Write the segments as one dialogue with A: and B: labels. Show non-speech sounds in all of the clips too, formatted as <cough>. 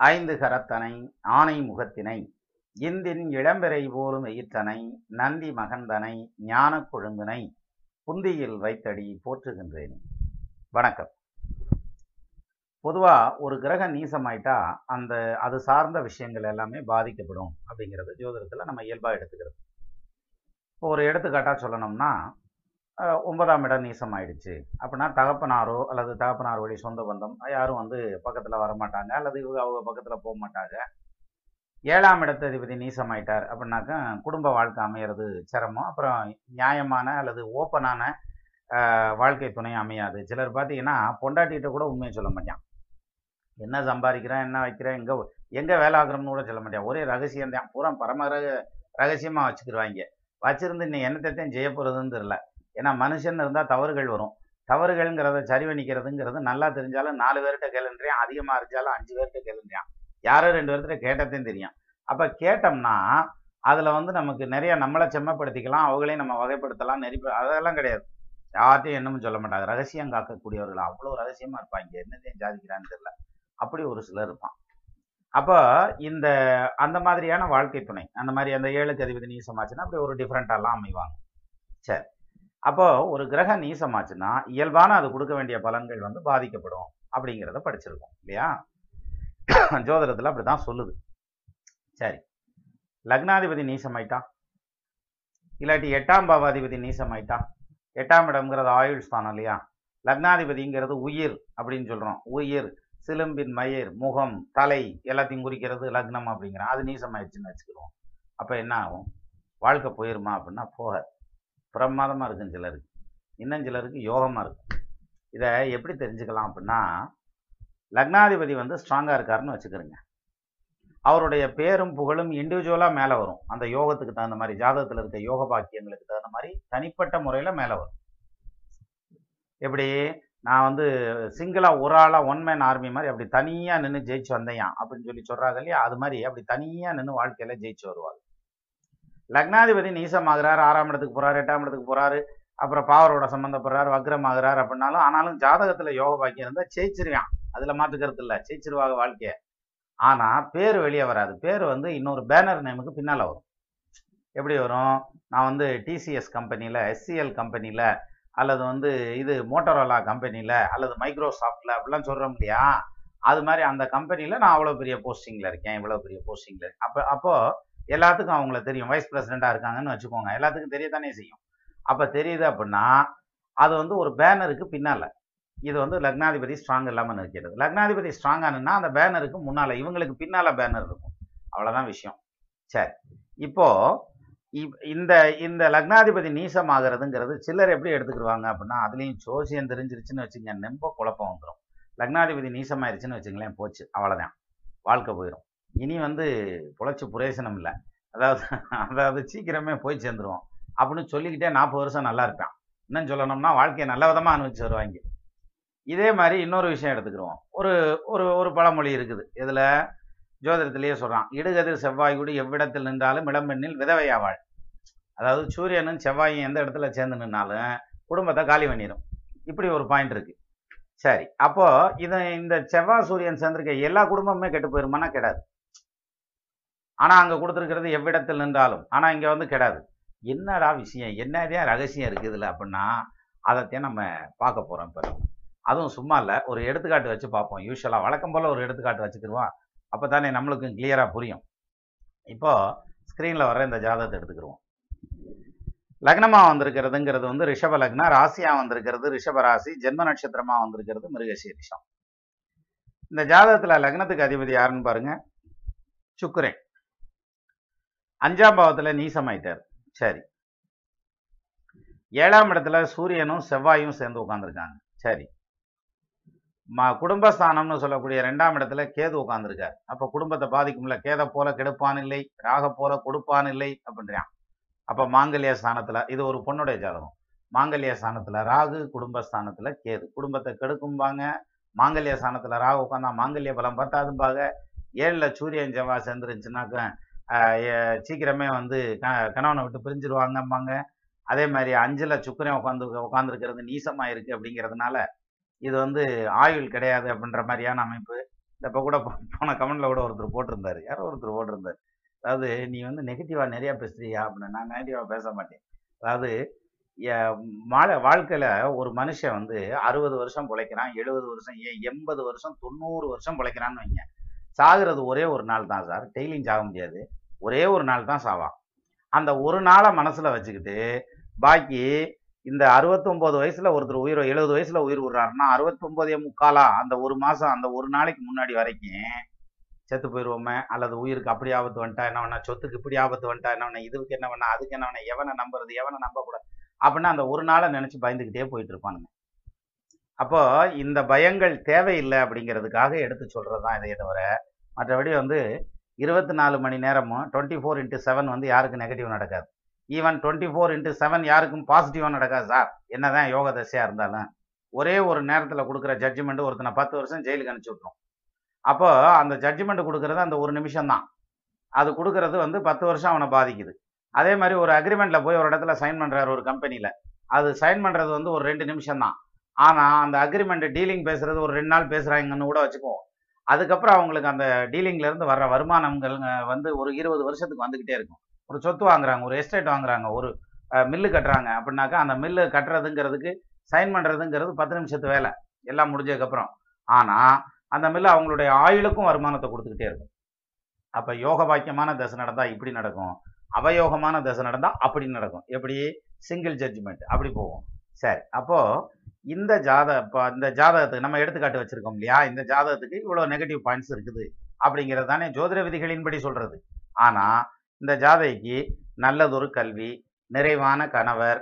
A: ஐந்து கரத்தனை ஆனை முகத்தினை இந்தின் இளம்பிறை போலும் எயிற்றனை நந்தி மகந்தனை ஞான கொழுந்தினை புந்தியில் வைத்தடி போற்றுகின்றேன். வணக்கம். பொதுவா ஒரு கிரக நீசமாயிட்டா அந்த அது சார்ந்த விஷயங்கள் எல்லாமே பாதிக்கப்படும் அப்படிங்கிறது ஜோதிடத்தில் நம்ம இயல்பா எடுத்துக்கிறது. இப்போ ஒரு எடுத்துக்காட்டா சொல்லணும்னா ஒன்பதாம் இடம் நீசம் ஆயிடுச்சு அப்படின்னா தகப்பனாரோ அல்லது தகப்பனார் வழி சொந்த பந்தம் யாரும் வந்து பக்கத்தில் வரமாட்டாங்க அல்லது இவங்க அவங்க பக்கத்தில் போக மாட்டாங்க ஏழாம் இடத்ததிபதி நீசமாயிட்டார் அப்படின்னாக்கா குடும்ப வாழ்க்கை அமையிறது சிரமம். அப்புறம் நியாயமான அல்லது ஓப்பனான வாழ்க்கை துணை அமையாது. சிலர் பார்த்தீங்கன்னா பொண்டாட்டிகிட்ட கூட உண்மையை சொல்ல மாட்டான். என்ன சம்பாதிக்கிறேன் என்ன வைக்கிறேன் எங்கே எங்கே வேலை ஆகுறோம்னு கூட சொல்ல மாட்டான். ஒரே ரகசியம் தான் பூரா பரம ரக ரகசியமாக வச்சுக்கிடுவாங்க வச்சிருந்து இன்னும் என்னத்தையும் ஜெய போகிறதுன்னு தெரில ஏன்னா மனுஷன் இருந்தால் தவறுகள் வரும். தவறுகள்ங்கிறத சரி பண்ணிக்கிறதுங்கிறது நல்லா தெரிஞ்சாலும் நாலு பேர்கிட்ட கேளுன்றியான் அதிகமாக இருந்தாலும் அஞ்சு பேர்கிட்ட கேளுன்றியான் யாரோ ரெண்டு பேர்கிட்ட கேட்டதையும் தெரியும். அப்போ கேட்டோம்னா அதில் வந்து நமக்கு நிறைய நம்மளை செம்மப்படுத்திக்கலாம் அவங்களையும் நம்ம வகைப்படுத்தலாம் நெறிப்ப அதெல்லாம் கிடையாது. யார்ட்டையும் என்னமும் சொல்ல மாட்டாங்க. ரகசியம் காக்கக்கூடியவர்கள் அவ்வளோ ரகசியமாக இருப்பாங்க. என்னத்தையும் ஜாதிக்கிறான்னு தெரியல. அப்படி ஒரு சிலர் இருப்பான். அப்போ இந்த அந்த மாதிரியான வாழ்க்கை துணை அந்த மாதிரி அந்த ஏழுக்கு அதிபதி நீசமாச்சுன்னா அப்படி ஒரு டிஃப்ரெண்ட்டாலாம் அமைவாங்க. சரி. அப்போ ஒரு கிரக நீசமாச்சுன்னா இயல்பான அது கொடுக்க வேண்டிய பலன்கள் வந்து பாதிக்கப்படும் அப்படிங்கிறத படிச்சிருக்கோம் இல்லையா? <coughs> ஜோதிடத்தில் அப்படி தான் சொல்லுது. சரி. லக்னாதிபதி நீசமாயிட்டா? இல்லாட்டி எட்டாம் பாவாதிபதி ஆயிட்டான் எட்டாம் இடம்ங்கிறது ஆயுள் ஸ்தானம் இல்லையா? லக்னாதிபதிங்கிறது உயிர் அப்படின்னு சொல்கிறோம் உயிர் சிலும்பின் மயிர் முகம் தலை எல்லாத்தையும் குறிக்கிறது லக்னம் அப்படிங்கிறோம் அது நீசமாயிடுச்சுன்னு வச்சுக்கிறோம். அப்போ என்ன ஆகும்? வாழ்க்கை போயிருமா அப்படின்னா போகாது. பிரமாதமாக இருக்கும் சிலருக்கு. இன்னும் சிலருக்கு யோகமாக இருக்கும் இதை எப்படி தெரிஞ்சுக்கலாம் அப்படின்னா லக்னாதிபதி வந்து ஸ்ட்ராங்காக இருக்காருன்னு வச்சுக்கிறோங்க. அவருடைய பேரும் புகழும் இண்டிவிஜுவலாக மேலே வரும். அந்த யோகத்துக்கு தகுந்த மாதிரி ஜாதகத்தில் இருக்க யோக பாக்கியங்களுக்கு தகுந்த மாதிரி தனிப்பட்ட முறையில் மேலே வரும். எப்படி? நான் வந்து சிங்கிளாக ஒரு ஆளாக ஒன் மேன் ஆர்மி மாதிரி அப்படி தனியாக நின்று ஜெயிச்சு வந்தேன் அப்படின்னு சொல்லி சொல்கிறாங்க இல்லையா? அது மாதிரி அப்படி தனியாக நின்று வாழ்க்கையில் ஜெயிச்சு வருவாங்க லக்னாதிபதி நீசமாகிறார் ஆறாம் இடத்துக்கு போகிறாரு எட்டாம் இடத்துக்கு போகிறாரு அப்புறம் பாவரோட சம்மந்தப்படுறாரு வக்ரமாகிறார் அப்படின்னாலும் ஆனாலும் ஜாதகத்தில் யோக பாக்கியம் இருந்தால் ஜெயிச்சிருவான். அதில் மாற்றுக்கிறது இல்லை ஜெயிச்சிருவாங்க வாழ்க்கையை. ஆனால் பேர் வெளியே வராது. பேர் வந்து இன்னொரு பேனர் நேமுக்கு பின்னால் வரும். எப்படி வரும்? நான் வந்து டிசிஎஸ் கம்பெனியில் எஸ்சிஎல் கம்பெனியில் அல்லது வந்து இது மோட்டரோலா கம்பெனியில் அல்லது மைக்ரோசாஃப்டில் அப்படிலாம் சொல்கிறோம் இல்லையா? அது மாதிரி அந்த கம்பெனியில் நான் அவ்வளோ பெரிய போஸ்டிங்கில் இருக்கேன் இவ்வளோ பெரிய போஸ்டிங்கில் இருக்கேன். அப்போ அப்போது எல்லாத்துக்கும் அவங்கள தெரியும். வைஸ் பிரசிடெண்ட்டாக இருக்காங்கன்னு வச்சுக்கோங்க. எல்லாத்துக்கும் தெரியத்தானே செய்யும். அப்போ தெரியுது அப்படின்னா அது வந்து ஒரு பேனருக்கு பின்னால். இது வந்து லக்னாதிபதி ஸ்ட்ராங் இல்லாமல் நிற்கிறது. லக்னாதிபதி ஸ்ட்ராங்கானுன்னா அந்த பேனருக்கு முன்னால் இவங்களுக்கு பின்னால் பேனர் இருக்கும். அவ்வளோதான் விஷயம். சரி. இப்போது இந்த இந்த லக்னாதிபதி நீசமாகிறதுங்கிறது சிலர் எப்படி எடுத்துக்கிடுவாங்க அப்படின்னா அதுலேயும் சோசியம் தெரிஞ்சிருச்சுன்னு வச்சுங்க ரொம்ப குழப்பம் வந்துடும் லக்னாதிபதி நீசமாயிருச்சுன்னு வச்சுங்களேன் போச்சு. அவ்வளோதான் வாழ்க்கை போயிடும் இனி வந்து புழைச்சி புரேசனம் இல்லை. அதாவது அதாவது சீக்கிரமே போய் சேர்ந்துருவோம். அப்படின்னு சொல்லிக்கிட்டே நாற்பது வருஷம் நல்லா இருப்பேன். இன்னும் சொல்லணும்னா வாழ்க்கையை நல்ல விதமாக அனுபவிச்சு வருவாங்க. இதே மாதிரி இன்னொரு விஷயம் எடுத்துக்கிடுவோம் ஒரு ஒரு ஒரு பழமொழி இருக்குது. இதில் ஜோதிடத்திலேயே சொல்கிறான் இடுகதிர் செவ்வாய் கூடி எவ்விடத்தில் நின்றாலும் இளம்பெண்ணில் விதவையாவாள் அதாவது சூரியனும் செவ்வாயும் எந்த இடத்துல சேர்ந்து நின்னாலும் குடும்பத்தை காலி பண்ணிடும் இப்படி ஒரு பாயிண்ட் இருக்கு. சரி அப்போ இதை இந்த செவ்வாய் சூரியன் சேர்ந்திருக்க எல்லா குடும்பமுமே கெட்டு போயிருமானா கிடையாது ஆனா அங்க கொடுத்துருக்கிறது எவ்விடத்தில் நின்றாலும். ஆனா இங்கே வந்து கிடையாது என்னடா விஷயம்? என்னதே ரகசியம் இருக்குது அப்படின்னா அதைத்தையும் நம்ம பார்க்க போறோம் இப்போ. அதுவும் சும்மா இல்லை ஒரு எடுத்துக்காட்டு வச்சு பார்ப்போம். யூஸ்வலாக வழக்கம் போல் ஒரு எடுத்துக்காட்டு வச்சுக்கிடுவோம் அப்போ தானே நம்மளுக்கும் கிளியராக புரியும். இப்போ ஸ்க்ரீனில் வர இந்த ஜாதகத்தை எடுத்துக்கிடுவோம் லக்னமாக வந்திருக்கிறதுங்கிறது வந்து ரிஷப லக்னம் ராசியாக வந்திருக்கிறது ரிஷப ராசி ஜென்ம நட்சத்திரமாக வந்திருக்கிறது மிருகசீரிஷம் இந்த ஜாதகத்தில் லக்னத்துக்கு அதிபதி யாருன்னு பாருங்க சுக்கரன். அஞ்சாம் பாவத்தில் நீசமாயிட்டார். சரி. ஏழாம் இடத்துல சூரியனும் செவ்வாயும் சேர்ந்து உட்காந்துருக்காங்க சரி. ம குடும்பஸ்தானம்னு சொல்லக்கூடிய ரெண்டாம் இடத்துல கேது உட்காந்துருக்கார் அப்போ குடும்பத்தை பாதிக்கும்ல. கேதை போல கெடுப்பான் இல்லை ராக போல கொடுப்பான் இல்லை அப்படின்றான். அப்போ மாங்கல்ய ஸ்தானத்தில் இது ஒரு பொண்ணுடைய ஜாதகம். மாங்கல்ய ஸ்தானத்தில் ராகு குடும்பஸ்தானத்தில் கேது. குடும்பத்தை கெடுக்கும்பாங்க. மாங்கல்ய ஸ்தானத்தில் ராகு உட்காந்தா மாங்கல்ய பலம் பத்தாதும்பாங்க. ஏழில் சூரியன் செவ்வாய் சேர்ந்துருந்துச்சுனாக்க சீக்கிரமே வந்து க கணவனை விட்டு பிரிஞ்சிருவாங்கம்பாங்க அதே மாதிரி அஞ்சில் சுக்கிரன் உட்காந்து உட்காந்துருக்கிறது நீசமாக இருக்குது அப்படிங்கிறதுனால இது வந்து ஆயுள் கிடையாது அப்படின்ற மாதிரியான அமைப்பு. இந்த இப்போ கூட போன கமெண்டில் கூட ஒருத்தர் போட்டிருந்தாரு. யாரோ ஒருத்தர் போட்டிருந்தார். அதாவது நீ வந்து நெகட்டிவாக நிறையா பேசுறியா அப்படின்னு. நான் நெகட்டிவாக பேச மாட்டேன். அதாவது மாலை வாழ்க்கையில் ஒரு மனுஷன் வந்து அறுபது வருஷம் பிழைக்கிறான் எழுபது வருஷம் ஏன் எண்பது வருஷம் தொண்ணூறு வருஷம் பிழைக்கிறான்னு வைங்க. சாகிறது ஒரே ஒரு நாள் தான் சார். டெய்லியும் சாக முடியாது. ஒரே ஒரு நாள் தான் சாவான் அந்த ஒரு நாளை மனசுல வச்சுக்கிட்டு பாக்கி இந்த 69 வயசுல ஒருத்தர் உயிர் எழுபது வயசுல உயிர் விடுறாருன்னா அறுபத்தொன்பதே முக்காலா அந்த ஒரு மாசம் அந்த ஒரு நாளைக்கு முன்னாடி வரைக்கும் செத்து போயிடுவோமே அல்லது உயிருக்கு அப்படி ஆபத்து வந்துட்டா என்ன வேணா சொத்துக்கு இப்படி ஆபத்து வந்துட்டா என்ன வேணா இதுக்கு என்ன வேணா அதுக்கு என்ன வேணா எவனை நம்புறது எவனை நம்பக்கூடாது அப்படின்னா அந்த ஒரு நாளை நினைச்சு பயந்துக்கிட்டே போயிட்டு இருப்பானுங்க. அப்போ இந்த பயங்கள் தேவையில்லை அப்படிங்கிறதுக்காக எடுத்து சொல்றதுதான் இதை தவிர மற்றபடி வந்து இருபத்தி நாலு மணி நேரமும் டுவெண்ட்டி ஃபோர் இன்ட்டு செவன் வந்து யாருக்கு நெகட்டிவ் நடக்காது. Even twenty four into seven யாருக்கும் பாசிட்டிவாக நடக்காது சார் என்னதான் யோக தசையாக இருந்தாலும். ஒரே ஒரு நேரத்தில் கொடுக்குற ஜட்ஜ்மெண்ட் ஒருத்தனை பத்து வருஷம் ஜெயிலுக்கு அனுப்பிச்சி விட்ரும் அப்போ அந்த ஜட்ஜ்மெண்ட் கொடுக்கறது அந்த ஒரு நிமிஷம் தான் அது கொடுக்கறது வந்து பத்து வருஷம் அவனை பாதிக்குது. அதே மாதிரி ஒரு அக்ரிமெண்ட்டில் போய் ஒரு இடத்துல சைன் பண்ணுறாரு ஒரு கம்பெனியில் அது சைன் பண்ணுறது வந்து ஒரு ரெண்டு நிமிஷம் தான் ஆனால் அந்த அக்ரிமெண்ட் டீலிங் பேசுறது ஒரு ரெண்டு நாள் பேசுகிறாங்கன்னு கூட வச்சுக்குவோம் அதுக்கப்புறம் அவங்களுக்கு அந்த டீலிங்லேருந்து வர்ற வருமானங்கள் வந்து ஒரு இருபது வருஷத்துக்கு வந்துக்கிட்டே இருக்கும். ஒரு சொத்து வாங்குறாங்க ஒரு எஸ்டேட் வாங்குறாங்க ஒரு மில்லு கட்டுறாங்க அப்படின்னாக்கா அந்த மில்லு கட்டுறதுங்கிறதுக்கு சைன் பண்ணுறதுங்கிறது பத்து நிமிஷத்து வேலை. எல்லாம் முடிஞ்சதுக்கப்புறம். ஆனால் அந்த மில்லு அவங்களுடைய ஆயுளுக்கும் வருமானத்தை கொடுத்துக்கிட்டே இருக்கும். அப்போ யோக பாக்கியமான தசை நடந்தால் இப்படி நடக்கும். அவயோகமான தசை நடந்தால் அப்படி நடக்கும். எப்படி? சிங்கிள் ஜட்ஜ்மெண்ட் அப்படி போகும். சரி அப்போது இந்த ஜாத இப்போ இந்த ஜாதகத்துக்கு நம்ம எடுத்துக்காட்டு வச்சிருக்கோம் இல்லையா? இந்த ஜாதகத்துக்கு இவ்வளோ நெகட்டிவ் பாயிண்ட்ஸ் இருக்குது அப்படிங்கிறது தானே ஜோதிட விதிகளின்படி சொல்கிறது ஆனால் இந்த ஜாதகிக்கு நல்லதொரு கல்வி நிறைவான கணவர்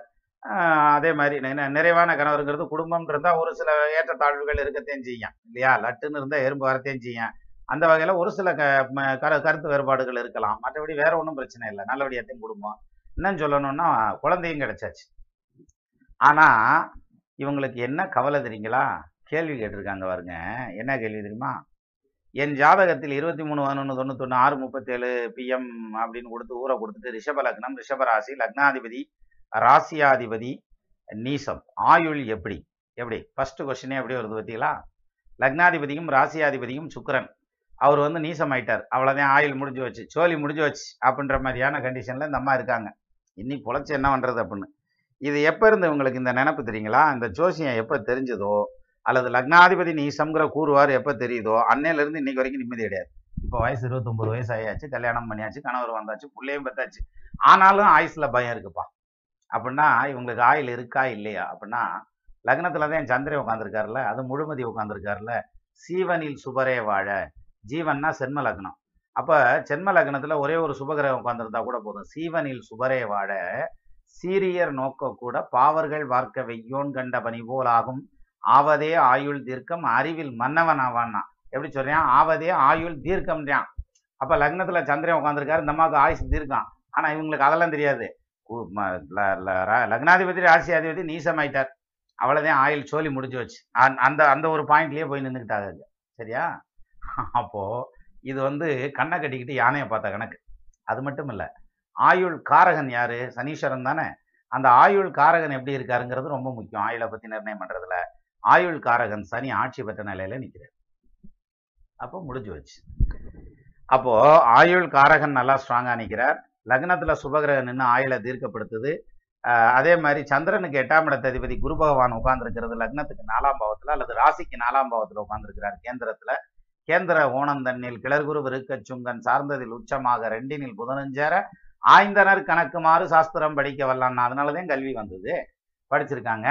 A: அதே மாதிரி நிறைவான கணவருங்கிறது குடும்பம் இருந்தால் ஒரு சில ஏற்றத்தாழ்வுகள் இருக்கத்தையும் செய்யும் இல்லையா? லட்டுன்னு இருந்தால் எறும்பு வரத்தையும் செய்யும் அந்த வகையில் ஒரு சில க ம- கரு கருத்து வேறுபாடுகள் இருக்கலாம். மற்றபடி வேற ஒன்றும் பிரச்சனை இல்லை. நல்லபடியாத்தையும் குடும்பம். இன்னும் சொல்லணும்னா குழந்தையும் கிடைச்சாச்சு. ஆனால் இவங்களுக்கு என்ன கவலை தெரியுங்களா? கேள்வி கேட்டிருக்காங்க பாருங்க. என்ன கேள்வி தெரியுமா? என் ஜாதகத்தில் இருபத்தி மூணு பதினொன்று தொண்ணூத்தொன்று ஆறு முப்பத்தேழு பிஎம் அப்படின்னு கொடுத்து ஊரை கொடுத்துட்டு ரிஷப லக்னம் ரிஷப ராசி லக்னாதிபதி ராசியாதிபதி நீசம் ஆயுள் எப்படி? எப்படி? ஃபர்ஸ்ட் கொஸ்டினே எப்படி வருது பார்த்தீங்களா லக்னாதிபதியும் ராசியாதிபதியும் சுக்கிரன். அவர் வந்து நீசம் ஆயிட்டார். அவ்வளோதான் ஆயுள் முடிஞ்சு வச்சு சோழி முடிஞ்சு வச்சு அப்படின்ற மாதிரியான கண்டிஷனில் இந்த அம்மா இருக்காங்க. இன்னி பொழைச்சி என்ன பண்ணுறது அப்படின்னு. இது எப்போ இருந்து உங்களுக்கு இந்த நினப்பு தெரியுங்களா? இந்த ஜோசியம் எப்போ தெரிஞ்சதோ அல்லது லக்னாதிபதி நீசம்ங்கிற கூறுவார் எப்போ தெரியுதோ அன்னையிலேருந்து இன்னைக்கு வரைக்கும் நிம்மதி கிடையாது. இப்போ வயசு இருபத்தொம்பது வயசு ஆயாச்சு கல்யாணம் பண்ணியாச்சு கணவர் வந்தாச்சு பிள்ளையும் பெத்தாச்சு. ஆனாலும் ஆயுசில் பயம் இருக்குப்பா. அப்படின்னா இவங்களுக்கு ஆயில் இருக்கா இல்லையா? அப்படின்னா லக்னத்தில் தான் சந்திரன் உட்காந்துருக்காருல அது முழுமதி உட்காந்துருக்காருல சீவனில் சுபரே வாழ. ஜீவன்னா சென்ம லக்னம். அப்போ சென்ம லக்னத்தில் ஒரே ஒரு சுபகிரகம் உட்காந்துருந்தா கூட போதும். சீவனில் சுபரே வாழ. சீரியர் நோக்க கூட பாவர்கள் வார்க்க வெய்யோன் கண்ட பனி போலாகும் ஆவதே ஆயுள் தீர்க்கம் அறிவில் மன்னவன் ஆவான்னா. எப்படி சொல்றான் ஆவதே ஆயுள் தீர்க்கம்ன்றான். அப்ப லக்னத்துல சந்திரன் உட்காந்துருக்காரு இந்த அம்மாவுக்கு ஆயுசு தீர்க்கம் ஆனா இவங்களுக்கு அதெல்லாம் தெரியாது. லக்னாதிபதி ம- ல- லக்னாதிபதி ராசியாதிபதி நீசமாயிட்டார் அவ்வளோதான் ஆயுள் சோலி முடிஞ்சு வச்சு. அந்த- அந்த அந்த ஒரு பாயிண்ட்லேயே போய் நின்றுக்கிட்டாங்க சரியா? அப்போ இது வந்து கண்ணை கட்டிக்கிட்டு யானையை பார்த்த கணக்கு. அது மட்டும் இல்லை. ஆயுள் காரகன் யாரு? சனீஸ்வரன் தானே? அந்த ஆயுள் காரகன் எப்படி இருக்காருங்கிறது ரொம்ப முக்கியம். ஆயுளை பத்தி நிர்ணயம் பண்றதுல ஆயுள் காரகன் சனி ஆட்சி பெற்ற நிலையில நிற்கிறார் அப்போ முடிஞ்சு வச்சு அப்போ ஆயுள் காரகன் நல்லா ஸ்ட்ராங்கா நிற்கிறார் லக்னத்துல சுபகிரகம் நின்று ஆயுளை தீர்க்கப்படுத்துது. ஆஹ் அதே மாதிரி சந்திரனுக்கு எட்டாம் இடத்த அதிபதி குரு பகவான் உட்கார்ந்துருக்கிறது லக்னத்துக்கு நாலாம் பாவத்துல அல்லது ராசிக்கு நாலாம் பாவத்துல உட்கார்ந்துருக்கிறார் கேந்திரத்துல. கேந்திர ஓணம் தன்னில் கிளர்குரு விருக்கச்சுங்கன் சார்ந்ததில் உச்சமாக ரெண்டினில் புதனஞ்சேர ஆய்ந்தனர் கணக்குமாறு சாஸ்திரம் படிக்க வல்லான் அதனாலதான் கல்வி வந்தது. படிச்சிருக்காங்க.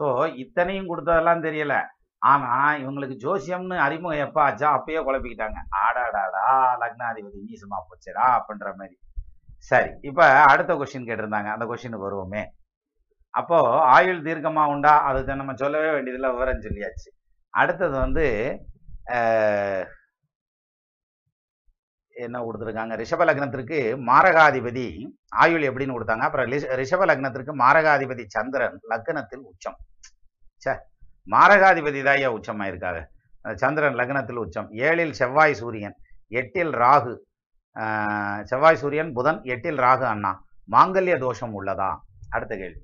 A: ஸோ இத்தனையும் கொடுத்ததெல்லாம் தெரியல. ஆனா இவங்களுக்கு ஜோசியம்னு அறிமுகம் எப்ப ஆச்சா அப்பயே குழப்பிக்கிட்டாங்க. ஆடாடாடா லக்னாதிபதி நீசமா போச்சடா அப்படின்ற மாதிரி. சரி இப்ப அடுத்த கொஸ்டின் கேட்டிருந்தாங்க. அந்த கொஸ்டினுக்கு வருவோமே. அப்போ ஆயுள் தீர்க்கமா உண்டா? அதுக்கு நம்ம சொல்லவே வேண்டியதில்லை விவரம் சொல்லியாச்சு. அடுத்தது வந்து என்ன கொடுத்துருக்காங்க? ரிஷப லக்னத்திற்கு மாரகாதிபதி ஆயுள் எப்படின்னு கொடுத்தாங்க? அப்புறம் ரிஷப லக்னத்திற்கு மாரகாதிபதி சந்திரன் லக்னத்தில் உச்சம். சே மாரகாதிபதி தான் ஐயா உச்சமாயிருக்காங்க சந்திரன் லக்னத்தில் உச்சம். ஏழில் செவ்வாய் சூரியன் எட்டில் ராகு. ஆஹ், செவ்வாய் சூரியன் புதன் எட்டில் ராகு அண்ணா. மாங்கல்ய தோஷம் உள்ளதா? அடுத்த கேள்வி.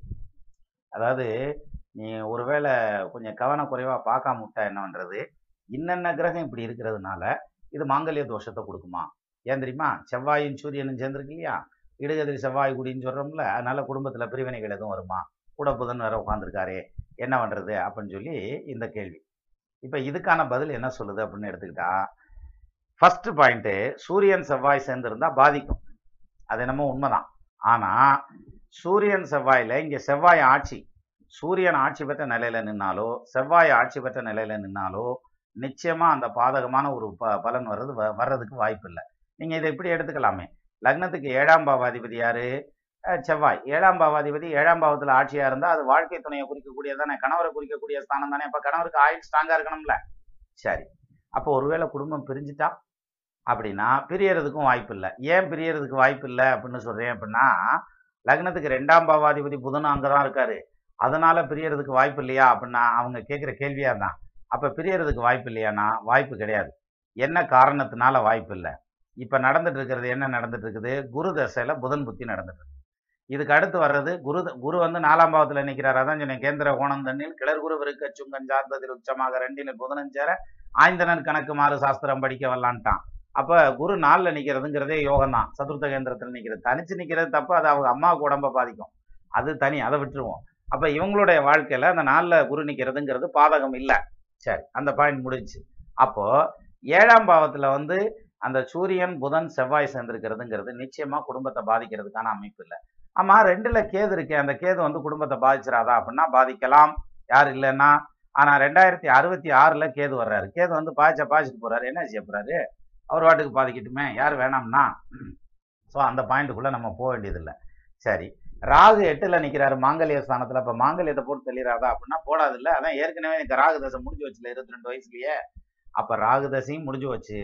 A: அதாவது நீ ஒருவேளை கொஞ்சம் கவனக்குறைவாக பார்க்காம விட்டா என்ன பண்ணுறது இன்னென்ன கிரகம் இப்படி இருக்கிறதுனால இது மாங்கல்ய தோஷத்தை கொடுக்குமா? ஏன் தெரியுமா? செவ்வாயும் சூரியனும் சேர்ந்துருக்கு இல்லையா இடுகதிரி செவ்வாய் குடின்னு சொல்கிறோம்ல அதனால் குடும்பத்தில் பிரிவினைகள் எதுவும் வருமா? கூட புதன் வேறு உட்காந்துருக்காரே என்ன பண்ணுறது அப்படின்னு சொல்லி இந்த கேள்வி. இப்போ இதுக்கான பதில் என்ன சொல்லுது அப்படின்னு எடுத்துக்கிட்டா ஃபஸ்ட்டு பாயிண்ட்டு சூரியன் செவ்வாய் சேர்ந்துருந்தா பாதிக்கும். அது என்னமோ உண்மைதான். ஆனால் சூரியன் செவ்வாயில் இங்கே செவ்வாய் ஆட்சி சூரியன் ஆட்சி பெற்ற நிலையில் நின்னாலோ செவ்வாய் ஆட்சி பெற்ற நிலையில் நின்னாலோ நிச்சயமாக அந்த பாதகமான ஒரு ப பலன் வர்றது வ- வர்றதுக்கு வாய்ப்பு இல்லை நீங்க இதை இப்படி எடுத்துக்கலாமே. லக்னத்துக்கு ஏழாம் பாவாதிபதி யாரு? செவ்வாய். ஏழாம் பாவாதிபதி ஏழாம் பாவத்துல ஆட்சியா இருந்தா அது வாழ்க்கை துணையை குறிக்கக்கூடியதானே? கணவரை குறிக்கக்கூடிய ஸ்தானம் தானே? அப்ப கணவருக்கு ஆயுள் ஸ்ட்ராங்கா இருக்கணும்ல. சரி. அப்போ ஒருவேளை குடும்பம் பிரிஞ்சுட்டா? அப்படின்னா பிரியறதுக்கும் வாய்ப்பு இல்லை ஏன் பிரியறதுக்கு வாய்ப்பு இல்லை அப்படின்னு சொல்றேன் அப்படின்னா லக்னத்துக்கு ரெண்டாம் பாவாதிபதி புதன் அங்கதான் இருக்காரு. அதனால பிரியறதுக்கு வாய்ப்பு இல்லையா அப்படின்னா அவங்க கேட்குற கேள்வியா தான். அப்ப பிரியறதுக்கு வாய்ப்பு இல்லையானா வாய்ப்பு கிடையாது. என்ன காரணத்தினால வாய்ப்பு இல்லை? இப்போ நடந்துட்டு இருக்கிறது என்ன நடந்துட்டு இருக்குது குரு தசையில் புதன் புத்தி நடந்துட்டு இதுக்கு அடுத்து வர்றது குரு குரு வந்து நாலாம் பாவத்தில் நிற்கிறார் அதான் சொன்னேன் கேந்திர கோணம் தண்ணில் கிளர் குரு விருக்க சுங்கன் சார்ந்ததில் உச்சமாக ரெண்டில் புதனன் சேர ஆய்ந்தனன் கணக்கு மாறு சாஸ்திரம் படிக்க வரலான்ட்டான். அப்போ குரு நாளில் நிற்கிறதுங்கிறதே யோகம் தான் சதுர்த்த கேந்திரத்தில் நிற்கிறது தனிச்சு நிற்கிறது தப்பு. அது அவங்க அம்மாவுக்கு உடம்ப பாதிக்கும். அது தனி. அதை விட்டுருவோம். அப்போ இவங்களுடைய வாழ்க்கையில் அந்த நாளில் குரு நிற்கிறதுங்கிறது பாதகம் இல்லை. சரி அந்த பாயிண்ட் முடிஞ்சு அப்போ ஏழாம் பாவத்தில் வந்து அந்த சூரியன் புதன் செவ்வாய் சேர்ந்திருக்கிறதுங்கிறது நிச்சயமா குடும்பத்தை பாதிக்கிறதுக்கான அமைப்பு இல்லை. ஆமா ரெண்டுல கேது இருக்கே. அந்த கேது வந்து குடும்பத்தை பாதிச்சிடாதா அப்படின்னா பாதிக்கலாம். யார் இல்லைன்னா? ஆனா ரெண்டாயிரத்தி அறுபத்தி ஆறுல கேது வர்றாரு. கேது வந்து பாய்ச்ச பாய்ச்சிட்டு போறாரு. என்ன செய்ய போறாரு? அவர் வாட்டுக்கு பாதிக்கட்டுமே. யார் வேணாம்னா? ஸோ அந்த பாயிண்ட்டுக்குள்ள நம்ம போக வேண்டியதில்லை. சரி. ராகு எட்டுல நிக்கிறாரு. மாங்கல்ய ஸ்தானத்துல. இப்போ மாங்கல்யத்தை போட்டு தெளிறாதா அப்படின்னா போடாது இல்லை. அதான் ஏற்கனவே எனக்கு ராகு தசை முடிஞ்சு வச்சுல இருபத்தி ரெண்டு வயசுலயே. அப்ப ராகு தசையும் முடிஞ்சு வச்சு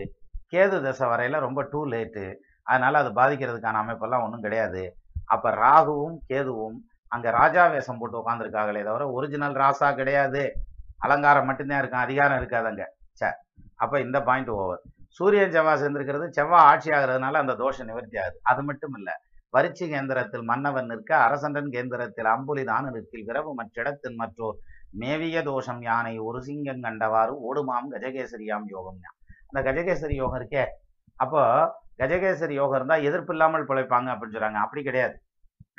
A: கேது தசை வரையில ரொம்ப டூ லேட்டு அதனால அது பாதிக்கிறதுக்கான அமைப்பெல்லாம் ஒன்றும் கிடையாது. அப்ப ராகுவும் கேதுவும் அங்க ராஜா வேஷம் போட்டு உட்காந்துருக்காங்களே தவிர ஒரிஜினல் ராசா கிடையாது. அலங்காரம் மட்டும்தான் இருக்கும் அதிகாரம் இருக்காது அங்க. சே அப்ப இந்த பாயிண்ட் ஓவர் சூரியன் செவ்வாய் சேர்ந்திருக்கிறது செவ்வாய் ஆட்சி ஆகிறதுனால அந்த தோஷம் நிவர்த்தி ஆகுது. அது மட்டும் இல்ல வரிச்சி கேந்திரத்தில் மன்னவன் நிற்க அரசன்றன் கேந்திரத்தில் அம்புலிதான் நிற்கில் விரவு மற்றிடத்தின் மற்றோர். மேவிய தோஷம் யானை ஒரு சிங்கம் கண்டவாறு ஓடுமாம் கஜகேசரியாம் யோகம் இந்த கஜகேசரி யோகம் இருக்கே. அப்போ கஜகேசரி யோகம் இருந்தா எதிர்ப்பு இல்லாமல் பிழைப்பாங்க அப்படின்னு சொல்றாங்க. அப்படி கிடையாது.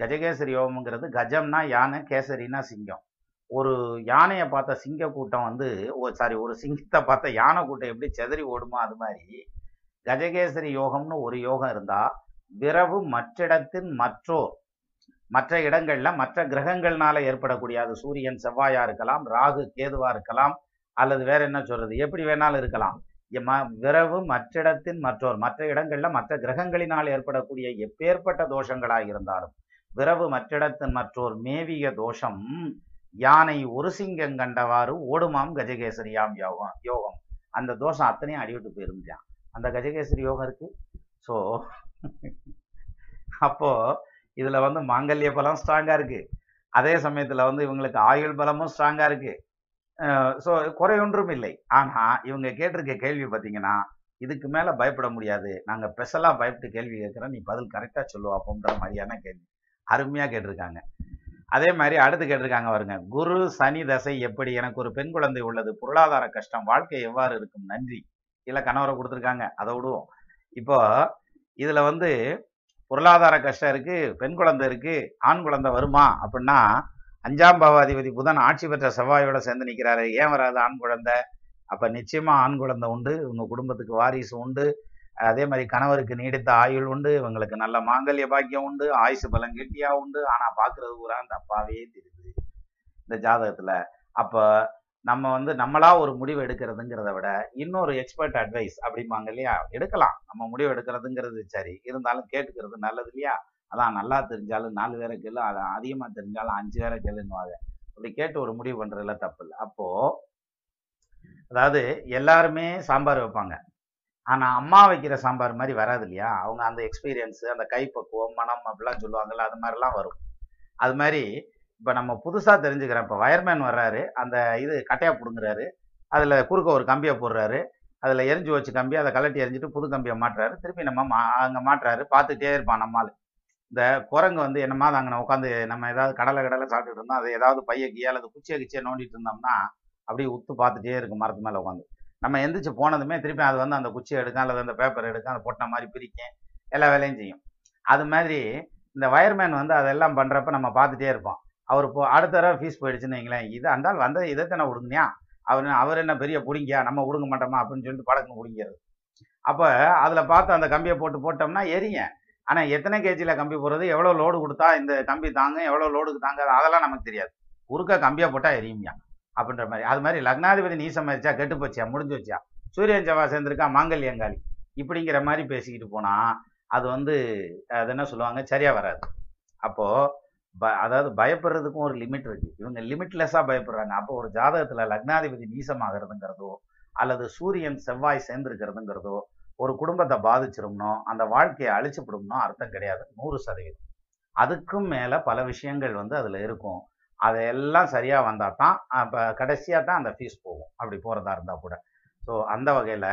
A: கஜகேசரி யோகம்ங்கிறது கஜம்னா யானை கேசரினா சிங்கம். ஒரு யானையை பார்த்த சிங்க கூட்டம் வந்து ஓ சாரி ஒரு சிங்கத்தை பார்த்த யானை கூட்டம் எப்படி செதறி ஓடுமோ அது மாதிரி கஜகேசரி யோகம்னு ஒரு யோகம் இருந்தா விரவு மற்றிடத்தின் மற்றோர் மற்ற இடங்கள்ல மற்ற கிரகங்கள்னால ஏற்படக்கூடிய அது சூரியன் செவ்வாயா இருக்கலாம் ராகு கேதுவா இருக்கலாம் அல்லது வேற என்ன சொல்றது? எப்படி வேணாலும் இருக்கலாம். விரவு மற்றிடத்தின் மற்றோர் மற்ற இடங்களில் மற்ற கிரகங்களினால் ஏற்படக்கூடிய எப்பேற்பட்ட தோஷங்களாக இருந்தாலும் விரவு மற்றிடத்தின் மற்றோர் மேவிய தோஷம் யானை ஒரு சிங்கம் கண்டவாறு ஓடுமாம் கஜகேசரியாம் யோகம் யோகம். அந்த தோஷம் அத்தனையும் அடிவிட்டு போயிருந்தான் அந்த கஜகேசரி யோகம் இருக்கு. ஸோ அப்போ இதுல வந்து மாங்கல்ய பலம் ஸ்ட்ராங்கா இருக்கு. அதே சமயத்துல வந்து இவங்களுக்கு ஆயுள் பலமும் ஸ்ட்ராங்கா இருக்கு. ஸோ குறையொன்றும் இல்லை. ஆனால் இவங்க கேட்டிருக்க கேள்வி பார்த்தீங்கன்னா இதுக்கு மேலே பயப்பட முடியாது. நாங்கள் ஸ்பெஷலாக பயப்பட்டு கேள்வி கேட்குறோம். நீ பதில் கரெக்டாக சொல்லுவா அப்படின்ற மாதிரியான கேள்வி. அருமையாக கேட்டிருக்காங்க. அதே மாதிரி அடுத்து கேட்டிருக்காங்க வருங்க குரு சனி தசை எப்படி? எனக்கு ஒரு பெண் குழந்தை உள்ளது. பொருளாதார கஷ்டம். வாழ்க்கை எவ்வாறு இருக்கும்? நன்றி. இல்லை கணவரை கொடுத்துருக்காங்க. அதை விடுவோம். இப்போ இதில் வந்து பொருளாதார கஷ்டம் இருக்குது பெண் குழந்தை இருக்குது ஆண் குழந்தை வருமா? அப்படின்னா அஞ்சாம் பாவாதிபதி புதன் ஆட்சி பெற்ற செவ்வாயோட சேர்ந்து நிக்கிறாரு. ஏன் வராது? ஆண் குழந்தை. அப்ப நிச்சயமா ஆண் குழந்தை உண்டு. உங்க குடும்பத்துக்கு வாரிசு உண்டு. அதே மாதிரி கணவருக்கு நீடித்த ஆயுள் உண்டு. இவங்களுக்கு நல்ல மாங்கல்ய பாக்கியம் உண்டு. ஆயுசு பலம் கெட்டியா உண்டு. ஆனா பாக்குறது பூரா அந்த அப்பாவே தெரியுது. இந்த ஜாதகத்துல. அப்ப நம்ம வந்து நம்மளா ஒரு முடிவு எடுக்கிறதுங்கிறத விட இன்னொரு எக்ஸ்பர்ட் அட்வைஸ் அப்படிம்பாங்க இல்லையா? எடுக்கலாம். நம்ம முடிவு எடுக்கிறதுங்கிறது சரி. இருந்தாலும் கேட்டுக்கிறது நல்லது இல்லையா? அதான் நல்லா தெரிஞ்சாலும் நாலு பேரை கேளு அது அதிகமா தெரிஞ்சாலும் அஞ்சு பேரை கேளுன்னுவாங்க. அப்படி கேட்டு ஒரு முடிவு பண்றதுல தப்பு இல்லை. அப்போ அதாவது எல்லாருமே சாம்பார் வைப்பாங்க. ஆனா அம்மா வைக்கிற சாம்பார் மாதிரி வராது இல்லையா? அவங்க அந்த எக்ஸ்பீரியன்ஸ் அந்த கைப்பக்குவம் மனம் அப்படிலாம் சொல்லுவாங்கல்ல அது மாதிரிலாம் வரும். அது மாதிரி இப்போ நம்ம புதுசா தெரிஞ்சுக்கிறோம் இப்போ வயர்மேன் வர்றாரு. அந்த இது கட்டையாக பிடுங்குறாரு. அதுல குறுக்க ஒரு கம்பியை போடுறாரு. அதுல எரிஞ்சு வச்சு கம்பி அதை கலட்டி எரிஞ்சிட்டு புது கம்பியை மாட்டுறாரு. திருப்பி நம்ம மா அங்க மாட்டுறாரு. பார்த்துட்டே இருப்பான் நம்மால் இந்த குரங்கு வந்து என்னமா அங்கே உட்காந்து நம்ம ஏதாவது கடலை கடலை சாப்பிட்டுட்டு இருந்தோம். அது ஏதாவது பைய கீழே அல்லது குச்சியை கிச்சியை நோண்டிட்டு இருந்தோம்னா அப்படியே உத்து பார்த்துட்டே இருக்கும் மரத்து மேலே உட்காந்து. நம்ம எந்திரிச்சு போனதுமே திருப்பி அது வந்து அந்த குச்சியை எடுக்கும் அல்லது அந்த பேப்பர் எடுக்கும் அதை பொட்டின மாதிரி பிரிக்கும் எல்லா வேலையும் செய்யும். அது மாதிரி இந்த வயர்மேன் வந்து அதெல்லாம் பண்ணுறப்ப நம்ம பார்த்துட்டே இருப்போம். அவர் இப்போ அடுத்த தடவை ஃபீஸ் போயிடுச்சுன்னு வைங்களேன் இது அந்த வந்த இதை தானே விடுங்கயா அவர் அவர் என்ன பெரிய பிடிங்கியா? நம்ம விடுங்க மாட்டோமா அப்படின்னு சொல்லிட்டு படக்கம் பிடிங்கிறது அப்போ அதில் பார்த்து அந்த கம்பியை போட்டு போட்டோம்னா எரியும் ஆனால் எத்தனை கேஜியில் கம்பி போடுறது? எவ்வளோ லோடு கொடுத்தா இந்த கம்பி தாங்க எவ்வளோ லோடுக்கு தாங்க அதெல்லாம் நமக்கு தெரியாது. குறுக்க கம்பியாக போட்டால் எரியும்யா அப்படின்ற மாதிரி. அது மாதிரி லக்னாதிபதி நீசம் ஆயிடுச்சா கெட்டு போச்சியா முடிஞ்சு வச்சியா சூரியன் செவ்வா சேர்ந்துருக்கா மாங்கல்யங்காளி இப்படிங்கிற மாதிரி பேசிக்கிட்டு போனால் அது வந்து அது என்ன சொல்லுவாங்க? சரியாக வராது. அப்போது ப அதாவது பயப்படுறதுக்கும் ஒரு லிமிட் இருக்குது இவங்க லிமிட்லெஸ்ஸாக பயப்படுறாங்க. அப்போ ஒரு ஜாதகத்தில் லக்னாதிபதி நீசமாகிறதுங்கிறதோ அல்லது சூரியன் செவ்வாய் சேர்ந்துருக்கிறதுங்கிறதோ ஒரு குடும்பத்தை பாதிச்சிரும்னோ அந்த வாழ்க்கையை அழிச்சுப்படும்னோ அர்த்தம் கிடையாது. நூறு சதவீதம். அதுக்கும் மேலே பல விஷயங்கள் வந்து அதில் இருக்கும். அதையெல்லாம் சரியாக வந்தால் தான் இப்போ கடைசியாக தான் அந்த ஃபீஸ் போகும். அப்படி போகிறதா இருந்தால் கூட. ஸோ அந்த வகையில்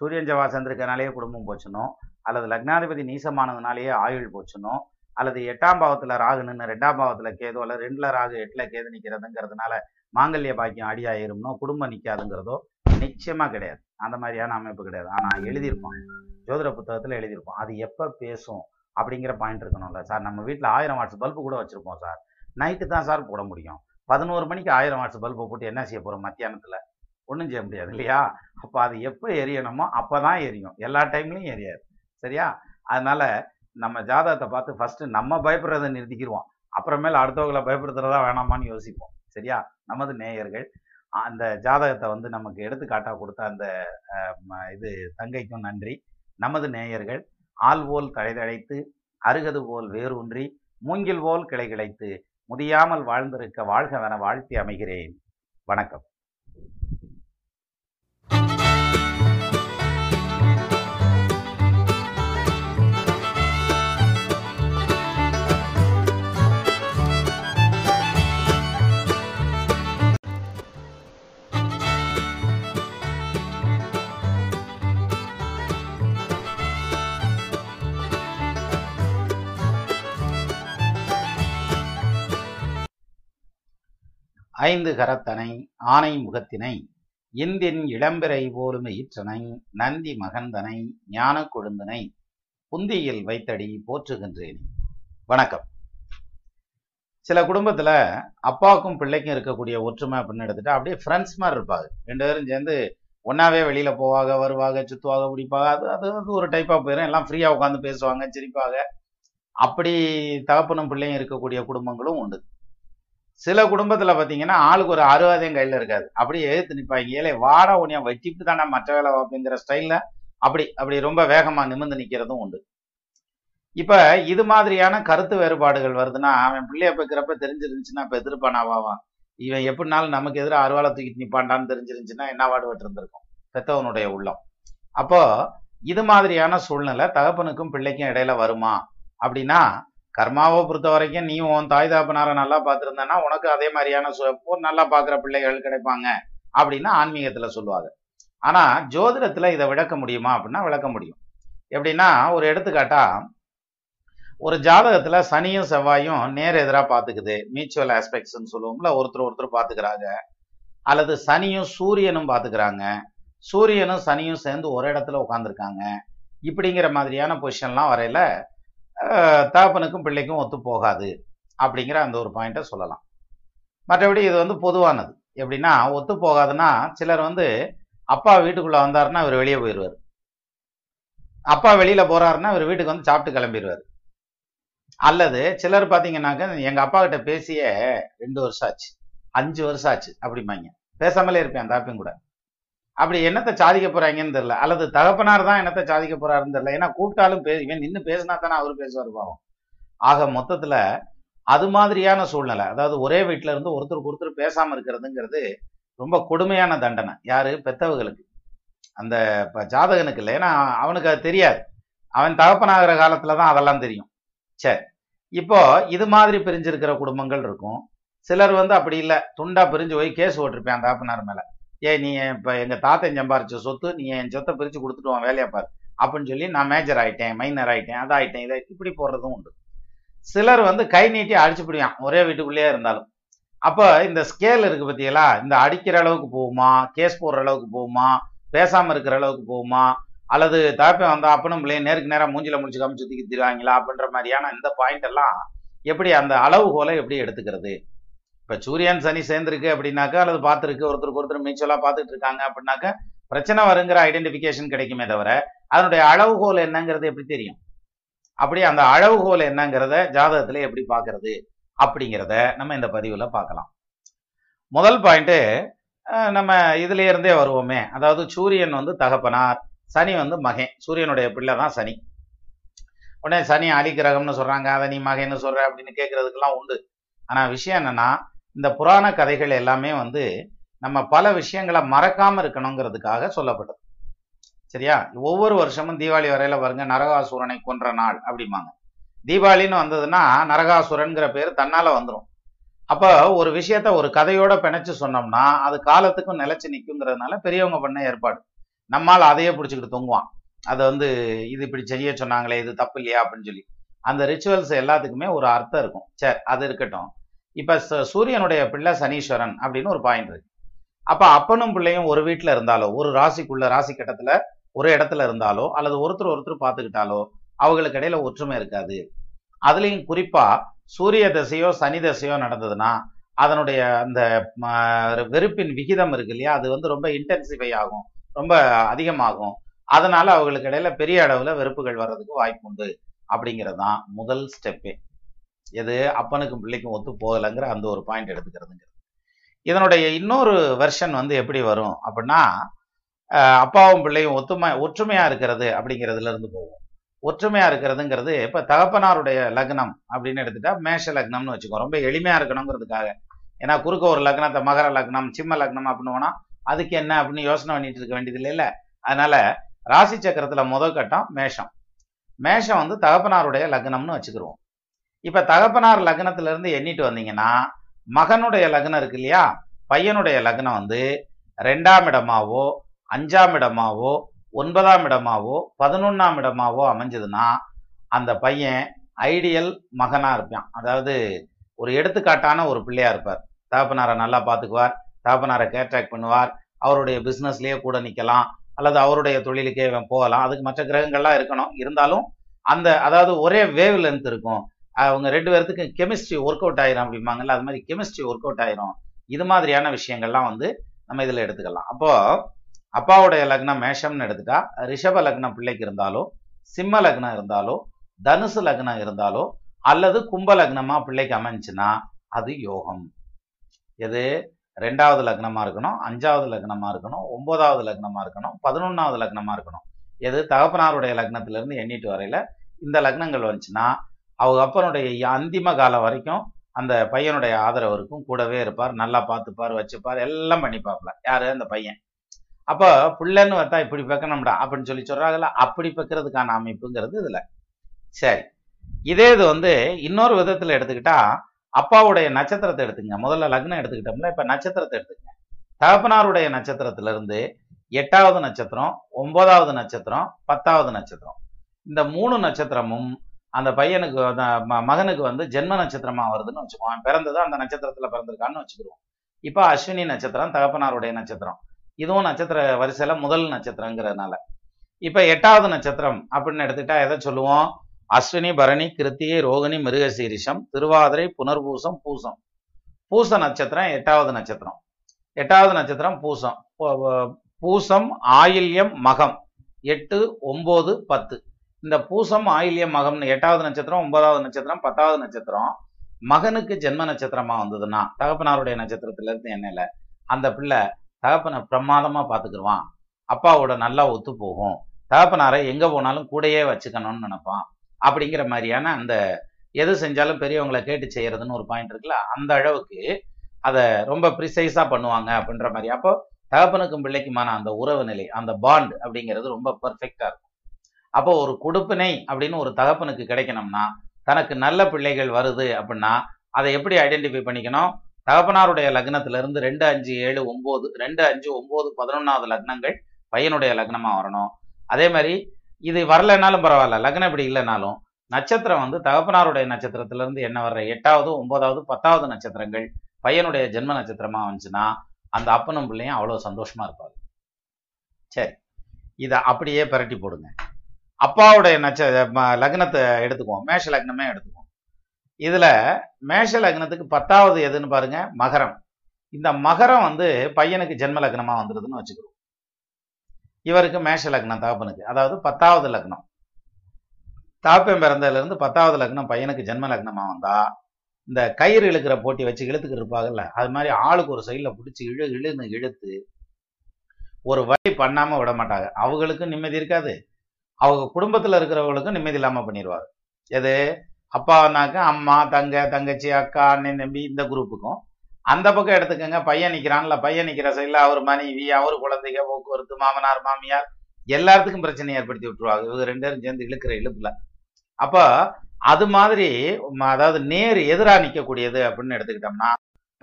A: சூரியன் ஜவா சந்திருக்கனாலேயே குடும்பம் போச்சுனோ அல்லது லக்னாதிபதி நீசமானதுனாலேயே ஆயுள் போச்சுனோ அல்லது எட்டாம் பாவத்தில் ராகு நின்று ரெண்டாம் பாவத்தில் கேது அல்லது ரெண்டில் ராகு எட்டில் கேது நிற்கிறதுங்கிறதுனால மாங்கல்ய பாக்கியம் அடியாயிரும்னோ குடும்பம் நிற்காதுங்கிறதோ நிச்சயமாக கிடையாது. அந்த மாதிரியான அமைப்பு கிடையாது. ஆனால் எழுதியிருப்பான் ஜோதிட புத்தகத்தில் எழுதியிருப்போம். அது எப்போ பேசும் அப்படிங்கிற பாயிண்ட் இருக்கணும்ல சார். நம்ம வீட்டில் ஆயிரம் வாட்ஸ் பல்பு கூட வச்சுருப்போம் சார். நைட்டு தான் சார் போட முடியும். பதினோரு மணிக்கு ஆயிரம் வாட்ஸ் பல்பை போட்டு என்ன செய்ய போகிறோம் மத்தியானத்தில்? ஒன்றும் செய்ய முடியாது இல்லையா? அப்போ அது எப்போ எரியணுமோ அப்போ தான் எரியும். எல்லா டைம்லையும் எரியாது. சரியா? அதனால் நம்ம ஜாதகத்தை பார்த்து ஃபஸ்ட்டு நம்ம பயப்படுறதை நிறுத்திக்கிடுவோம் அப்புறமேல அடுத்தவங்களை பயப்படுத்துறதா வேணாமான்னு யோசிப்போம். சரியா? நமது நேயர்கள் அந்த ஜாதகத்தை வந்து நமக்கு எடுத்துக்காட்டாக கொடுத்த அந்த இது தங்கைக்கும் நன்றி. நமது நேயர்கள் ஆள் போல் தழைதழைத்து அருகது போல் வேரூன்றி மூங்கில் போல் கிளை கிளைத்து முதியாமல் வாழ்ந்திருக்க வாழ்கவென வாழ்த்தி அமைகிறேன். வணக்கம். ஐந்து கரத்தனை ஆனை முகத்தினை இந்தின் இளம்பிறை போலும் ஈற்றனை நந்தி மகந்தனை ஞான கொழுந்தனை புந்தியில் வைத்தடி போற்றுகின்றேன். வணக்கம். சில குடும்பத்தில் அப்பாவுக்கும் பிள்ளைக்கும் இருக்கக்கூடிய ஒற்றுமை அப்படின்னு எடுத்துட்டா அப்படியே ஃப்ரெண்ட்ஸ் மாதிரி இருப்பாங்க ரெண்டு பேரும் சேர்ந்து ஒன்றாவே வெளியில் போவாங்க வருவாங்க சுற்றுவாங்க பிடிப்பாங்க அது அது அது ஒரு டைப்பாக போயிடும் எல்லாம் ஃப்ரீயாக உட்காந்து பேசுவாங்க சிரிப்பாங்க அப்படி தகப்பனும் பிள்ளையும் இருக்கக்கூடிய குடும்பங்களும் உண்டு. சில குடும்பத்தில் பார்த்தீங்கன்னா ஆளுக்கு ஒரு அறுபதையும் கையில் இருக்காது. அப்படியே எழுத்து நிற்பாங்க ஏழை வாடா உனியா வச்சிட்டு தானே மற்ற வேலை அப்படிங்கிற ஸ்டைலில் அப்படி அப்படி ரொம்ப வேகமாக நிமிர்ந்து நிற்கிறதும் உண்டு. இப்போ இது மாதிரியான கருத்து வேறுபாடுகள் வருதுன்னா அவன் பிள்ளைய பெக்கிறப்ப தெரிஞ்சிருந்துச்சுன்னா இப்போ எதிர்ப்பானாவா இவன் எப்படினாலும் நமக்கு எதிராக அருவாலை தூக்கிட்டு நிப்பாண்டான்னு தெரிஞ்சிருந்துச்சுன்னா என்ன வாடுபட்டு இருந்திருக்கும் பெத்தவனுடைய உள்ளம். அப்போ இது மாதிரியான சூழ்நிலை தகப்பனுக்கும் பிள்ளைக்கும் இடையில வருமா? அப்படின்னா கர்மாவை பொறுத்த வரைக்கும் நீ உன் தாய் தாப்பனாரை நல்லா பார்த்துருந்தனா உனக்கு அதே மாதிரியான நல்லா பார்க்குற பிள்ளைகள் கிடைப்பாங்க அப்படின்னு ஆன்மீகத்தில் சொல்லுவாங்க. ஆனால் ஜோதிடத்தில் இதை விளக்க முடியுமா அப்படின்னா விளக்க முடியும். எப்படின்னா ஒரு எடுத்துக்காட்டா ஒரு ஜாதகத்தில் சனியும் செவ்வாயும் நேர் எதிராக பார்த்துக்குது. மியூச்சுவல் ஆஸ்பெக்ட்ஸ்ன்னு சொல்லுவோம்ல ஒருத்தர் ஒருத்தர் பார்த்துக்கிறாங்க. அல்லது சனியும் சூரியனும் பார்த்துக்கிறாங்க. சூரியனும் சனியும் சேர்ந்து ஒரு இடத்துல உட்காந்துருக்காங்க இப்படிங்கிற மாதிரியான பொசிஷன்லாம் வரையில தகப்பனுக்கும் பிள்ளைக்கும் ஒத்து போகாது அப்படிங்கிற அந்த ஒரு பாயிண்ட்டை சொல்லலாம். மற்றபடி இது வந்து பொதுவானது. எப்படின்னா ஒத்து போகாதுன்னா சிலர் வந்து அப்பா வீட்டுக்குள்ளே வந்தாருன்னா அவர் வெளியே போயிடுவார் அப்பா வெளியில் போகிறாருன்னா அவர் வீட்டுக்கு வந்து சாப்பிட்டு கிளம்பிடுவார் அல்லது சிலர் பார்த்தீங்கன்னாக்க எங்கள் அப்பா கிட்ட பேசிய ரெண்டு வருஷம் ஆச்சு அஞ்சு வருஷம் ஆச்சு அப்படிம்பாங்க. பேசாமலே இருப்பேன் அந்த ஆப்பையும் கூட. அப்படி என்னத்தை சாதிக்க போறாங்கன்னு தெரியல. அல்லது தகப்பனார் தான் என்னத்தை சாதிக்க போறாருன்னு தெரியல. ஏன்னா கூப்பிட்டாலும் பே இவன் நின்று பேசினா தானே அவர் பேசுவார் பாவம். ஆக மொத்தத்துல அது மாதிரியான சூழ்நிலை அதாவது ஒரே வீட்டில இருந்து ஒருத்தருக்கு ஒருத்தர் பேசாம இருக்கிறதுங்கிறது ரொம்ப கொடுமையான தண்டனை. யாரு? பெத்தவர்களுக்கு அந்த ஜாதகனுக்கு இல்லை. ஏன்னா அவனுக்கு அது தெரியாது. அவன் தகப்பனாகிற காலத்துல தான் அதெல்லாம் தெரியும். சரி இப்போ இது மாதிரி பிரிஞ்சிருக்கிற குடும்பங்கள் இருக்கும். சிலர் வந்து அப்படி இல்லை. துண்டா பிரிஞ்சு போய் கேஸ் ஓட்டிருப்பேன் அந்த தகப்பனார் மேல. ஏய் நீ இப்போ எங்கள் தாத்தன் சம்பாரிச்ச சொத்து நீ என் சொத்தை பிரித்து கொடுத்துட்டு வான் வேலையை பாரு. அப்படின்னு சொல்லி நான் மேஜர் ஆகிட்டேன் மைனர் ஆகிட்டேன் அதாயிட்டேன் இதை இப்படி போடுறதும் உண்டு. சிலர் வந்து கை நீட்டி அடிச்சு பிடிவான் ஒரே வீட்டுக்குள்ளேயே இருந்தாலும். அப்போ இந்த ஸ்கேல் இருக்கு பார்த்தீங்களா இந்த அடிக்கிற அளவுக்கு போகுமா? கேஸ் போடுற அளவுக்கு போகுமா? பேசாம இருக்கிற அளவுக்கு போகுமா? அல்லது தப்பே வந்தா அப்பனும் பிள்ளைய நேருக்கு நேரம் மூஞ்சில முடிச்சு காமிச்சு தூக்கி திருவாங்களா? அப்படின்ற மாதிரியான இந்த பாயிண்ட் எல்லாம் எப்படி அந்த அளவுகோலை எப்படி எடுத்துக்கிறது? இப்ப சூரியன் சனி சேர்ந்துருக்கு அப்படின்னாக்கா அல்லது பார்த்துருக்கு ஒருத்தருக்கு ஒருத்தர் மியூச்சுவலாக பார்த்துட்டு இருக்காங்க அப்படின்னாக்கா பிரச்சனை வருங்கிற ஐடென்டிஃபிகேஷன் கிடைக்குமே தவிர அதனுடைய அளவுகோல் என்னங்கிறது எப்படி தெரியும்? அப்படி அந்த அளவுகோல் என்னங்கிறத ஜாதகத்தில் எப்படி பார்க்கறது? அப்படிங்கிறத நம்ம இந்த பதிவுல பார்க்கலாம். முதல் பாயிண்ட் நம்ம இதுல இருந்தே வருவோமே. அதாவது சூரியன் வந்து தகப்பனார் சனி வந்து மகன். சூரியனுடைய பிள்ளை தான் சனி. உடனே சனி அலிகிரகம்னு சொல்றாங்க அதை நீ மகன்னு சொல்ற அப்படின்னு கேட்குறதுக்கெல்லாம் உண்டு. ஆனா விஷயம் என்னன்னா இந்த புராண கதைகள் எல்லாமே வந்து நம்ம பல விஷயங்களை மறக்காம இருக்கணுங்கிறதுக்காக சொல்லப்படுது சரியா? ஒவ்வொரு வருஷமும் தீபாவளி வரையில பாருங்க நரகாசுரனை கொன்ற நாள் அப்படிம்பாங்க. தீபாவளின்னு வந்ததுன்னா நரகாசுரன்கிற பேர் தன்னால வந்துடும் அப்போ ஒரு விஷயத்த ஒரு கதையோட பிணைச்சு சொன்னோம்னா அது காலத்துக்கும் நிலைச்சு நிற்குங்கிறதுனால பெரியவங்க பண்ண ஏற்பாடு. நம்மால் அதையே பிடிச்சிக்கிட்டு தொங்குவான். அதை வந்து இது இப்படி செய்ய சொன்னாங்களே இது தப்பு இல்லையா அப்படின்னு சொல்லி. அந்த ரிச்சுவல்ஸ் எல்லாத்துக்குமே ஒரு அர்த்தம் இருக்கும். சரி அது இருக்கட்டும். இப்ப சூரியனுடைய பிள்ளை சனீஸ்வரன் அப்படின்னு ஒரு பாயிண்ட் இருக்கு. அப்ப அப்பனும் பிள்ளையும் ஒரு வீட்டுல இருந்தாலோ ஒரு ராசிக்குள்ள ராசி கட்டத்தில் ஒரு இடத்துல இருந்தாலோ அல்லது ஒருத்தர் ஒருத்தர் பார்த்துக்கிட்டாலோ அவங்களுக்கு இடையில ஒற்றுமை இருக்காது. அதுலயும் குறிப்பா சூரிய தசையோ சனி தசையோ நடந்ததுன்னா அதனுடைய அந்த வெறுப்பின் விகிதம் இருக்கு இல்லையா? அது வந்து ரொம்ப இன்டென்சிஃபை ஆகும் ரொம்ப அதிகமாகும். அதனால அவங்களுக்கு இடையில பெரிய அளவுல வெறுப்புகள் வர்றதுக்கு வாய்ப்பு உண்டு அப்படிங்கிறது தான் முதல் ஸ்டெப்பே எது? அப்பனுக்கும் பிள்ளைக்கும் ஒத்து போகலைங்கிற அந்த ஒரு பாயிண்ட் எடுத்துக்கிறதுங்கிறது. இதனுடைய இன்னொரு வெர்ஷன் வந்து எப்படி வரும் அப்படின்னா அப்பாவும் பிள்ளையும் ஒத்துமை ஒற்றுமையா இருக்கிறது அப்படிங்கிறதுல இருந்து போகும். ஒற்றுமையா இருக்கிறதுங்கிறது இப்ப தகப்பனாருடைய லக்னம் அப்படின்னு எடுத்துட்டா மேஷ லக்னம்னு வச்சுக்கோ. ரொம்ப எளிமையா இருக்கணுங்கிறதுக்காக. ஏன்னா குறுக்க ஒரு லக்னத்தை மகர லக்னம் சிம்ம லக்னம் அப்படின்னு போனா அதுக்கு என்ன அப்படின்னு யோசனை பண்ணிட்டு இருக்க வேண்டியது இல்லை அதனால ராசி சக்கரத்துல முதல் கட்டம் மேஷம். மேஷம் வந்து தகப்பனாருடைய லக்னம்னு வச்சுக்கிருவோம். இப்ப தகப்பனார் லக்னத்துல இருந்து எண்ணிட்டு வந்தீங்கன்னா மகனுடைய லக்னம் இருக்கு இல்லையா? பையனுடைய லக்னம் வந்து ரெண்டாம் இடமாவோ அஞ்சாம் இடமாவோ ஒன்பதாம் இடமாவோ பதினொன்னாம் இடமாவோ அமைஞ்சதுன்னா அந்த பையன் ஐடியல் மகனா இருப்பான். அதாவது ஒரு எடுத்துக்காட்டான ஒரு பிள்ளையா இருப்பார். தகப்பனாரை நல்லா பார்த்துக்குவார் தகப்பனாரை கேட்ராக் பண்ணுவார் அவருடைய பிசினஸ்லயே கூட நிக்கலாம் அல்லது அவருடைய தொழிலுக்கே போகலாம். அதுக்கு மற்ற கிரகங்கள்லாம் இருக்கணும். இருந்தாலும் அந்த அதாவது ஒரே வேவ் லென்த் இருக்கும். அவங்க ரெண்டு பேர்த்துக்கு கெமிஸ்ட்ரி ஒர்க் அவுட் ஆயிரும் அப்படிம்பாங்கல்ல அது மாதிரி கெமிஸ்ட்ரி ஒர்க் அவுட் ஆயிரும். இது மாதிரியான விஷயங்கள்லாம் வந்து நம்ம இதில் எடுத்துக்கலாம். அப்போ அப்பாவுடைய லக்னம் மேஷம்னு எடுத்துட்டா ரிஷப லக்னம் பிள்ளைக்கு இருந்தாலோ சிம்ம லக்னம் இருந்தாலோ தனுசு லக்னம் இருந்தாலோ அல்லது கும்ப லக்னமா பிள்ளைக்கு அமைஞ்சுன்னா அது யோகம். எது? ரெண்டாவது லக்னமா இருக்கணும் அஞ்சாவது லக்னமா இருக்கணும் ஒன்பதாவது லக்னமா இருக்கணும் பதினொன்றாவது லக்னமா இருக்கணும். எது? தகப்பனாருடைய லக்னத்துல இருந்து எண்ணிட்டு வரையில இந்த லக்னங்கள் வந்துச்சுன்னா அவங்க அப்பனுடைய அந்திம காலம் வரைக்கும் அந்த பையனுடைய ஆதரவு இருக்கும். கூடவே இருப்பார் நல்லா பார்த்துப்பார் வச்சுப்பார் எல்லாம் பண்ணி பார்ப்பல யாரு? அந்த பையன். அப்போ பிள்ளைன்னு பார்த்தா இப்படி பெக்கணும்டா அப்படின்னு சொல்லி சொல்றாங்கல்ல அப்படி பெக்கிறதுக்கான அமைப்புங்கிறது இதுல. சரி. இதே இது வந்து இன்னொரு விதத்துல எடுத்துக்கிட்டா அப்பாவுடைய நட்சத்திரத்தை எடுத்துங்க முதல்ல லக்னம் எடுத்துக்கிட்டோம்ல இப்ப நட்சத்திரத்தை எடுத்துங்க தகப்பனாருடைய நட்சத்திரத்துல இருந்து எட்டாவது நட்சத்திரம் ஒன்பதாவது நட்சத்திரம் பத்தாவது நட்சத்திரம். இந்த மூணு நட்சத்திரமும் அந்த பையனுக்கு மகனுக்கு வந்து ஜென்ம நட்சத்திரமா வருதுன்னு வச்சுக்குவோம் பிறந்தது அந்த நட்சத்திரத்துல பிறந்திருக்கான்னு வச்சுக்கிடுவோம். இப்போ அஸ்வினி நட்சத்திரம் தகப்பனாருடைய நட்சத்திரம். இதுவும் நட்சத்திர வரிசையில முதல் நட்சத்திரங்கிறதுனால. இப்ப எட்டாவது நட்சத்திரம் அப்படின்னு எடுத்துக்கிட்டா எதை சொல்லுவோம்? அஸ்வினி பரணி கிருத்திகை ரோகிணி மிருகசீரிஷம் திருவாதிரை புனர்பூசம் பூசம். பூச நட்சத்திரம் எட்டாவது நட்சத்திரம். எட்டாவது நட்சத்திரம் பூசம். பூசம் ஆயில்யம் மகம். எட்டு ஒம்பது பத்து. இந்த பூசம் ஆயில்ய மகம்னு எட்டாவது நட்சத்திரம் ஒன்பதாவது நட்சத்திரம் பத்தாவது நட்சத்திரம் மகனுக்கு ஜென்ம நட்சத்திரமா வந்ததுன்னா தகப்பனாருடைய நட்சத்திரத்துல இருந்து என்னல அந்த பிள்ளை தகப்பனை பிரமாதமா பாத்துக்கிடுவான் அப்பாவோட நல்லா ஒத்து போகும். தகப்பனாரை எங்க போனாலும் கூடையே வச்சுக்கணும்னு நினைப்பான். அப்படிங்கிற மாதிரியான அந்த எது செஞ்சாலும் பெரியவங்களை கேட்டு செய்யறதுன்னு ஒரு பாயிண்ட் இருக்குல்ல அந்த அளவுக்கு அதை ரொம்ப ப்ரிசைஸா பண்ணுவாங்க அப்படின்ற மாதிரி. அப்போ தகப்பனுக்கும் பிள்ளைக்குமான அந்த உறவு நிலை அந்த பாண்ட் அப்படிங்கிறது ரொம்ப பர்ஃபெக்டா இருக்கும். அப்போ ஒரு கொடுப்பினை அப்படின்னு ஒரு தகப்பனுக்கு கிடைக்கணும்னா தனக்கு நல்ல பிள்ளைகள் வருது அப்படின்னா அதை எப்படி ஐடென்டிஃபை பண்ணிக்கணும்? தகப்பனாருடைய லக்னத்துல இருந்து ரெண்டு அஞ்சு ஏழு ஒம்பது ரெண்டு அஞ்சு ஒம்பது பதினொன்றாவது லக்னங்கள் பையனுடைய லக்னமா வரணும். அதே மாதிரி இது வரலைனாலும் பரவாயில்ல லக்னம் இப்படி இல்லைனாலும் நட்சத்திரம் வந்து தகப்பனாருடைய நட்சத்திரத்திலிருந்து என்ன வர்ற? எட்டாவது ஒன்பதாவது பத்தாவது நட்சத்திரங்கள் பையனுடைய ஜென்ம நட்சத்திரமா வந்துச்சுன்னா அந்த அப்பனும் பிள்ளையும் அவ்வளோ சந்தோஷமா இருப்பார். சரி இதை அப்படியே பிரட்டி போடுங்க. அப்பாவுடைய நட்ச லக்னத்தை எடுத்துக்குவோம். மேஷ லக்னமே எடுத்துக்குவோம். இதுல மேஷ லக்னத்துக்கு பத்தாவது எதுன்னு பாருங்க மகரம். இந்த மகரம் வந்து பையனுக்கு ஜென்ம லக்னமா வந்துருதுன்னு வச்சுக்கிறோம். இவருக்கு மேஷ லக்னம் தகப்பனுக்கு அதாவது பத்தாவது லக்னம். தாப்பம் பிறந்ததுல இருந்து பத்தாவது லக்னம் பையனுக்கு ஜென்ம லக்னமா வந்தா இந்த கயிறு இழுக்கிற போட்டி வச்சு இழுத்துக்கிட்டு இருப்பாங்கல்ல அது மாதிரி ஆளுக்கு ஒரு சைடில் பிடிச்சி இழு இழுன்னு இழுத்து ஒரு வழி பண்ணாம விட மாட்டாங்க. அவங்களுக்கும் நிம்மதி இருக்காது. அவங்க குடும்பத்துல இருக்கிறவங்களுக்கும் நிம்மதி இல்லாம பண்ணிடுவார் எது? அப்பானாக்க அம்மா தங்க தங்கச்சி அக்கா அண்ணன் தம்பி இந்த குரூப்புக்கும். அந்த பக்கம் எடுத்துக்கோங்க பையன் நிற்கிறான்ல பையன் நிக்கிற சைடில் அவர் மனைவி அவர் குழந்தைங்க போக்குவரத்து மாமனார் மாமியார் எல்லாத்துக்கும் பிரச்சனை ஏற்படுத்தி விட்டுருவாங்க. இவங்க ரெண்டு பேரும் சேர்ந்து இழுக்கிற இழுப்புல. அப்போ அது மாதிரி அதாவது நேர் எதிரா நிக்கக்கூடியது அப்படின்னு எடுத்துக்கிட்டோம்னா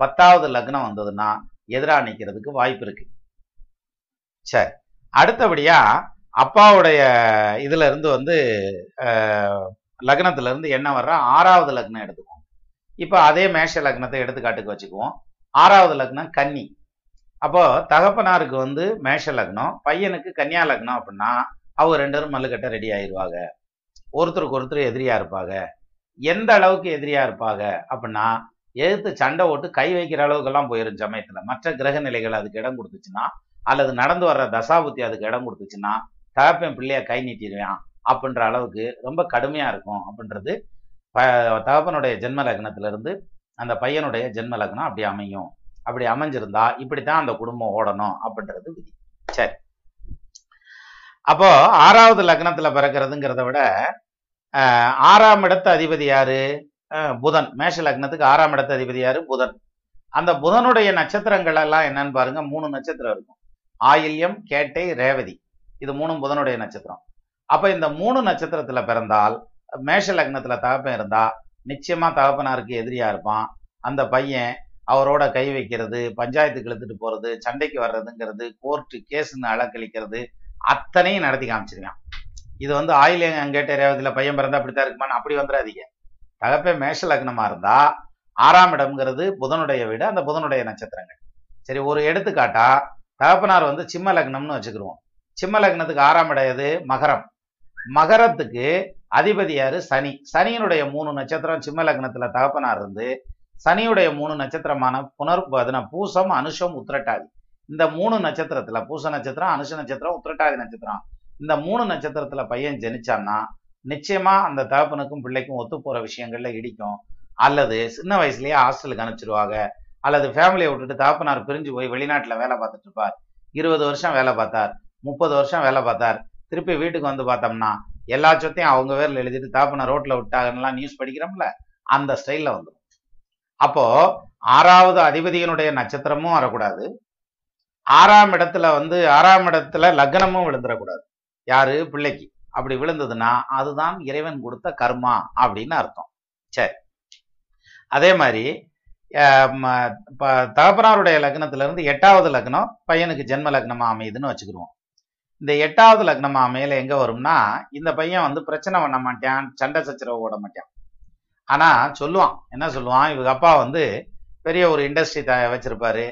A: பத்தாவது லக்னம் வந்ததுன்னா எதிரா நிக்கிறதுக்கு வாய்ப்பு இருக்கு. சரி. அடுத்தபடியா அப்பாவுடைய இதுல இருந்து வந்து லக்னத்துல இருந்து என்ன வர்ற? ஆறாவது லக்னம் எடுத்துக்குவோம். இப்போ அதே மேஷ லக்னத்தை எடுத்துக்காட்டுக்கு வச்சுக்குவோம். ஆறாவது லக்னம் கன்னி. அப்போ தகப்பனாருக்கு வந்து மேஷ லக்னம் பையனுக்கு கன்னியா லக்னம் அப்படின்னா அவங்க ரெண்டு பேரும் மல்லுக்கட்ட ரெடி ஆயிருவாங்க. ஒருத்தருக்கு ஒருத்தர் எதிரியா இருப்பாங்க. எந்த அளவுக்கு எதிரியா இருப்பாங்க அப்படின்னா எதிர்த்து சண்டை ஓட்டு கை வைக்கிற அளவுக்கெல்லாம் போயிரும் சமயத்துல. மற்ற கிரக நிலைகள் அதுக்கு இடம் கொடுத்துச்சுன்னா அல்லது நடந்து வர்ற தசாபுத்தி அதுக்கு இடம் கொடுத்துச்சுன்னா தகப்பன் பிள்ளைய கை நீட்டிடுவான் அப்படின்ற அளவுக்கு ரொம்ப கடுமையா இருக்கும் அப்படின்றது ப- தகப்பனுடைய ஜென்ம லக்னத்துல இருந்து அந்த பையனுடைய ஜென்ம லக்னம் அப்படி அமையும். அப்படி அமைஞ்சிருந்தா இப்படித்தான் அந்த குடும்பம் ஓடணும் அப்படின்றது விதி. சரி. அப்போ ஆறாவது லக்னத்துல பிறக்கிறதுங்கிறத விட ஆறாம் இடத்து அதிபதி யாரு? புதன். மேஷ லக்னத்துக்கு ஆறாம் இடத்து அதிபதி யாரு? புதன். அந்த புதனுடைய நட்சத்திரங்கள் எல்லாம் என்னன்னு பாருங்க மூணு நட்சத்திரம் இருக்கும். ஆயில்யம் கேட்டை ரேவதி. இது மூணும் புதனுடைய நட்சத்திரம். அப்ப இந்த மூணு நட்சத்திரத்துல பிறந்தால் மேஷ லக்னத்துல தகப்பன் இருந்தா நிச்சயமா தகப்பனாருக்கு எதிரியா இருப்பான். அந்த பையன் அவரோட கை வைக்கிறது பஞ்சாயத்துக்கு இழுத்துட்டு போறது சண்டைக்கு வர்றதுங்கிறது கோர்ட்டு கேஸுன்னு அலக்கழிக்கிறது அத்தனையும் நடத்தி காமிச்சிருக்கான். இது வந்து ஆயில் அங்கேட்ட ரேவதியில பையன் பிறந்தா அப்படித்தான் இருக்குமான்னு அப்படி வந்துடாதீங்க. தகப்பன் மேஷ லக்னமா இருந்தா ஆறாம் இடம்ங்கிறது புதனுடைய வீடு அந்த புதனுடைய நட்சத்திரங்கள். சரி ஒரு எடுத்துக்காட்டா தகப்பனார் வந்து சிம்ம லக்னம்னு வச்சுக்கிருவோம். சிம்ம லக்னத்துக்கு ஆறாம் இடம் எது? மகரம். மகரத்துக்கு அதிபதியார் சனி. சனியினுடைய மூணு நட்சத்திரம் சிம்மலக்னத்துல தகப்பனார் இருந்து சனியுடைய மூணு நட்சத்திரமான புனர் பதின பூசம் அனுஷம் உத்திரட்டாதி. இந்த மூணு நட்சத்திரத்துல பூச நட்சத்திரம் அனுஷ நட்சத்திரம் உத்திரட்டாதி நட்சத்திரம். இந்த மூணு நட்சத்திரத்துல பையன் ஜெனிச்சான்னா நிச்சயமா அந்த தகப்பனுக்கும் பிள்ளைக்கும் ஒத்து போற விஷயங்கள்ல இடிக்கும். அல்லது சின்ன வயசுலயே ஹாஸ்டலுக்கு அனுப்பிச்சிருவாங்க. அல்லது ஃபேமிலியை விட்டுட்டு தகப்பனார் பிரிஞ்சு போய் வெளிநாட்டுல வேலை பார்த்துட்டு இருப்பார். இருபது வருஷம் வேலை பார்த்தார். முப்பது வருஷம் வேலை பார்த்தார். திருப்பி வீட்டுக்கு வந்து பார்த்தோம்னா எல்லா சொத்தையும் அவங்க பேரில் எழுதிட்டு தகப்பனார் ரோட்ல விட்டாங்கலாம் நியூஸ் படிக்கிறோம்ல அந்த ஸ்டைல்ல வந்துடும் அப்போ ஆறாவது அதிபதியினுடைய நட்சத்திரமும் வரக்கூடாது. ஆறாம் இடத்துல வந்து ஆறாம் இடத்துல லக்னமும் விழுந்துடக்கூடாது யாரு? பிள்ளைக்கு. அப்படி விழுந்ததுன்னா அதுதான் இறைவன் கொடுத்த கர்மா அப்படின்னு அர்த்தம். சரி. அதே மாதிரி தகப்பனாருடைய லக்னத்துல இருந்து எட்டாவது லக்னம் பையனுக்கு ஜென்ம லக்னமாக அமையுதுன்னு வச்சுக்கிடுவோம் இந்த எட்டாவது லக்னமா மேல எங்க வரும்னா இந்த பையன் வந்து பிரச்சனை பண்ண மாட்டான் சண்டை சச்சரவு ஓட மாட்டான். ஆனா சொல்லுவான். என்ன சொல்லுவான்? இவங்க அப்பா வந்து பெரிய ஒரு இண்டஸ்ட்ரி த வச்சிருப்பாரு.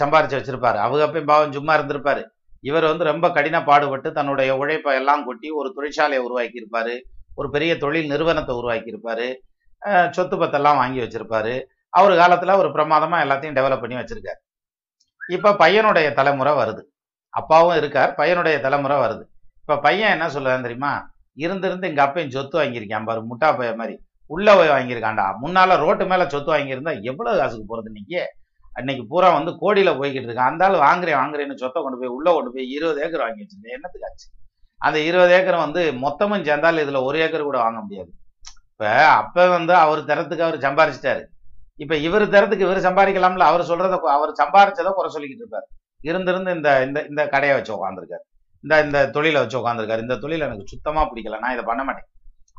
A: சம்பாரிச்சு வச்சிருப்பாரு. அவங்க அப்பயும் பாவம் சும்மா இருந்திருப்பாரு. இவர் வந்து ரொம்ப கடின பாடுபட்டு தன்னுடைய உழைப்பை எல்லாம் கொட்டி ஒரு தொழிற்சாலையை உருவாக்கி இருப்பாரு ஒரு பெரிய தொழில் நிறுவனத்தை உருவாக்கி இருப்பாரு சொத்து பத்தெல்லாம் வாங்கி வச்சிருப்பாரு. அவர் காலத்துல ஒரு பிரமாதமா எல்லாத்தையும் டெவலப் பண்ணி வச்சிருக்காரு. இப்ப பையனுடைய தலைமுறை வருது. அப்பாவும் இருக்கார் பையனுடைய தலைமுறை வருது. இப்ப பையன் என்ன சொல்லுறான் தெரியுமா? இருந்திருந்து எங்க அப்பையும் சொத்து வாங்கியிருக்கான் பாரு முட்டா பைய மாதிரி. உள்ள போய் வாங்கியிருக்காண்டா முன்னால ரோட்டு மேல சொத்து வாங்கியிருந்தா எவ்வளவு காசுக்கு போறது இன்னைக்கு? அன்னைக்கு பூரா வந்து கோடியில போய்கிட்டு இருக்கான் அந்த ஆள் வாங்குறேன் வாங்குறேன்னு சொத்தை கொண்டு போய் உள்ள கொண்டு போய் இருபது ஏக்கர் வாங்கி வச்சிருந்தேன் என்னத்துக்கு ஆச்சு? அந்த இருபது ஏக்கர் வந்து மொத்தமும் சேர்ந்தால் இதுல ஒரு ஏக்கர் கூட வாங்க முடியாது. இப்ப அப்ப வந்து அவர் தரத்துக்கு அவர் சம்பாரிச்சிட்டாரு. இப்ப இவர் தரத்துக்கு இவர் சம்பாதிக்கலாம்ல? அவர் சொல்கிறத அவர் சம்பாரிச்சதை குறை சொல்லிக்கிட்டு இருப்பார். இருந்திருந்து இந்த இந்த இந்த கடையை வச்சு உட்காந்துருக்காரு இந்த இந்த தொழிலை வச்சு உட்காந்துருக்காரு இந்த தொழில் எனக்கு சுத்தமா பிடிக்கல. நான் இதை பண்ண மாட்டேன்.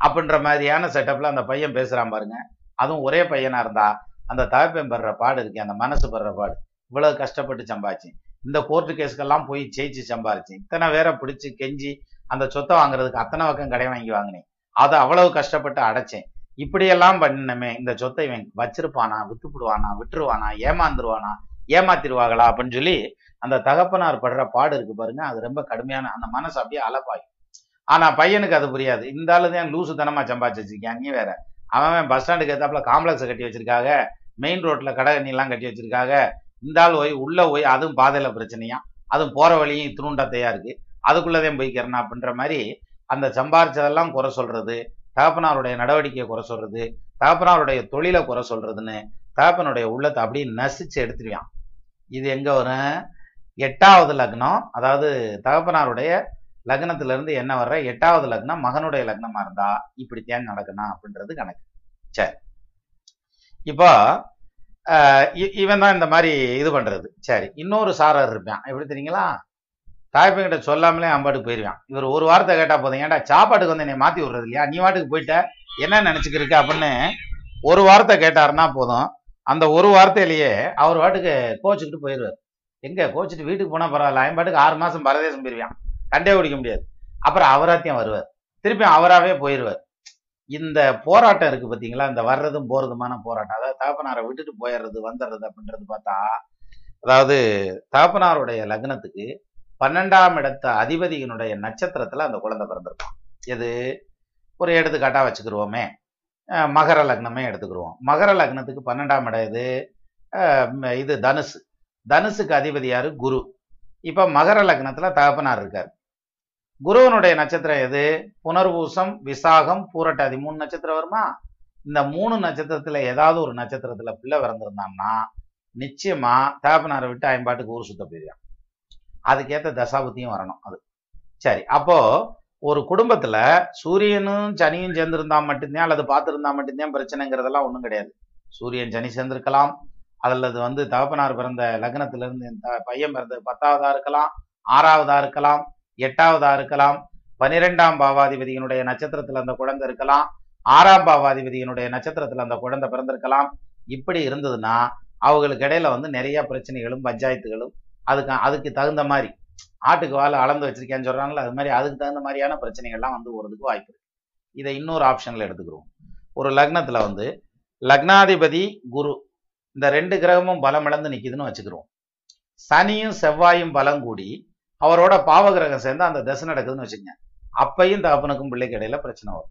A: அப்படின்ற மாதிரியான செட்டப்ல அந்த பையன் பேசுறான் பாருங்க. அதுவும் ஒரே பையனா இருந்தா அந்த தகப்பன் படுற பாடு இருக்கு. அந்த மனசு படுற பாடு. இவ்வளவு கஷ்டப்பட்டு சம்பாதிச்சேன் இந்த கோர்ட்டு கேஸ்க்கெல்லாம் போய் ஜெயிச்சு சம்பாரிச்சு. இத்தனை பேரை பிடிச்சி கெஞ்சி அந்த சொத்தை வாங்குறதுக்கு அத்தனை பக்கம் கடை வாங்கி வாங்கினேன். அதை அவ்வளவு கஷ்டப்பட்டு அடைச்சேன். இப்படியெல்லாம் பண்ணினமே இந்த சொத்தை இவன் வச்சிருப்பானா வித்துப்பிடுவானா விட்டுருவானா ஏமாந்துருவானா ஏமாத்திருவாங்களா அப்படின்னு சொல்லி அந்த தகப்பனார் படுற பாடு இருக்கு பாருங்க அது ரொம்ப கடுமையான அந்த மனசு அப்படியே அலப்பாயும். ஆனா பையனுக்கு அது புரியாது. இந்த ஆளு தான் லூசு தனமா சம்பாதிச்சு வச்சிருக்கான் நீ வேற. அவன் பஸ் ஸ்டாண்டுக்கு ஏத்தாப்புல காம்ப்ளெக்ஸ் கட்டி வச்சிருக்காங்க. மெயின் ரோட்ல கடை எல்லாம் கட்டி வச்சிருக்காங்க. இந்த ஆள் போய் உள்ள போய் அதுவும் பாதையில பிரச்சனையா? அதுவும் போற வழியும் இத்தினுண்டத்தையா இருக்கு? அதுக்குள்ளதையும் போய்க்கிறனா அப்படின்ற மாதிரி அந்த சம்பாரிச்சதெல்லாம் குறை சொல்றது தகப்பனாருடைய நடவடிக்கையை குறை சொல்றது தகப்பனாருடைய தொழிலை குறை சொல்றதுன்னு தகப்பனுடைய உள்ளத்தை அப்படியே நசிச்சு எடுத்துருவான். இது எங்க வரும்? எட்டாவது லக்னம் அதாவது தகப்பனாருடைய லக்னத்துல இருந்து என்ன வர்ற? எட்டாவது லக்னம் மகனுடைய லக்னமா இருந்தா இப்படித்தான் நடக்கணும் அப்படின்றது கணக்கு. சரி. இப்போ ஆஹ் இவன் தான் இந்த மாதிரி இது பண்றது. சரி. இன்னொரு சாரர் இருப்பான். எப்படி தெரியுங்களா? தாய்ப்பங்கிட்ட சொல்லாமலே அம்பாட்டுக்கு போயிருவான். இவர் ஒரு வார்த்தை கேட்டா போதும். ஏன்டா சாப்பாட்டுக்கு வந்து என்னை மாத்தி விடுறது இல்லையா? நீ வாட்டுக்கு போயிட்ட? என்ன நினைச்சுக்கிருக்க அப்படின்னு ஒரு வார்த்தை கேட்டாருன்னா போதும். அந்த ஒரு வார்த்தையிலேயே அவர் வாட்டுக்கு கோச்சுக்கிட்டு போயிடுவார் எங்க கோச்சிட்டு வீட்டுக்கு போனா பரவாயில்ல அவன் பாட்டுக்கு ஆறு மாசம் பரதேசம் போயிருவான் கண்டே பிடிக்க முடியாது. அப்புறம் அவராத்தையும் வருவார். திருப்பி அவராவே போயிடுவார் இந்த போராட்டம் இருக்கு பாத்தீங்களா? இந்த வர்றதும் போறதுமான போராட்டம். அதாவது தகப்பனாரை விட்டுட்டு போயிடுறது வந்துடுறது அப்படின்றது பார்த்தா அதாவது தகப்பனாருடைய லக்னத்துக்கு பன்னெண்டாம் இடத்த அதிபதியினுடைய நட்சத்திரத்துல அந்த குழந்தை பிறந்திருக்கும் எது? ஒரு எடுத்துக்காட்டா வச்சுக்கிருவோமே. அஹ் மகர லக்னமே எடுத்துக்கிருவோம். மகர லக்னத்துக்கு பன்னெண்டாம் இடம் இது இது தனுசு. தனுசுக்கு அதிபதி யார்? குரு. இப்ப மகர லக்னத்துல தகப்பனார் இருக்கார். குருவனுடைய நட்சத்திரம் எது? புனர்பூசம் விசாகம் பூரட்டாதி மூணு நட்சத்திரம் வருமா? இந்த மூணு நட்சத்திரத்துல ஏதாவது ஒரு நட்சத்திரத்துல பிள்ளை பிறந்திருந்தான்னா நிச்சயமா தகப்பனாரை விட்டு ஐம்பாட்டுக்கு ஊர் சுத்த போயிருவான் அதுக்கேத்த தசாபுத்தியும் வரணும் அது. சரி அப்போ ஒரு குடும்பத்துல சூரியனும் சனியும் சேர்ந்திருந்தா மட்டும்தான் அல்லது பார்த்துருந்தா மட்டும்தான் பிரச்சனைங்கிறதெல்லாம் ஒன்றும் கிடையாது. சூரியன் சனி சேர்ந்திருக்கலாம். அல்லது வந்து தகப்பனார் பிறந்த லக்னத்துல இருந்து இந்த பையன் பிறந்த பத்தாவதா இருக்கலாம் ஆறாவதா இருக்கலாம் எட்டாவதா இருக்கலாம் பனிரெண்டாம் பாவாதிபதியினுடைய நட்சத்திரத்துல அந்த குழந்தை இருக்கலாம் ஆறாம் பாவாதிபதியினுடைய நட்சத்திரத்துல அந்த குழந்தை பிறந்திருக்கலாம். இப்படி இருந்ததுன்னா அவங்களுக்கு இடையில வந்து நிறைய பிரச்சனைகளும் பஞ்சாயத்துகளும் அதுக்கு அதுக்கு தகுந்த மாதிரி ஆட்டுக்கு வாழை அளந்து வச்சிருக்கேன்னு சொல்றாங்களா அது மாதிரி அதுக்கு தகுந்த மாதிரியான பிரச்சனைகள்லாம் வந்து வரதுக்கு வாய்ப்பு இருக்கு. இதை இன்னொரு ஆப்ஷன்ல எடுத்துக்கிறோம் ஒரு லக்னத்துல வந்து லக்னாதிபதி குரு இந்த ரெண்டு கிரகமும் பலம் இழந்து நிக்குதுன்னு வச்சுக்கிறோம் சனியும் செவ்வாயும் பலம் கூடி அவரோட பாவ கிரகம் சேர்ந்து அந்த தசை நடக்குதுன்னு வச்சுக்கோங்க. அப்பையும் தகப்பனுக்கும் பிள்ளைக்கு இடையில பிரச்சனை வரும்.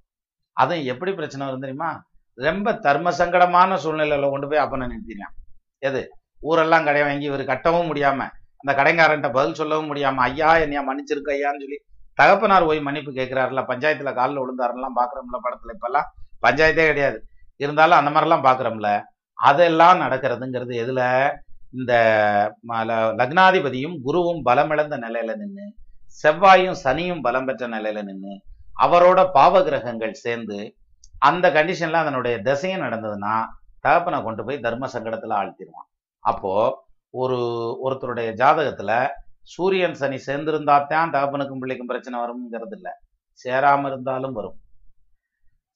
A: அதுவும் எப்படி பிரச்சனை வரும் தெரியுமா? ரொம்ப தர்ம சங்கடமான சூழ்நிலையில கொண்டு போய் அப்பனை நிறுத்தினான் எது? ஊரெல்லாம் கடை வாங்கி இவர் கட்டவும் முடியாம அந்த கடைக்காரன்ட்ட பதில் சொல்லவும் முடியாம ஐயா என்னையா மன்னிச்சிருக்க ஐயான்னு சொல்லி தகப்பனார் போய் மன்னிப்பு கேட்கிறாருல பஞ்சாயத்துல காலில் விழுந்தாருலாம் பாக்குறோம்ல படத்துல இப்பெல்லாம். பஞ்சாயத்தே கிடையாது. இருந்தாலும் அந்த மாதிரிலாம் பாக்குறோம்ல. அதெல்லாம் நடக்கிறதுங்கிறது எதுல? இந்த லக்னாதிபதியும் குருவும் பலமிழந்த நிலையில நின்று செவ்வாயும் சனியும் பலம் பெற்ற நிலையில நின்று அவரோட பாவ கிரகங்கள் சேர்ந்து அந்த கண்டிஷன்ல அதனுடைய திசையும் நடந்ததுன்னா தகப்பனை கொண்டு போய் தர்ம சங்கடத்துல ஆழ்த்திடுவான் அப்போ ஒரு ஒருத்தருடைய ஜாதகத்துல சூரியன் சனி சேர்ந்திருந்தாத்தான் தகப்பனுக்கும் பிள்ளைக்கும் பிரச்சனை வரும்ங்கிறது இல்ல. சேராம இருந்தாலும் வரும்.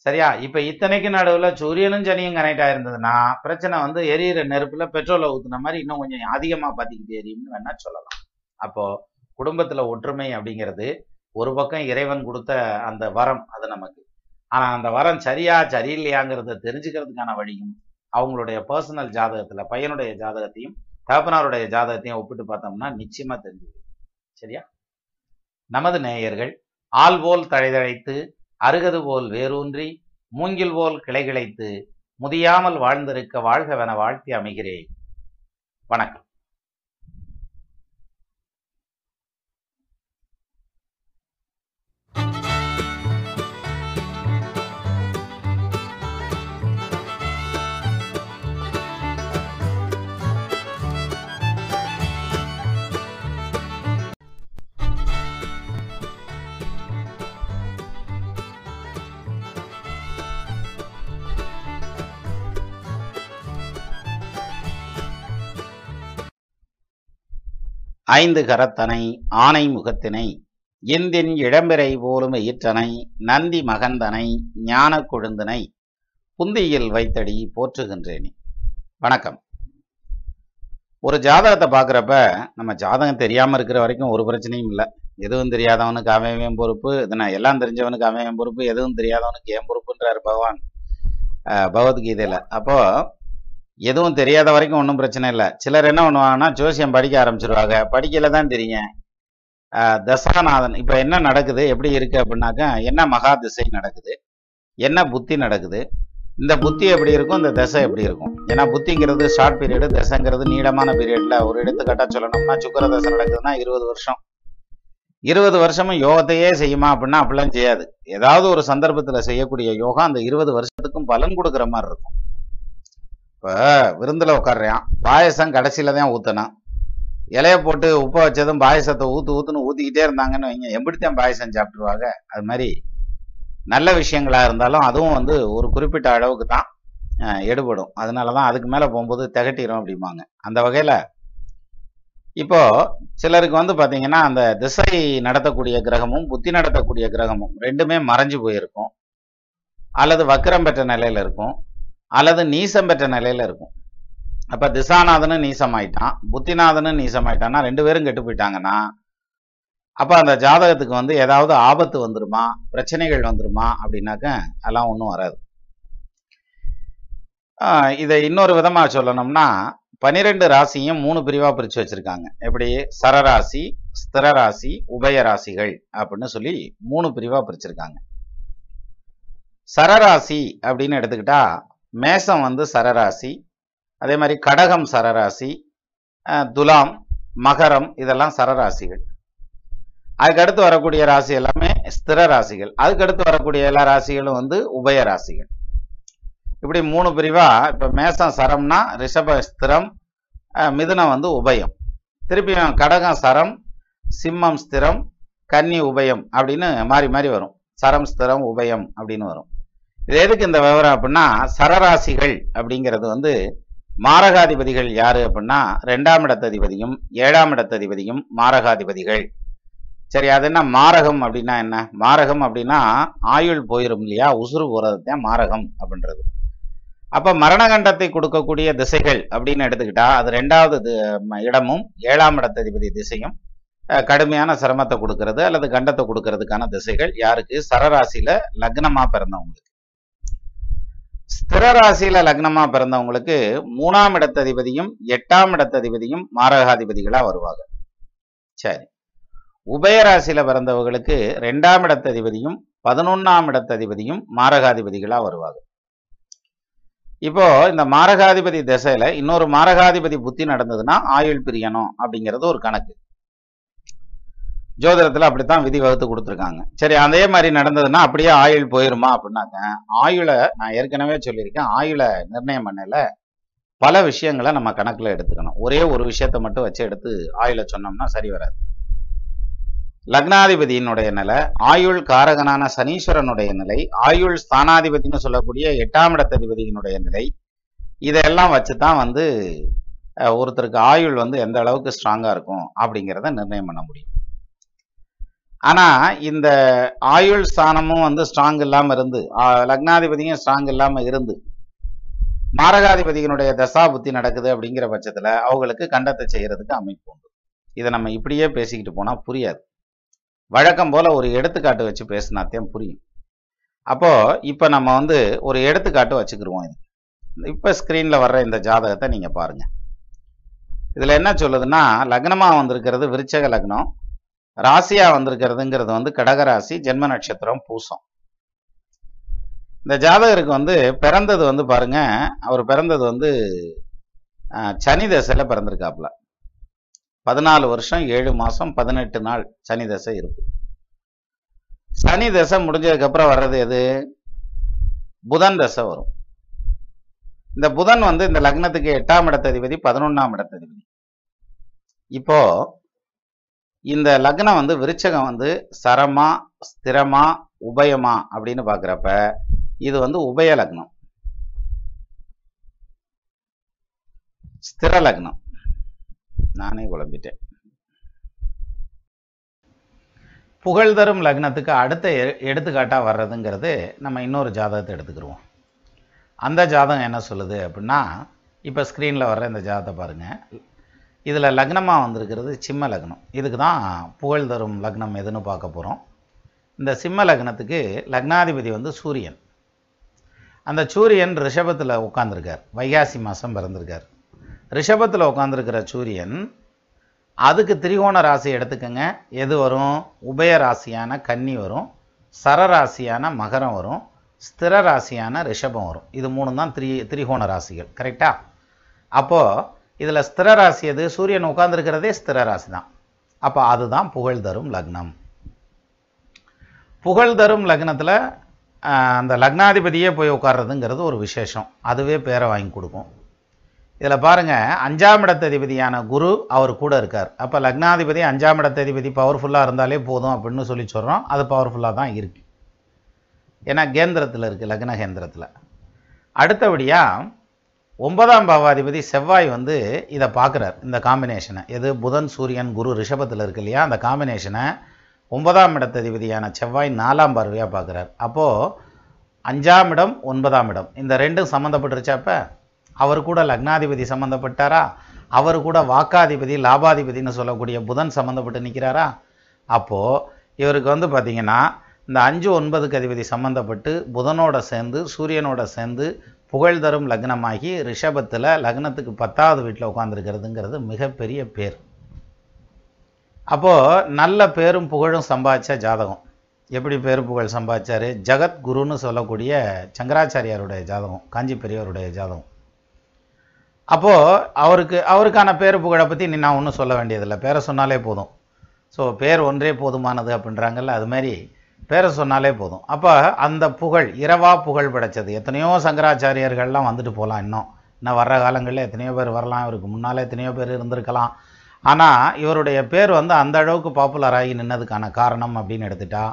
A: சரியா? இப்ப இத்தனைக்கு நடுவுல சூரியனும் சனியும் கனெக்ட் ஆயிருந்ததுன்னா பிரச்சனை வந்து எரியிற நெருப்புல பெட்ரோலை ஊத்துன மாதிரி இன்னும் கொஞ்சம் அதிகமா பாத்திக்கிட்டு எரியும்னு வேணா சொல்லலாம். அப்போ குடும்பத்துல ஒற்றுமை அப்படிங்கிறது ஒரு பக்கம் இறைவன் கொடுத்த அந்த வரம் அது நமக்கு. ஆனா அந்த வரம் சரியா சரியில்லையாங்கிறத தெரிஞ்சுக்கிறதுக்கான வழியும் அவங்களுடைய பர்சனல் ஜாதகத்துல பையனுடைய ஜாதகத்தையும் தகப்பனாருடைய ஜாதகத்தையும் ஒப்பிட்டு பார்த்தோம்னா நிச்சயமா தெரிஞ்சுது. சரியா? நமது நேயர்கள் ஆள்போல் தழைதழைத்து அருகது போல் வேரூன்றி மூங்கில் போல் கிளைகிளைத்து முதியாமல் வாழ்ந்திருக்க வாழ்கவென வாழ்த்தி அமைகிறேன். வணக்கம். ஐந்து கரத்தனை ஆனை முகத்தினை இந்தின் இளம்பிறை போலும் ஈற்றனை நந்தி மகந்தனை ஞான கொழுந்தனை புந்தியில் வைத்தடி போற்றுகின்றேனே. வணக்கம். ஒரு ஜாதகத்தை பார்க்குறப்ப நம்ம ஜாதகம் தெரியாம இருக்கிற வரைக்கும் ஒரு பிரச்சனையும் இல்லை. எதுவும் தெரியாதவனுக்கு அமையவேன் பொறுப்பு இதுனா எல்லாம் தெரிஞ்சவனுக்கு அமையவேன் பொறுப்பு எதுவும் தெரியாதவனுக்கு ஏன் பொறுப்புன்றார் பகவான். பகவத்கீதையில் பகவத்கீதையில. அப்போ எதுவும் தெரியாத வரைக்கும் ஒன்றும் பிரச்சனை இல்லை. சிலர் என்ன பண்ணுவாங்கன்னா ஜோசியம் படிக்க ஆரம்பிச்சிருவாங்க. படிக்கல தான் தெரியுங்க. தசாநாதன் இப்போ என்ன நடக்குது? எப்படி இருக்கு அப்படின்னாக்கா என்ன மகா திசை நடக்குது? என்ன புத்தி நடக்குது? இந்த புத்தி எப்படி இருக்கும்? இந்த தசை எப்படி இருக்கும்? ஏன்னா புத்திங்கிறது ஷார்ட் பீரியடு தசைங்கிறது நீளமான பீரியட்ல ஒரு எடுத்துக்காட்டா சொல்லணும்னா சுக்கர தசை நடக்குதுன்னா இருபது வருஷம். இருபது வருஷமும் யோகத்தையே செய்யுமா அப்படின்னா அப்படிலாம் செய்யாது. ஏதாவது ஒரு சந்தர்ப்பத்துல செய்யக்கூடிய யோகா அந்த இருபது வருஷத்துக்கும் பலன் கொடுக்குற மாதிரி இருக்கும். இப்போ விருந்தில் உட்காடுறான் பாயசம் கடைசியில் தான் ஊற்றணும் இலைய போட்டு உப்பை வச்சதும் பாயசத்தை ஊத்து ஊத்துன்னு ஊத்திக்கிட்டே இருந்தாங்கன்னு வைங்க. எப்படித்தான் பாயசம் சாப்பிட்டுருவாங்க? அது மாதிரி நல்ல விஷயங்களா இருந்தாலும் அதுவும் வந்து ஒரு குறிப்பிட்ட அளவுக்கு தான் எடுபடும். அதனால தான் அதுக்கு மேலே போகும்போது திகட்டிடும் அப்படிம்பாங்க. அந்த வகையில் இப்போ சிலருக்கு வந்து பார்த்தீங்கன்னா அந்த திசை நடத்தக்கூடிய கிரகமும் புத்தி நடத்தக்கூடிய கிரகமும் ரெண்டுமே மறைஞ்சு போயிருக்கும். அல்லது வக்கிரம் பெற்ற நிலையில இருக்கும். அல்லது நீசம் பெற்ற நிலையில இருக்கும். அப்ப திசாநாதனும் நீசமாயிட்டான் புத்திநாதனும் நீசமாயிட்டான்னா ரெண்டு பேரும் கெட்டு போயிட்டாங்கன்னா அப்ப அந்த ஜாதகத்துக்கு வந்து ஏதாவது ஆபத்து வந்துருமா பிரச்சனைகள் வந்துருமா அப்படின்னாக்க அதெல்லாம் ஒன்றும் வராது. ஆஹ் இதை இன்னொரு விதமா சொல்லணும்னா பனிரெண்டு ராசியும் மூணு பிரிவா பிரிச்சு வச்சிருக்காங்க. எப்படி? சரராசி ஸ்திரராசி உபய ராசிகள் அப்படின்னு சொல்லி மூணு பிரிவா பிரிச்சிருக்காங்க. சரராசி அப்படின்னு எடுத்துக்கிட்டா மேசம் வந்து சரராசி அதே மாதிரி கடகம் சரராசி அஹ், துலாம் மகரம் இதெல்லாம் சரராசிகள். அதுக்கடுத்து வரக்கூடிய ராசி எல்லாமே ஸ்திர ராசிகள். அதுக்கடுத்து வரக்கூடிய எல்லா ராசிகளும் வந்து உபய ராசிகள். இப்படி மூணு பிரிவா இப்ப மேசம் சரம்னா ரிஷப ஸ்திரம் அஹ், மிதுனம் வந்து உபயம். திருப்பியும் கடகம் சரம் சிம்மம் ஸ்திரம் கன்னி உபயம் அப்படின்னு மாறி மாறி வரும். சரம் ஸ்திரம் உபயம் அப்படின்னு வரும். இது எதுக்கு இந்த விவரம் அப்படின்னா சரராசிகள் அப்படிங்கிறது வந்து மாரகாதிபதிகள் யாரு அப்படின்னா ரெண்டாம் இடத்ததிபதியும் ஏழாம் இடத்ததிபதியும் மாரகாதிபதிகள். சரி அது என்ன மாரகம் அப்படின்னா என்ன? மாரகம் அப்படின்னா ஆயுள் போயிரும் இல்லையா? உசுறு போறது மாரகம் அப்படின்றது. அப்ப மரணகண்டத்தை கொடுக்கக்கூடிய திசைகள் அப்படின்னு எடுத்துக்கிட்டா அது ரெண்டாவது இடமும் ஏழாம் இடத்ததிபதி திசையும் அஹ், கடுமையான சிரமத்தை கொடுக்கறது அல்லது கண்டத்தை கொடுக்கறதுக்கான திசைகள் யாருக்கு? சரராசியில் லக்னமா பிறந்தவங்களுக்கு. ஸ்திர ராசியில லக்னமா பிறந்தவங்களுக்கு மூணாம் இடத்ததிபதியும் எட்டாம் இடத்ததிபதியும் மாரகாதிபதிகளா வருவாங்க. சரி. உபயராசியில பிறந்தவர்களுக்கு ரெண்டாம் இடத்ததிபதியும் பதினொன்னாம் இடத்ததிபதியும் மாரகாதிபதிகளா வருவாங்க. இப்போ இந்த மாரகாதிபதி திசையில இன்னொரு மாரகாதிபதி புத்தி நடந்ததுன்னா ஆயுள் பிரியணும் அப்படிங்கிறது ஒரு கணக்கு. ஜோதிடத்துல அப்படித்தான் விதி வகுத்து கொடுத்துருக்காங்க. சரி அதே மாதிரி நடந்ததுன்னா அப்படியே ஆயுள் போயிருமா அப்படின்னாக்க ஆயுளை நான் ஏற்கனவே சொல்லியிருக்கேன். ஆயுளை நிர்ணயம் பண்ணல. பல விஷயங்களை நம்ம கணக்குல எடுத்துக்கணும். ஒரே ஒரு விஷயத்தை மட்டும் வச்சு எடுத்து ஆயுளை சொன்னோம்னா சரி வராது. லக்னாதிபதியினுடைய நிலை ஆயுள் காரகனான சனீஸ்வரனுடைய நிலை ஆயுள் ஸ்தானாதிபதினு சொல்லக்கூடிய எட்டாம் இடத்ததிபதியினுடைய நிலை இதெல்லாம் வச்சு தான் வந்து ஒருத்தருக்கு ஆயுள் வந்து எந்த அளவுக்கு ஸ்ட்ராங்கா இருக்கும் அப்படிங்கிறத நிர்ணயம் பண்ண முடியும். ஆனா இந்த ஆயுள் ஸ்தானமும் வந்து ஸ்ட்ராங் இல்லாமல் இருந்து ஆஹ், லக்னாதிபதியும் ஸ்ட்ராங் இல்லாம இருந்து மாரகாதிபதியினுடைய தசா புத்தி நடக்குது அப்படிங்கிற பட்சத்துல அவங்களுக்கு கண்டத்தை செய்யறதுக்கு அமைப்பு உண்டு. இதை நம்ம இப்படியே பேசிக்கிட்டு போனா புரியாது. வழக்கம் போல ஒரு எடுத்துக்காட்டு வச்சு பேசினாத்தையும் புரியும். அப்போ இப்ப நம்ம வந்து ஒரு எடுத்துக்காட்டு வச்சுக்கிடுவோம் இது. இப்ப ஸ்கிரீன்ல வர்ற இந்த ஜாதகத்தை நீங்க பாருங்க. இதுல என்ன சொல்லுதுன்னா லக்னமா வந்திருக்கிறது விருச்சக லக்னம். ராசியா வந்திருக்கிறதுங்கிறது வந்து கடகராசி ஜென்ம நட்சத்திரம் பூசம். இந்த ஜாதகருக்கு வந்து பிறந்தது வந்து பாருங்க அவர் பிறந்தது வந்து சனி தசையில பிறந்திருக்காப்புல. பதினாலு வருஷம் ஏழு மாசம் பதினெட்டு நாள் சனி தசை இருக்கும் சனி தசை முடிஞ்சதுக்கு அப்புறம் வர்றது எது? புதன் தசை வரும். இந்த புதன் வந்து இந்த லக்னத்துக்கு எட்டாம் இடத்ததிபதி பதினொன்னாம் இடத்ததிபதி. இப்போ இந்த லக்னம் வந்து விருச்சகம் வந்து சரமா ஸ்திரமா உபயமா அப்படின்னு பாக்குறப்ப இது வந்து உபய லக்னம். ஸ்திர லக்னம். நானே குழம்பிட்டேன். புகழ் தரும் லக்னத்துக்கு அடுத்த எ- எடுத்துக்காட்டா வர்றதுங்கிறது நம்ம இன்னொரு ஜாதகத்தை எடுத்துக்கிருவோம். அந்த ஜாதகம் என்ன சொல்லுது அப்படின்னா இப்போ ஸ்க்ரீனில் வர்ற இந்த ஜாதகத்தை பாருங்க. இதில் லக்னமாக வந்திருக்கிறது சிம்ம லக்னம். இதுக்கு தான் புகழ் தரும் லக்னம் எதுன்னு பார்க்க போகிறோம். இந்த சிம்ம லக்னத்துக்கு லக்னாதிபதி வந்து சூரியன். அந்த சூரியன் ரிஷபத்தில் உட்காந்துருக்கார் வைகாசி மாதம் பிறந்திருக்கார். ரிஷபத்தில் உட்காந்துருக்கிற சூரியன் அதுக்கு திரிகோண ராசி எடுத்துக்கோங்க. எது வரும்? உபய ராசியான கன்னி வரும். சரராசியான மகரம் வரும். ஸ்திர ராசியான ரிஷபம் வரும். இது மூணு தான் திரி திரிகோண ராசிகள். கரெக்டாக அப்போது இதில் ஸ்திர ராசி எது? சூரியன் உட்கார்ந்துருக்கிறதே ஸ்திர ராசி தான் அப்போ அதுதான் புகழ் தரும் லக்னம். புகழ் தரும் லக்னத்தில் அந்த லக்னாதிபதியே போய் உட்கார்றதுங்கிறது ஒரு விசேஷம். அதுவே பேரை வாங்கி கொடுக்கும். இதில் பாருங்கள் அஞ்சாம் இடத்ததிபதியான குரு அவர் கூட இருக்கார். அப்போ லக்னாதிபதி அஞ்சாம் இடத்ததிபதி பவர்ஃபுல்லாக இருந்தாலே போதும் அப்படின்னு சொல்லி சொல்கிறோம் அது பவர்ஃபுல்லாக தான் இருக்குது ஏன்னா கேந்திரத்தில் இருக்குது லக்ன கேந்திரத்தில் அடுத்தபடியாக ஒன்பதாம் பாவாதிபதி செவ்வாய் வந்து இதை பார்க்குறார் இந்த காம்பினேஷனை எது? புதன் சூரியன் குரு ரிஷபத்தில் இருக்கு இல்லையா? அந்த காம்பினேஷனை ஒன்பதாம் இடத்ததிபதியான செவ்வாய் நாலாம் பார்வையாக பார்க்குறார். அப்போது அஞ்சாம் இடம் ஒன்பதாம் இடம். இந்த ரெண்டும் சம்மந்தப்பட்டுருச்சாப்ப அவர் கூட லக்னாதிபதி சம்மந்தப்பட்டாரா அவர் கூட வாக்காதிபதி லாபாதிபதினு சொல்லக்கூடிய புதன் சம்மந்தப்பட்டு நிற்கிறாரா அப்போது இவருக்கு வந்து பார்த்திங்கன்னா இந்த அஞ்சு ஒன்பதுக்கு அதிபதி சம்மந்தப்பட்டு புதனோட சேர்ந்து சூரியனோட சேர்ந்து புகழ் தரும் லக்னமாகி ரிஷபத்தில் லக்னத்துக்கு பத்தாவது வீட்டில் உட்காந்துருக்கிறதுங்கிறது மிகப்பெரிய பேர். அப்போது நல்ல பேரும் புகழும் சம்பாதிச்ச ஜாதகம். எப்படி பேரும் புகழ் சம்பாதிச்சாரு? ஜெகத்குருன்னு சொல்லக்கூடிய சங்கராச்சாரியாருடைய ஜாதகம் காஞ்சி பெரியவருடைய ஜாதகம். அப்போது அவருக்கு அவருக்கான பேரு புகழை பற்றி நீ நான் ஒன்றும் சொல்ல வேண்டியதில்லை. பேரை சொன்னாலே போதும். ஸோ பேர் ஒன்றே போதுமானது அப்படின்றாங்கல்ல அது மாதிரி பேரை சொன்னாலே போதும். அப்போ அந்த புகழ் இரவா புகழ் படைச்சது. எத்தனையோ சங்கராச்சாரியர்கள்லாம் வந்துட்டு போகலாம் இன்னும். இன்னும் வர்ற காலங்களில் எத்தனையோ பேர் வரலாம். இவருக்கு முன்னால் எத்தனையோ பேர் இருந்திருக்கலாம். ஆனால் இவருடைய பேர் வந்து அந்த அளவுக்கு பாப்புலர் ஆகி நின்னதுக்கான காரணம் அப்படின்னு எடுத்துட்டா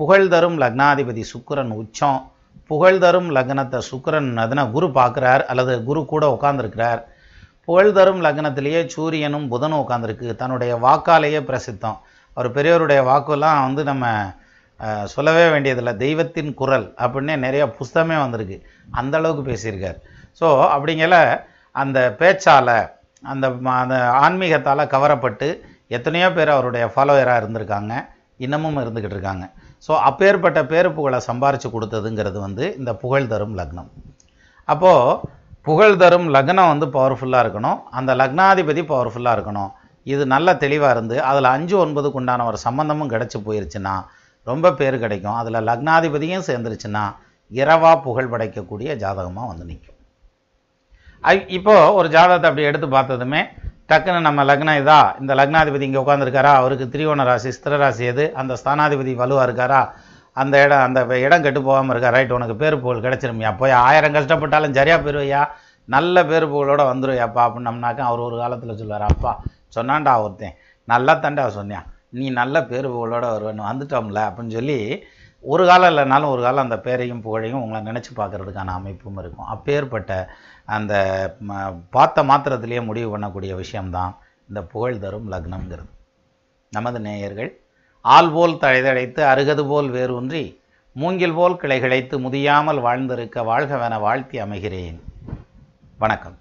A: புகழ் தரும் லக்னாதிபதி சுக்கிரன் உச்சம். புகழ் தரும் லக்னத்தை சுக்கரன் அதனால் குரு பார்க்குறார். அல்லது குரு கூட உட்காந்துருக்கிறார் புகழ் தரும் லக்னத்திலேயே சூரியனும் புதனும் உட்காந்துருக்கு தன்னுடைய வாக்காலேயே பிரசித்தம். அவர் பெரியவருடைய வாக்கெல்லாம் வந்து நம்ம சொல்லவே வேண்டியதில்லை. தெய்வத்தின் குரல் அப்படின்னே நிறைய புஸ்தமே வந்திருக்கு. அந்த அளவுக்கு பேசியிருக்கார். ஸோ அப்படிங்கிற அந்த பேச்சால் அந்த அந்த ஆன்மீகத்தால் கவரப்பட்டு எத்தனையோ பேர் அவருடைய ஃபாலோயராக இருந்திருக்காங்க. இன்னமும் இருந்துக்கிட்டு இருக்காங்க. ஸோ அப்பேற்பட்ட பேரு புகழை சம்பாரித்து கொடுத்ததுங்கிறது வந்து இந்த புகழ் தரும் லக்னம். அப்போது புகழ் தரும் லக்னம் வந்து பவர்ஃபுல்லாக இருக்கணும். அந்த லக்னாதிபதி பவர்ஃபுல்லாக இருக்கணும். இது நல்ல தெளிவாக இருந்து அதில் அஞ்சு ஒன்பதுக்கு உண்டான ஒரு சம்மந்தமும் கிடச்சி போயிருச்சுன்னா ரொம்ப பேர் கிடைக்கும். அதில் லக்னாதிபதியும் சேர்ந்துருச்சுன்னா இரவாக புகழ் படைக்கக்கூடிய ஜாதகமாக வந்து நிற்கும் ஐ- ஒரு ஜாதகத்தை அப்படி எடுத்து பார்த்ததுமே டக்குன்னு நம்ம லக்னம் இதா இந்த லக்னாதிபதி இங்கே உட்காந்துருக்காரா அவருக்கு திரியோண ராசி ஸ்திர ராசி எது அந்த ஸ்தானாதிபதி வலுவாக இருக்காரா அந்த இடம் அந்த இடம் கெட்டு போகாமல் இருக்கா ரைட் உனக்கு பேர் புகழ் கிடச்சிருமையா போய் ஆயிரம் கஷ்டப்பட்டாலும் சரியா போயிருவையா நல்ல பேர் புகழோடு வந்துருவையாப்பா அப்படின்னம்னாக்கா அவர் ஒரு காலத்தில் சொல்லுவார் அப்பா சொன்னான்டா ஒருத்தன் நல்லா தண்டா சொன்னியா நீ நல்ல பேர் புகழோட வருவேன் வந்துட்டோம்ல அப்படின்னு சொல்லி ஒரு காலம் இல்லைனாலும் ஒரு காலம் அந்த பேரையும் புகழையும் உங்களை நினச்சி பார்க்கறதுக்கான அமைப்பும் இருக்கும். அப்பேற்பட்ட அந்த பார்த்த மாத்திரத்திலேயே முடிவு பண்ணக்கூடிய விஷயம்தான் இந்த புகழ் தரும் லக்னம்ங்கிறது. நமது நேயர்கள் ஆள் போல் தழைதழைத்து அருகது போல் வேரூன்றி மூங்கில் போல் கிளைகிழைத்து முதியாமல் வாழ்ந்திருக்க வாழ்கவென வாழ்த்தி அமைகிறேன். வணக்கம்.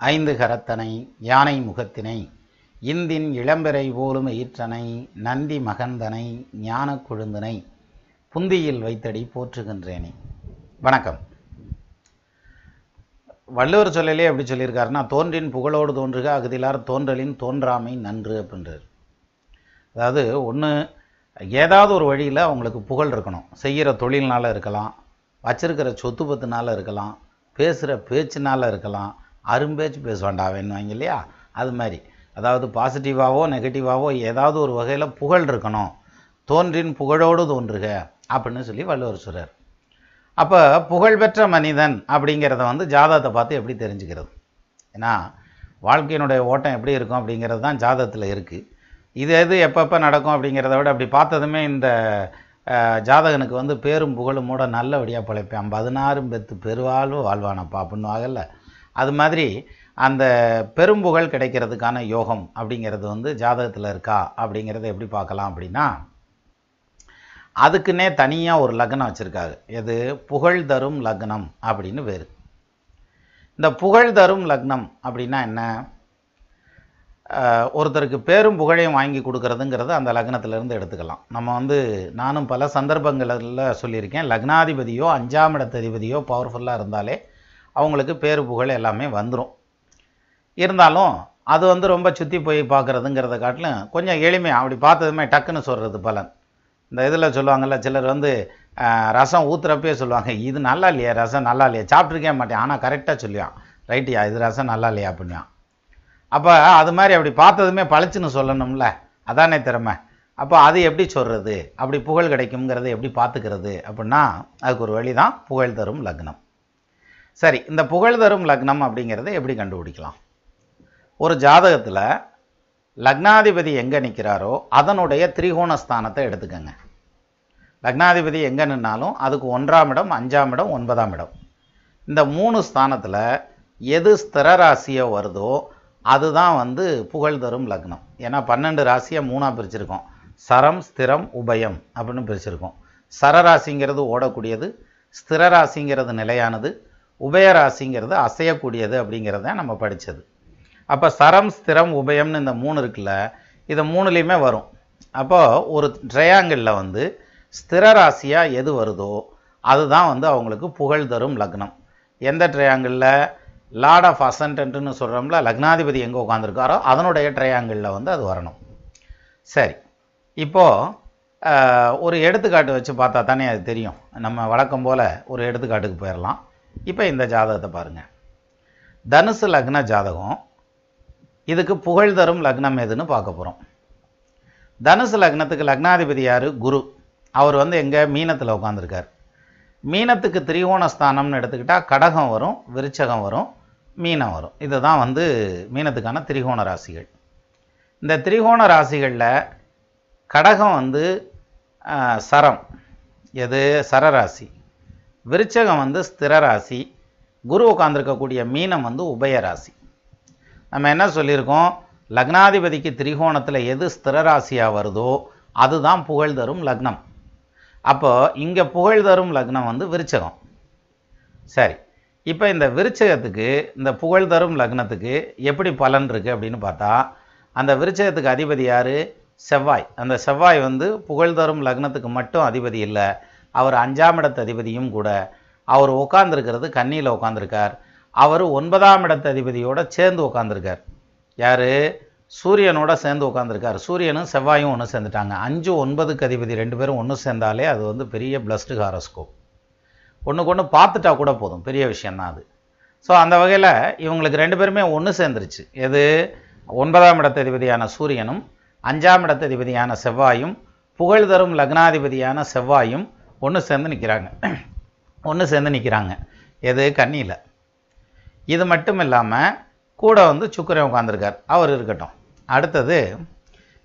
A: ஐந்து கரத்தனை யானை முகத்தினை இந்தின் இளம்பெறை போலும் ஈற்றனை நந்தி மகந்தனை ஞானக் கொழுந்தனை புந்தியில் வைத்தடி போற்றுகின்றேனே. வணக்கம். வள்ளுவர் சொல்லலே எப்படி சொல்லியிருக்காருன்னா தோன்றின் புகழோடு தோன்றுக அகுதிலார் தோன்றலின் தோன்றாமை நன்று அப்படின்றார். அதாவது ஒன்று ஏதாவது ஒரு வழியில் அவங்களுக்கு புகழ் இருக்கணும். செய்கிற தொழில்னால் இருக்கலாம் வச்சிருக்கிற சொத்து பத்துனால இருக்கலாம் பேசுகிற பேச்சினால் இருக்கலாம் அரும்பேச்சு பேசுவான்டா வேணுவாங்க இல்லையா? அது மாதிரி. அதாவது பாசிட்டிவாகவோ நெகட்டிவாகவோ ஏதாவது ஒரு வகையில் புகழ் இருக்கணும். தோன்றின் புகழோடு தோன்றுக அப்படின்னு சொல்லி வள்ளுவர் சொல்கிறார் அப்போ புகழ்பெற்ற மனிதன் அப்படிங்கிறத வந்து ஜாதகத்தை பார்த்து எப்படி தெரிஞ்சுக்கிறது? ஏன்னா வாழ்க்கையினுடைய ஓட்டம் எப்படி இருக்கும் அப்படிங்கிறது தான் ஜாதகத்தில் இருக்குது இது எது எப்பப்போ நடக்கும் அப்படிங்கிறத விட அப்படி பார்த்ததுமே இந்த ஜாதகனுக்கு வந்து பேரும் புகழும் மூட நல்லபடியாக பிழைப்பான். பதினாறும் பெத்து பெருவாழ்வு வாழ்வானப்பா அப்படின்னு அப்படின்னுவாங்கல்ல அது மாதிரி அந்த பெரும்புகழ் கிடைக்கிறதுக்கான யோகம் அப்படிங்கிறது வந்து ஜாதகத்தில் இருக்கா அப்படிங்கிறத எப்படி பார்க்கலாம் அப்படின்னா அதுக்குன்னே தனியாக ஒரு லக்னம் வச்சுருக்காங்க எது? புகழ் தரும் லக்னம் அப்படின்னு வேறு. இந்த புகழ் தரும் லக்னம் அப்படின்னா என்ன? ஒருத்தருக்கு பேரும் புகழையும் வாங்கி கொடுக்கறதுங்கிறது அந்த லக்னத்திலேருந்து எடுத்துக்கலாம். நம்ம வந்து நானும் பல சந்தர்ப்பங்களில் சொல்லியிருக்கேன் லக்னாதிபதியோ அஞ்சாம் இடத்ததிபதியோ பவர்ஃபுல்லாக இருந்தாலே அவங்களுக்கு பேரு புகழ் எல்லாமே வந்துடும் இருந்தாலும் அது வந்து ரொம்ப சுற்றி போய் பார்க்குறதுங்கிறத காட்டிலும் கொஞ்சம் எளிமையாக அப்படி பார்த்ததுமே டக்குன்னு சொல்கிறது பலன். இந்த இதில் சொல்லுவாங்கள்ல சிலர் வந்து ரசம் ஊற்றுறப்பே சொல்லுவாங்க இது நல்லா இல்லையா ரசம் நல்லா இல்லையா சாப்பிட்ருக்கே மாட்டேன். ஆனால் கரெக்டாக சொல்லுவான் ரைட்டியா இது ரசம் நல்லா இல்லையா? அப்படின்வான் அப்போ அது மாதிரி அப்படி பார்த்ததுமே பழிச்சுன்னு சொல்லணும்ல அதானே திறமை. அப்போ அது எப்படி சொல்கிறது அப்படி புகழ் கிடைக்குங்கிறத எப்படி பார்த்துக்கிறது அப்படின்னா அதுக்கு ஒரு வழி தான் புகழ் தரும் லக்னம். சரி இந்த புகழ் தரும் லக்னம் அப்படிங்கிறத எப்படி கண்டுபிடிக்கலாம்? ஒரு ஜாதகத்தில் லக்னாதிபதி எங்கே நிற்கிறாரோ அதனுடைய திரிகோண ஸ்தானத்தை எடுத்துக்கங்க. லக்னாதிபதி எங்கே நின்னாலும் அதுக்கு ஒன்றாம் இடம் அஞ்சாம் இடம் ஒன்பதாம் இடம். இந்த மூணு ஸ்தானத்தில் எது ஸ்திர ராசியோ வருதோ அதுதான் வந்து புகழ் தரும் லக்னம். ஏன்னா பன்னெண்டு ராசியை மூணாக பிரிச்சிருக்கோம். சரம் ஸ்திரம் உபயம் அப்படின்னு பிரிச்சிருக்கோம். சரராசிங்கிறது ஓடக்கூடியது ஸ்திர ராசிங்கிறது நிலையானது உபயராசிங்கிறது அசையக்கூடியது அப்படிங்கிறத நம்ம படித்தது அப்போ சரம் ஸ்திரம் உபயம்னு இந்த மூணு இருக்குல்ல இது மூணுலேயுமே வரும். அப்போது ஒரு ட்ரையாங்கிளில் வந்து ஸ்திர ராசியாக எது வருதோ அதுதான் வந்து அவங்களுக்கு புகழ் தரும் லக்னம். எந்த ட்ரையாங்கிளில் லார்ட் ஆஃப் அசன்டன்ட்னு சொல்கிறோம்ல லக்னாதிபதி எங்கே உட்காந்துருக்காரோ அதனுடைய ட்ரையாங்கிளில் வந்து அது வரணும். சரி. இப்போது ஒரு எடுத்துக்காட்டு வச்சு பார்த்தா தானே அது தெரியும். நம்ம வழக்கம் போல் ஒரு எடுத்துக்காட்டுக்கு போயிடலாம் இப்போ இந்த ஜாதகத்தை பாருங்கள் தனுசு லக்ன ஜாதகம். இதுக்கு புகழ் தரும் லக்னம் எதுன்னு பார்க்க போகிறோம் தனுசு லக்னத்துக்கு லக்னாதிபதி யார்? குரு. அவர் வந்து எங்கே? மீனத்தில் உட்காந்துருக்கார் மீனத்துக்கு திரிகோண ஸ்தானம்னு எடுத்துக்கிட்டால் கடகம் வரும் விருச்சகம் வரும் மீனம் வரும். இதுதான் வந்து மீனத்துக்கான திரிகோண ராசிகள். இந்த திரிகோண ராசிகளில் கடகம் வந்து சரம். எது? சரராசி. விருச்சகம் வந்து ஸ்திர ராசி குரு உட்காந்துருக்கக்கூடிய மீனம் வந்து உபயராசி நம்ம என்ன சொல்லியிருக்கோம்? லக்னாதிபதிக்கு திரிகோணத்தில் எது ஸ்திர ராசியாக வருதோ அதுதான் புகழ் தரும் லக்னம். அப்போ இங்கே புகழ் தரும் லக்னம் வந்து விருச்சகம். சரி இப்போ இந்த விருச்சகத்துக்கு இந்த புகழ் தரும் லக்னத்துக்கு எப்படி பலன் இருக்குது அப்படின்னு பார்த்தா அந்த விருச்சகத்துக்கு அதிபதி யார்? செவ்வாய். அந்த செவ்வாய் வந்து புகழ் தரும் லக்னத்துக்கு மட்டும் அதிபதி இல்லை அவர் அஞ்சாம் இடத்து அதிபதியும் கூட. அவர் உட்காந்துருக்கிறது கண்ணியில் உட்காந்துருக்கார் அவர் ஒன்பதாம் இடத்து அதிபதியோட சேர்ந்து உட்காந்துருக்கார் யார்? சூரியனோட சேர்ந்து உட்காந்துருக்கார் சூரியனும் செவ்வாயும் ஒன்று சேர்ந்துட்டாங்க. அஞ்சு ஒன்பதுக்கு அதிபதி ரெண்டு பேரும் ஒன்று சேர்ந்தாலே அது வந்து பெரிய பிளஸ்டு ஹாரஸ்கோப் ஒன்றுக்கு ஒன்று பார்த்துட்டா கூட போதும். பெரிய விஷயந்தான் அது. ஸோ அந்த வகையில் இவங்களுக்கு ரெண்டு பேருமே ஒன்று சேர்ந்துருச்சு. எது? ஒன்பதாம் இடத்ததிபதியான சூரியனும் அஞ்சாம் இடத்ததிபதியான செவ்வாயும் புகழ் தரும் லக்னாதிபதியான செவ்வாயும் ஒன்று சேர்ந்து நிற்கிறாங்க ஒன்று சேர்ந்து நிற்கிறாங்க எது? கண்ணியில். இது மட்டும் இல்லாமல் கூட வந்து சுக்கரன் உட்காந்துருக்கார் அவர் இருக்கட்டும். அடுத்தது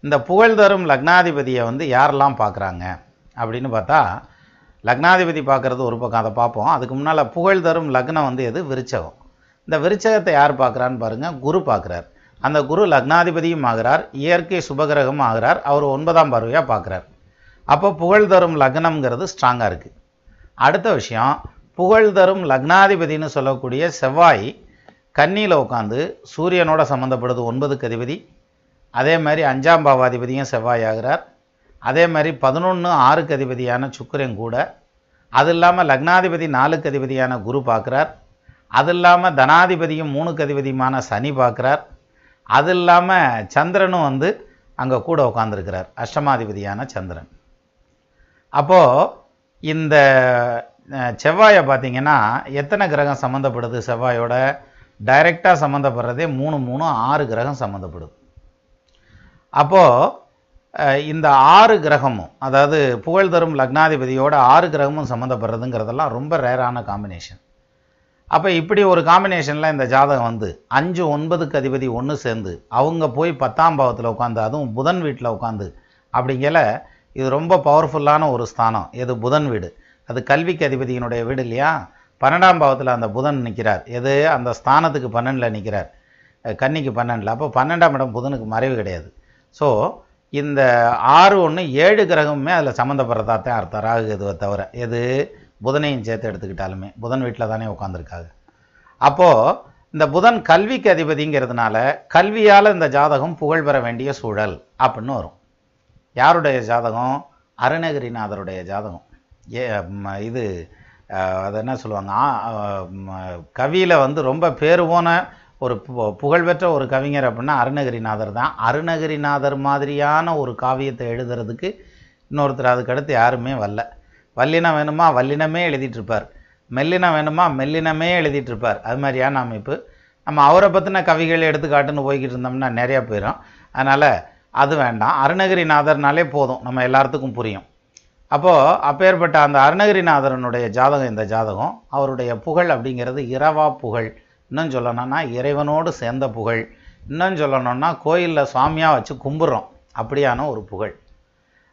A: இந்த புகழ் தரும் லக்னாதிபதியை வந்து யாரெல்லாம் பார்க்குறாங்க? அப்படின்னு பார்த்தா லக்னாதிபதி பார்க்குறது ஒரு பக்கம் அதை பார்ப்போம். அதுக்கு முன்னால் புகழ் தரும் லக்னம் வந்து எது? விருச்சகம். இந்த விருச்சகத்தை யார் பார்க்குறான்னு பாருங்கள் குரு பார்க்குறார். அந்த குரு லக்னாதிபதியும் ஆகிறார் இயற்கை சுபகிரகமும் ஆகிறார். அவர் ஒன்பதாம் பார்வையாக பார்க்குறார். அப்போ புகழ் தரும் லக்னம்ங்கிறது ஸ்ட்ராங்காக இருக்குது அடுத்த விஷயம் புகழ் தரும் லக்னாதிபதின்னு சொல்லக்கூடிய செவ்வாய் கன்னியில் உட்காந்து சூரியனோட சம்மந்தப்படுது ஒன்பதுக்கு அதிபதி. அதே மாதிரி அஞ்சாம் பாவாதிபதியும் செவ்வாய் ஆகிறார். அதே மாதிரி பதினொன்று ஆறுக்கு அதிபதியான சுக்கரன் கூட. அது இல்லாமல் லக்னாதிபதி நாலுக்கு அதிபதியான குரு பார்க்குறார். அது இல்லாமல் தனாதிபதியும் மூணுக்கு அதிபதியுமான சனி பார்க்குறார். அது இல்லாமல் சந்திரனும் வந்து அங்கே கூட உட்காந்துருக்கிறார் அஷ்டமாதிபதியான சந்திரன். அப்போது இந்த செவ்வாயை பார்த்தீங்கன்னா எத்தனை கிரகம் சம்மந்தப்படுது செவ்வாயோட? டைரெக்டாக சம்மந்தப்படுறதே மூணு மூணு ஆறு கிரகம் சம்மந்தப்படுது அப்போது இந்த ஆறு கிரகமும் அதாவது புகழ் தரும் லக்னாதிபதியோட ஆறு கிரகமும் சம்மந்தப்படுறதுங்கிறதெல்லாம் ரொம்ப ரேரான காம்பினேஷன் அப்போ இப்படி ஒரு காம்பினேஷனில் இந்த ஜாதகம் வந்து அஞ்சு ஒன்பதுக்கு அதிபதி ஒன்று சேர்ந்து அவங்க போய் பத்தாம் பாவத்தில் உட்காந்து அதுவும் புதன் வீட்டில் உட்காந்து அப்படிங்கல இது ரொம்ப பவர்ஃபுல்லான ஒரு ஸ்தானம். எது? புதன் வீடு. அது கல்விக்கு அதிபதியினுடைய வீடு இல்லையா? பன்னெண்டாம் பாவத்தில் அந்த புதன் நிற்கிறார் எது? அந்த ஸ்தானத்துக்கு பன்னெண்டில் நிற்கிறார் கன்னிக்கு பன்னெண்டில். அப்போ பன்னெண்டாம் இடம் புதனுக்கு மறைவு கிடையாது. ஸோ இந்த ஆறு ஒன்று ஏழு கிரகமுமே அதில் சம்மந்தப்படுறதா தான் அர்த்தம். ராகு இதுவை தவிர. எது? புதனையும் சேர்த்து எடுத்துக்கிட்டாலுமே. புதன் வீட்டில் தானே உட்காந்துருக்காங்க அப்போது இந்த புதன் கல்விக்கு அதிபதிங்கிறதுனால கல்வியால் இந்த ஜாதகம் புகழ் பெற வேண்டிய சூழல் அப்படின்னு வரும். யாருடைய ஜாதகம்? அருணகிரிநாதருடைய ஜாதகம். ஏ இது அது என்ன சொல்லுவாங்க? கவியில் வந்து ரொம்ப பேர் போன ஒரு பு- புகழ்பெற்ற ஒரு கவிஞர் அப்படின்னா அருணகிரிநாதர் தான். அருணகிரிநாதர் மாதிரியான ஒரு காவியத்தை எழுதுறதுக்கு இன்னொருத்தர் அதுக்கடுத்து யாருமே வரல. வல்லினம் வேணுமா? வல்லினமே எழுதிட்டுருப்பார். மெல்லினம் வேணுமா? மெல்லினமே எழுதிட்டுருப்பார். அது மாதிரியான அமைப்பு. நம்ம அவரை பற்றின கவிகள் எடுத்துக்காட்டுன்னு போய்கிட்டு இருந்தோம்னா நிறையா போயிடும் அதனால் அது வேண்டாம். அருணகிரிநாதர்னாலே போதும். நம்ம எல்லாத்துக்கும் புரியும். அப்போது அப்பேற்பட்ட அந்த அருணகிரிநாதரனுடைய ஜாதகம் இந்த ஜாதகம் அவருடைய புகழ் அப்படிங்கிறது இரவா புகழ். இன்னும் சொல்லணும்னா இறைவனோடு சேர்ந்த புகழ். இன்னும் சொல்லணும்னா கோயிலில் சுவாமியாக வச்சு கும்பிட்றோம். அப்படியான ஒரு புகழ்.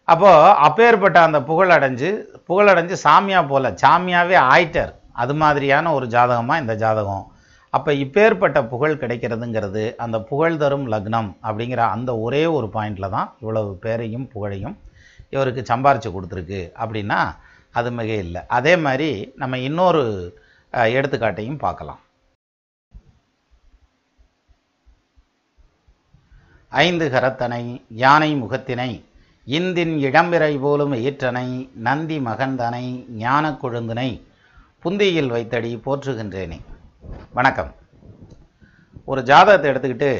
A: அப்போது அப்பேற்பட்ட அந்த புகழ் அடைஞ்சு புகழடைஞ்சு சாமியாக போல சாமியாகவே ஆயிட்டார். அது மாதிரியான ஒரு ஜாதகமாக இந்த ஜாதகம். அப்போ இப்பேற்பட்ட புகழ் கிடைக்கிறதுங்கிறது அந்த புகழ் தரும் லக்னம் அப்படிங்கிற அந்த ஒரே ஒரு பாயிண்டில் தான் இவ்வளவு பேரையும் புகழையும் இவருக்கு சம்பாரித்து கொடுத்துருக்கு அப்படின்னா அது மிக இல்லை அதே மாதிரி நம்ம இன்னொரு எடுத்துக்காட்டையும் பார்க்கலாம். ஐந்து கரத்தனை யானை முகத்தினை இந்தின் இளம்பிறை போலும் ஈற்றனை நந்தி மகந்தனை ஞானக் கொழுந்தினை புந்தியில் வைத்தடி போற்றுகின்றேனே. வணக்கம். ஒரு ஜாதகத்தை எடுத்துக்கிட்டு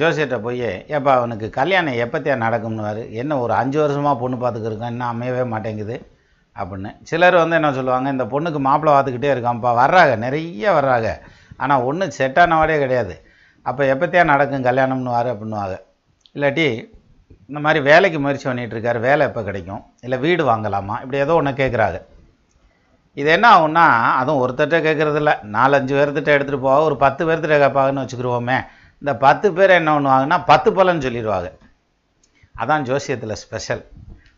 A: ஜோசியர்கிட்ட போய் எப்போ அவனுக்கு கல்யாணம் எப்பத்தியா நடக்கும்னுவார்? என்ன ஒரு அஞ்சு வருஷமாக பொண்ணு பார்த்துக்கிருக்கான் இன்னும் அமையவே மாட்டேங்குது? அப்படின்னு. சிலர் வந்து என்ன சொல்லுவாங்க இந்த பொண்ணுக்கு மாப்பிள்ளை பார்த்துக்கிட்டே இருக்கான்ப்பா வர்றாங்க நிறைய வர்றாங்க ஆனால் ஒன்றும் செட்டானவாடே கிடையாது. அப்போ எப்பத்தியா நடக்கும் கல்யாணம்னுவார்? அப்படின்னுவாங்க. இல்லாட்டி இந்த மாதிரி வேலைக்கு முயற்சி பண்ணிகிட்ருக்காரு வேலை எப்போ கிடைக்கும்? இல்லை வீடு வாங்கலாமா? இப்படி ஏதோ ஒன்று கேட்குறாங்க இது என்ன ஆகும்னா அதுவும் ஒருத்தர்கிட்ட கேட்குறதில்ல நாலஞ்சு பேர்த்திட்ட எடுத்துகிட்டு போக ஒரு பத்து பேர்த்திட்ட கேட்பாங்கன்னு வச்சுக்கிருவோமே. இந்த பத்து பேர் என்ன பண்ணுவாங்கன்னா பத்து பலன்னு சொல்லிடுவாங்க. அதான் ஜோசியத்தில் ஸ்பெஷல்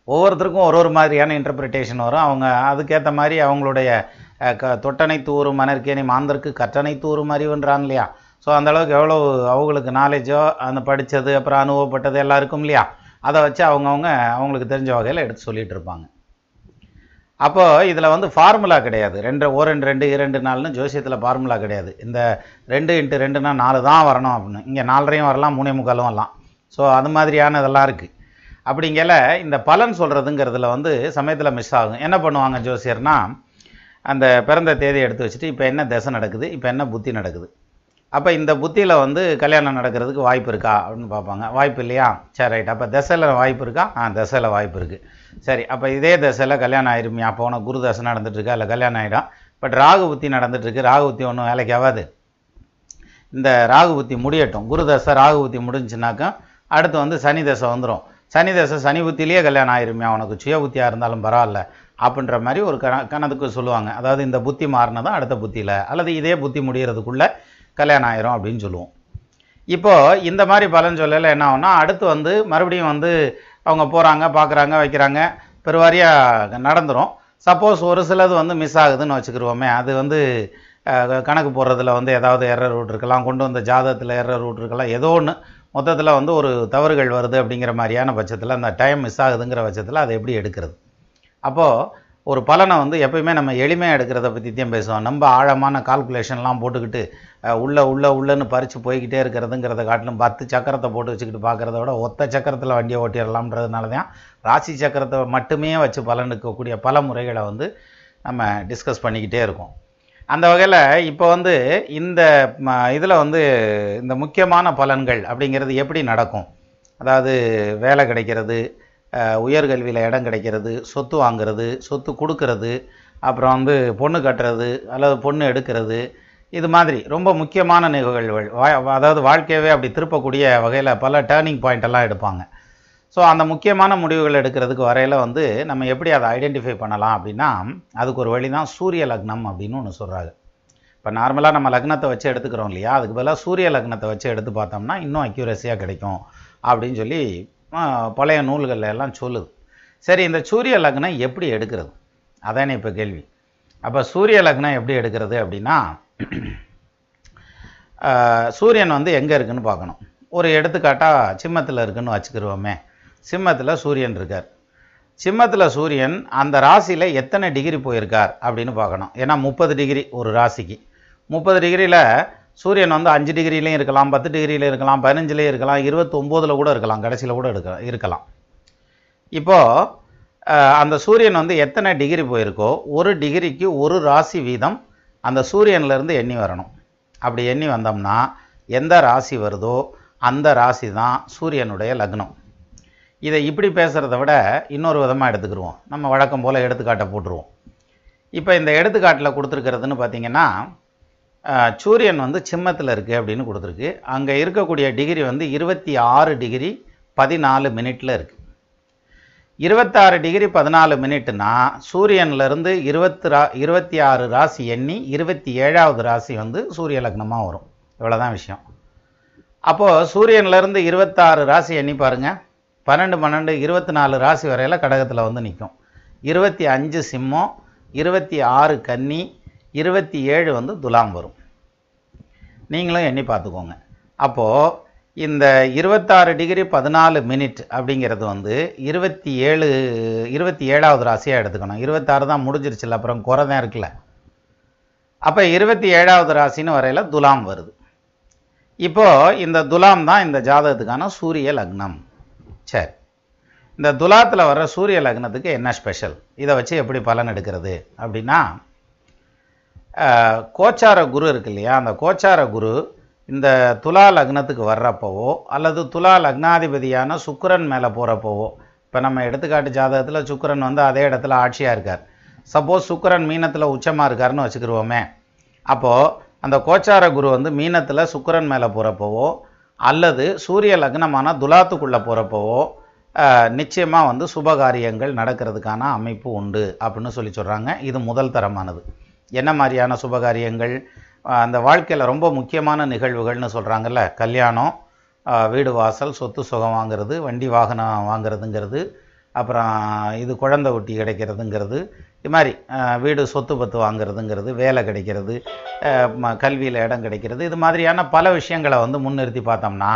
A: ஒவ்வொருத்தருக்கும் ஒரு ஒரு மாதிரியான இன்டர்பிரிட்டேஷன் வரும். அவங்க அதுக்கேற்ற மாதிரி அவங்களுடைய க தொட்டனை தூறு மணற்கேணி மாந்தருக்கு கற்றனை தூறு அறிவுன்றாங்க இல்லையா? ஸோ அந்தளவுக்கு எவ்வளோ அவங்களுக்கு நாலேஜோ அந்த படித்தது அப்புறம் அனுபவப்பட்டது எல்லாம் இருக்கும் இல்லையா? அதை வச்சு அவங்கவுங்க அவங்களுக்கு தெரிஞ்ச வகையில் எடுத்து சொல்லிகிட்டு இருப்பாங்க. அப்போது இதில் வந்து ஃபார்முலா கிடையாது. ரெண்டு ஓ ரெண்டு ரெண்டு இரண்டு நாலுன்னு ஜோசியத்தில் ஃபார்முலா கிடையாது. இந்த ரெண்டு இன்ட்டு ரெண்டுனா நாலு தான் வரணும் அப்படின்னு. இங்கே நாலரையும் வரலாம் மூணே முக்காலும் வரலாம். ஸோ அது மாதிரியான இதெல்லாம் இருக்குது அப்படிங்கல இந்த பலன் சொல்கிறதுங்கிறதுல வந்து சமயத்தில் மிஸ் ஆகும். என்ன பண்ணுவாங்க ஜோசியர்னா அந்த பிறந்த தேதி எடுத்து வச்சுட்டு இப்போ என்ன திசை நடக்குது இப்போ என்ன புத்தி நடக்குது. அப்போ இந்த புத்தியில் வந்து கல்யாணம் நடக்கிறதுக்கு வாய்ப்பு இருக்கா அப்படின்னு பார்ப்பாங்க. வாய்ப்பு இல்லையா? சரி ரைட். அப்போ திசையில் வாய்ப்பு இருக்கா? ஆ திசையில் வாய்ப்பு இருக்குது சரி அப்போ இதே தசையில் கல்யாணம் ஆயிருமியா போன குரு தசை நடந்துட்டு இருக்கா இல்லை கல்யாணம் ஆகிடும் பட் ராகு புத்தி நடந்துட்டு இருக்கு ராகு புத்தி ஒன்றும் வேலைக்கு ஆகாது. இந்த ராகு புத்தி முடியட்டும். குரு தசை ராகு புத்தி முடிஞ்சுனாக்கா அடுத்து வந்து சனி தசை வந்துடும் சனி தசை சனி புத்திலேயே கல்யாணம் ஆயிருமியா உனக்கு சுய புத்தியாக இருந்தாலும் பரவாயில்ல. அப்படின்ற மாதிரி ஒரு கண கணத்துக்கு சொல்லுவாங்க. அதாவது இந்த புத்தி மாறினதும் அடுத்த புத்தியில். அல்லது இதே புத்தி முடிகிறதுக்குள்ளே கல்யாணம் ஆயிரும் அப்படின்னு சொல்லுவோம். இப்போ இந்த மாதிரி பலன் சொல்லலை. என்ன ஆகும்னா அடுத்து வந்து மறுபடியும் வந்து அவங்க போகிறாங்க பார்க்குறாங்க வைக்கிறாங்க. பெருவாரியாக நடந்துடும் சப்போஸ் ஒரு சிலது வந்து மிஸ் ஆகுதுன்னு வச்சுக்கிருவோமே. அது வந்து கணக்கு போடுறதுல வந்து ஏதாவது எரர் ரூட் இருக்கலாம். கொண்டு வந்த ஜாதகத்தில் எரர் ரூட் இருக்கலாம். ஏதோ ஒன்று மொத்தத்தில் வந்து ஒரு தவறுகள் வருது அப்படிங்கிற மாதிரியான பட்சத்தில் அந்த டைம் மிஸ் ஆகுதுங்கிற பட்சத்தில் அதை எப்படி எடுக்கிறது? அப்போது ஒரு பலனை வந்து எப்பயுமே நம்ம எளிமையாக எடுக்கிறத பற்றி தான் பேசுவோம். நம்ம ஆழமான கால்குலேஷன்லாம் போட்டுக்கிட்டு உள்ளே உள்ளே உள்ளன்னு பறித்து போய்கிட்டே இருக்கிறதுங்கிறத காட்டிலும் பத்து சக்கரத்தை போட்டு வச்சுக்கிட்டு பார்க்குறத விட ஒத்த சக்கரத்தில் வண்டியை ஓட்டிடலாம்ன்றதுனால தான் ராசி சக்கரத்தை மட்டுமே வச்சு பலன் இருக்கக்கூடிய பல முறைகளை வந்து நம்ம டிஸ்கஸ் பண்ணிக்கிட்டே இருக்கோம். அந்த வகையில் இப்போ வந்து இந்த இதில் வந்து இந்த முக்கியமான பலன்கள் அப்படிங்கிறது எப்படி நடக்கும்? அதாவது வேலை கிடைக்கிறது உயர்கல்வியில் இடம் கிடைக்கிறது சொத்து வாங்குறது சொத்து கொடுக்கறது அப்புறம் வந்து பொண்ணு கட்டுறது அல்லது பொண்ணு எடுக்கிறது இது மாதிரி ரொம்ப முக்கியமான நிகழ்வுகள். வா- அதாவது வாழ்க்கையவே அப்படி திருப்பக்கூடிய வகையில் பல டேர்னிங் பாயிண்டெல்லாம் எடுப்பாங்க. ஸோ அந்த முக்கியமான முடிவுகள் எடுக்கிறதுக்கு வரையில் வந்து நம்ம எப்படி அதை ஐடென்டிஃபை பண்ணலாம் அப்படின்னா அதுக்கு ஒரு வழி தான் சூரிய லக்னம் அப்படின்னு ஒன்று சொல்கிறாங்க இப்போ நார்மலாக நம்ம லக்னத்தை வச்சு எடுத்துக்கிறோம் இல்லையா? அதுக்கு பதிலாக சூரிய லக்னத்தை வச்சு எடுத்து பார்த்தோம்னா இன்னும் அக்யூரஸியாக கிடைக்கும் அப்படின்னு சொல்லி பழைய நூல்கள்ல எல்லாம் சொல்லுது. சரி இந்த சூரிய லக்னம் எப்படி எடுக்கிறது? அதானே இப்போ கேள்வி. அப்போ சூரிய லக்னம் எப்படி எடுக்கிறது அப்படின்னா சூரியன் வந்து எங்கே இருக்குன்னு பார்க்கணும். ஒரு எடுத்துக்காட்டாக சிம்மத்தில் இருக்குன்னு வச்சுக்கிருவோமே. சிம்மத்தில் சூரியன் இருக்கார். சிம்மத்தில் சூரியன் அந்த ராசியில் எத்தனை டிகிரி போயிருக்கார் அப்படின்னு பார்க்கணும். ஏன்னா முப்பது டிகிரி ஒரு ராசிக்கு. முப்பது டிகிரியில் சூரியன் வந்து அஞ்சு டிகிரிலையும் இருக்கலாம் பத்து டிகிரியில் இருக்கலாம் பதினஞ்சுலேயும் இருக்கலாம் இருபத்தொம்போதில் கூட இருக்கலாம் கடைசியில் கூட எடுக்க இருக்கலாம். இப்போது அந்த சூரியன் வந்து எத்தனை டிகிரி போயிருக்கோ ஒரு டிகிரிக்கு ஒரு ராசி வீதம் அந்த சூரியன்லேருந்து எண்ணி வரணும். அப்படி எண்ணி வந்தோம்னா எந்த ராசி வருதோ அந்த ராசி தான் சூரியனுடைய லக்னம். இதை இப்படி பேசுகிறத விட இன்னொரு விதமாக எடுத்துக்கிடுவோம் நம்ம வழக்கம் போல் எடுத்துக்காட்டை போட்டுருவோம். இப்போ இந்த எடுத்துக்காட்டில் கொடுத்துருக்கிறதுன்னு பார்த்தீங்கன்னா சூரியன் வந்து சிம்மத்தில் இருக்குது அப்படின்னு கொடுத்துருக்கு. அங்கே இருக்கக்கூடிய டிகிரி வந்து இருபத்தி ஆறு டிகிரி பதினாலு மினிட்டில் இருக்குது இருபத்தாறு டிகிரி பதினாலு மினிட்னா சூரியன்லேருந்து இருபத்தி ரா இருபத்தி ஆறு ராசி எண்ணி இருபத்தி ஏழாவது ராசி வந்து சூரிய லக்னமாக வரும். இவ்வளோதான் விஷயம். அப்போது சூரியன்லேருந்து இருபத்தாறு ராசி எண்ணி பாருங்க. பன்னெண்டு பன்னெண்டு இருபத்தி நாலு ராசி வரையில் கடகத்தில் வந்து நிற்கும் இருபத்தி அஞ்சு சிம்மம் இருபத்தி ஆறு கன்னி இருபத்தி ஏழு வந்து துலாம் வரும். நீங்களும் எண்ணி பார்த்துக்கோங்க. அப்போது இந்த இருபத்தாறு டிகிரி பதினாலு மினிட் அப்படிங்கிறது வந்து இருபத்தி ஏழு இருபத்தி ஏழாவது ராசியாக எடுத்துக்கணும். இருபத்தாறு தான் முடிஞ்சிருச்சுல அப்புறம் குறை தான் இருக்குல்ல. அப்போ இருபத்தி ஏழாவது ராசின்னு வரையில் துலாம் வருது. இப்போ இந்த துலாம் தான் இந்த ஜாதகத்துக்கான சூரிய லக்னம். சரி. இந்த துலாத்தில் வர்ற சூரிய லக்னத்துக்கு என்ன ஸ்பெஷல்? இதை வச்சு எப்படி பலன் எடுக்கிறது அப்படின்னா கோச்சார குரு இருக்கு இல்லையா? அந்த கோச்சார குரு இந்த துலா லக்னத்துக்கு வர்றப்பவோ அல்லது துலா லக்னாதிபதியான சுக்கரன் மேலே போகிறப்பவோ இப்போ நம்ம எடுத்துக்காட்டு ஜாதகத்தில் சுக்கிரன் வந்து அதே இடத்துல ஆட்சியாக இருக்கார். சப்போஸ் சுக்கிரன் மீனத்தில் உச்சமாக இருக்காருன்னு வச்சுக்கிருவோமே. அப்போது அந்த கோச்சார குரு வந்து மீனத்தில் சுக்கரன் மேலே போகிறப்பவோ அல்லது சூரிய லக்னமான துலாத்துக்குள்ளே போகிறப்பவோ நிச்சயமாக வந்து சுபகாரியங்கள் நடக்கிறதுக்கான அமைப்பு உண்டு அப்படின்னு சொல்லி சொல்கிறாங்க இது முதல் தரமானது. என்ன மாதிரியான சுபகாரியங்கள்? அந்த வாழ்க்கையில் ரொம்ப முக்கியமான நிகழ்வுகள்னு சொல்கிறாங்கல்ல கல்யாணம் வீடு வாசல் சொத்து சுகம் வாங்குறது வண்டி வாகனம் வாங்குறதுங்கிறது அப்புறம் இது குழந்தை ஒட்டி கிடைக்கிறதுங்கிறது இது மாதிரி வீடு சொத்து பத்து வாங்குறதுங்கிறது வேலை கிடைக்கிறது கல்வியில் இடம் கிடைக்கிறது இது மாதிரியான பல விஷயங்களை வந்து முன்னிறுத்தி பார்த்தோம்னா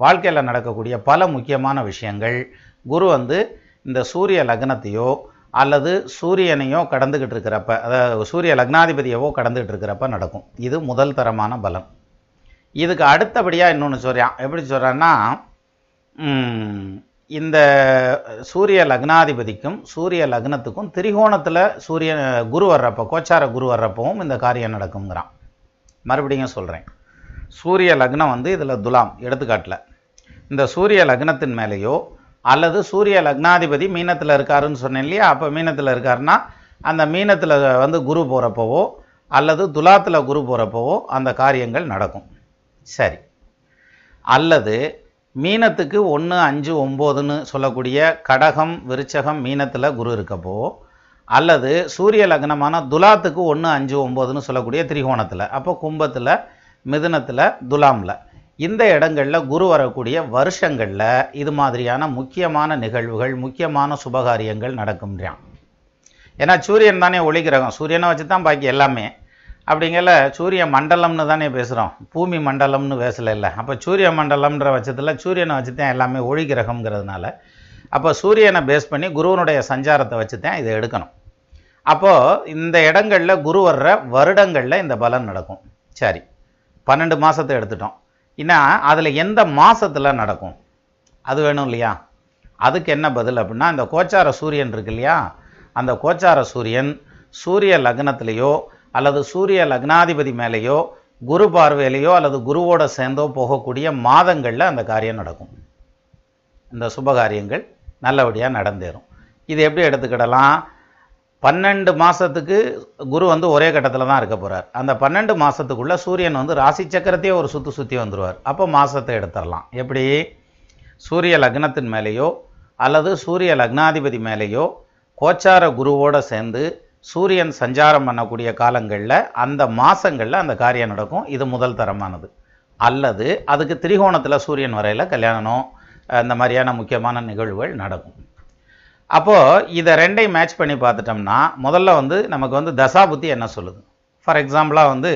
A: வாழ்க்கையில் நடக்கக்கூடிய பல முக்கியமான விஷயங்கள் குரு வந்து இந்த சூரிய லக்னத்தையோ அல்லது சூரியனையோ கடந்துக்கிட்டு இருக்கிறப்ப அதாவது சூரிய லக்னாதிபதியவோ கடந்துக்கிட்டு இருக்கிறப்ப நடக்கும். இது முதல் தரமான பலம். இதுக்கு அடுத்தபடியாக இன்னொன்று சொல்கிறான் எப்படி சொல்கிறான்னா இந்த சூரிய லக்னாதிபதிக்கும் சூரிய லக்னத்துக்கும் திரிகோணத்தில் சூரிய குரு வர்றப்போ கோச்சார குரு வர்றப்பவும் இந்த காரியம் நடக்குங்கிறான் மறுபடியும் சொல்கிறேன் சூரிய லக்னம் வந்து இதில் துலாம் எடுத்துக்காட்டில். இந்த சூரிய லக்னத்தின் மேலேயோ அல்லது சூரிய லக்னாதிபதி மீனத்தில் இருக்காருன்னு சொன்னேன் இல்லையா? அப்போ மீனத்தில் இருக்காருன்னா அந்த மீனத்தில் வந்து குரு போகிறப்பவோ அல்லது துலாத்தில் குரு போகிறப்பவோ அந்த காரியங்கள் நடக்கும். சரி. அல்லது மீனத்துக்கு ஒன்று அஞ்சு ஒம்போதுன்னு சொல்லக்கூடிய கடகம் விருச்சகம் மீனத்தில் குரு இருக்கப்போ அல்லது சூரிய லக்னமான துலாத்துக்கு ஒன்று அஞ்சு ஒம்போதுன்னு சொல்லக்கூடிய திரிகோணத்தில் அப்போ கும்பத்தில் மிதுனத்தில் துலாமில். இந்த இடங்களில் குரு வரக்கூடிய வருஷங்களில் இது மாதிரியான முக்கியமான நிகழ்வுகள் முக்கியமான சுபகாரியங்கள் நடக்கும்ன்றான். ஏன்னா சூரியன் தானே ஒளி கிரகம். சூரியனை வச்சு தான் பாக்கி எல்லாமே. அப்படிங்கல சூரிய மண்டலம்னு தானே பேசுகிறோம் பூமி மண்டலம்னு பேசல இல்லை. அப்போ சூரிய மண்டலம்ன்ற பட்சத்தில் சூரியனை வச்சு தான் எல்லாமே ஒளிக்கிரகம்ங்கிறதுனால அப்போ சூரியனை பேஸ் பண்ணி குருவனுடைய சஞ்சாரத்தை வச்சு தான் இதை எடுக்கணும். அப்போது இந்த இடங்களில் குரு வர்ற வருடங்களில் இந்த பலன் நடக்கும். சரி. பன்னெண்டு மாதத்தை எடுத்துட்டோம். ஏன்னா அதில் எந்த மாதத்தில் நடக்கும்? அது வேணும் இல்லையா? அதுக்கு என்ன பதில் அப்படின்னா இந்த கோச்சார சூரியன் இருக்கு இல்லையா? அந்த கோச்சார சூரியன் சூரிய லக்னத்திலேயோ அல்லது சூரிய லக்னாதிபதி மேலேயோ குரு பார்வையிலையோ அல்லது குருவோட சேர்ந்தோ போகக்கூடிய மாதங்களில் அந்த காரியம் நடக்கும். இந்த சுபகாரியங்கள் நல்லபடியாக நடந்தேறும். இது எப்படி எடுத்துக்கிடலாம்? பன்னெண்டு மாதத்துக்கு குரு வந்து ஒரே கட்டத்தில் தான் இருக்க போகிறார் அந்த பன்னெண்டு மாதத்துக்குள்ளே சூரியன் வந்து ராசி சக்கரத்தையே ஒரு சுற்றி சுற்றி வந்துடுவார் அப்போ மாதத்தை எடுத்துடலாம் எப்படி? சூரிய லக்னத்தின் மேலேயோ அல்லது சூரிய லக்னாதிபதி மேலேயோ கோச்சார குருவோட சேர்ந்து சூரியன் சஞ்சாரம் பண்ணக்கூடிய காலங்களில் அந்த மாதங்களில் அந்த காரியம் நடக்கும். இது முதல் தரமானது. அல்லது அதுக்கு திரிகோணத்தில் சூரியன் வரையில் கல்யாணம் இந்த மாதிரியான முக்கியமான நிகழ்வுகள் நடக்கும். அப்போது இதை ரெண்டையும் மேட்ச் பண்ணி பார்த்துட்டோம்னா முதல்ல வந்து நமக்கு வந்து தசாபுத்தி என்ன சொல்லுது? ஃபார் எக்ஸாம்பிளாக வந்து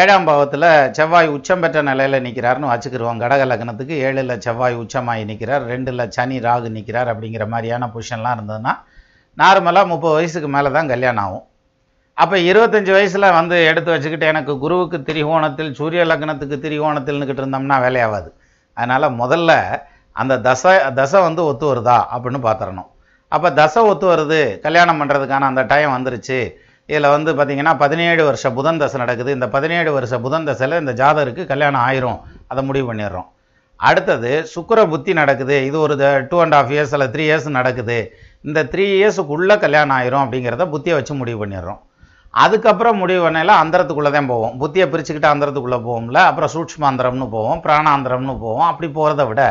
A: ஏழாம் பாவத்தில் செவ்வாய் உச்சம் பெற்ற நிலையில் நிற்கிறாருன்னு வச்சுக்கிருவோம். கடக லக்னத்துக்கு ஏழில் செவ்வாய் உச்சமாகி நிற்கிறார் ரெண்டில் சனி ராகு நிற்கிறார் அப்படிங்கிற மாதிரியான பொசிஷன்லாம் இருந்ததுன்னா நார்மலாக முப்பது வயசுக்கு மேலே தான் கல்யாணம் ஆகும். அப்போ இருபத்தஞ்சி வயசில் வந்து எடுத்து வச்சுக்கிட்டு எனக்கு குருவுக்கு திரிகோணத்தில் சூரிய லக்னத்துக்கு திரிகோணத்தில்னுக்கிட்டு இருந்தோம்னா வேலையாகாது. அதனால் முதல்ல அந்த தசை தசை வந்து ஒத்து வருதா அப்படின்னு பார்த்துடணும். அப்போ தசை ஒத்து வருது கல்யாணம் பண்ணுறதுக்கான அந்த டைம் வந்துருச்சு. இதில் வந்து பார்த்திங்கன்னா பதினேழு வருஷ புதன் தசை நடக்குது. இந்த பதினேழு வருஷ புதன் தசையில் இந்த ஜாதருக்கு கல்யாணம் ஆயிரும். அதை முடிவு பண்ணிடுறோம். அடுத்தது சுக்கர புத்தி நடக்குது. இது ஒரு டூ அண்ட் ஆஃப் இயர்ஸ் அல்ல த்ரீ இயர்ஸ் நடக்குது. இந்த த்ரீ இயர்ஸுக்குள்ளே கல்யாணம் ஆயிரும் அப்படிங்கிறத புத்தியை வச்சு முடிவு பண்ணிடுறோம். அதுக்கப்புறம் முடிவு பண்ணல அந்தரத்துக்குள்ளே தான் போவோம். புத்தியை பிரிச்சுக்கிட்டு அந்தரத்துக்குள்ளே போவோம்ல. அப்புறம் சூட்ச்மாந்திரம்னு போவோம் பிராணாந்திரம்னு போவோம். அப்படி போகிறத விட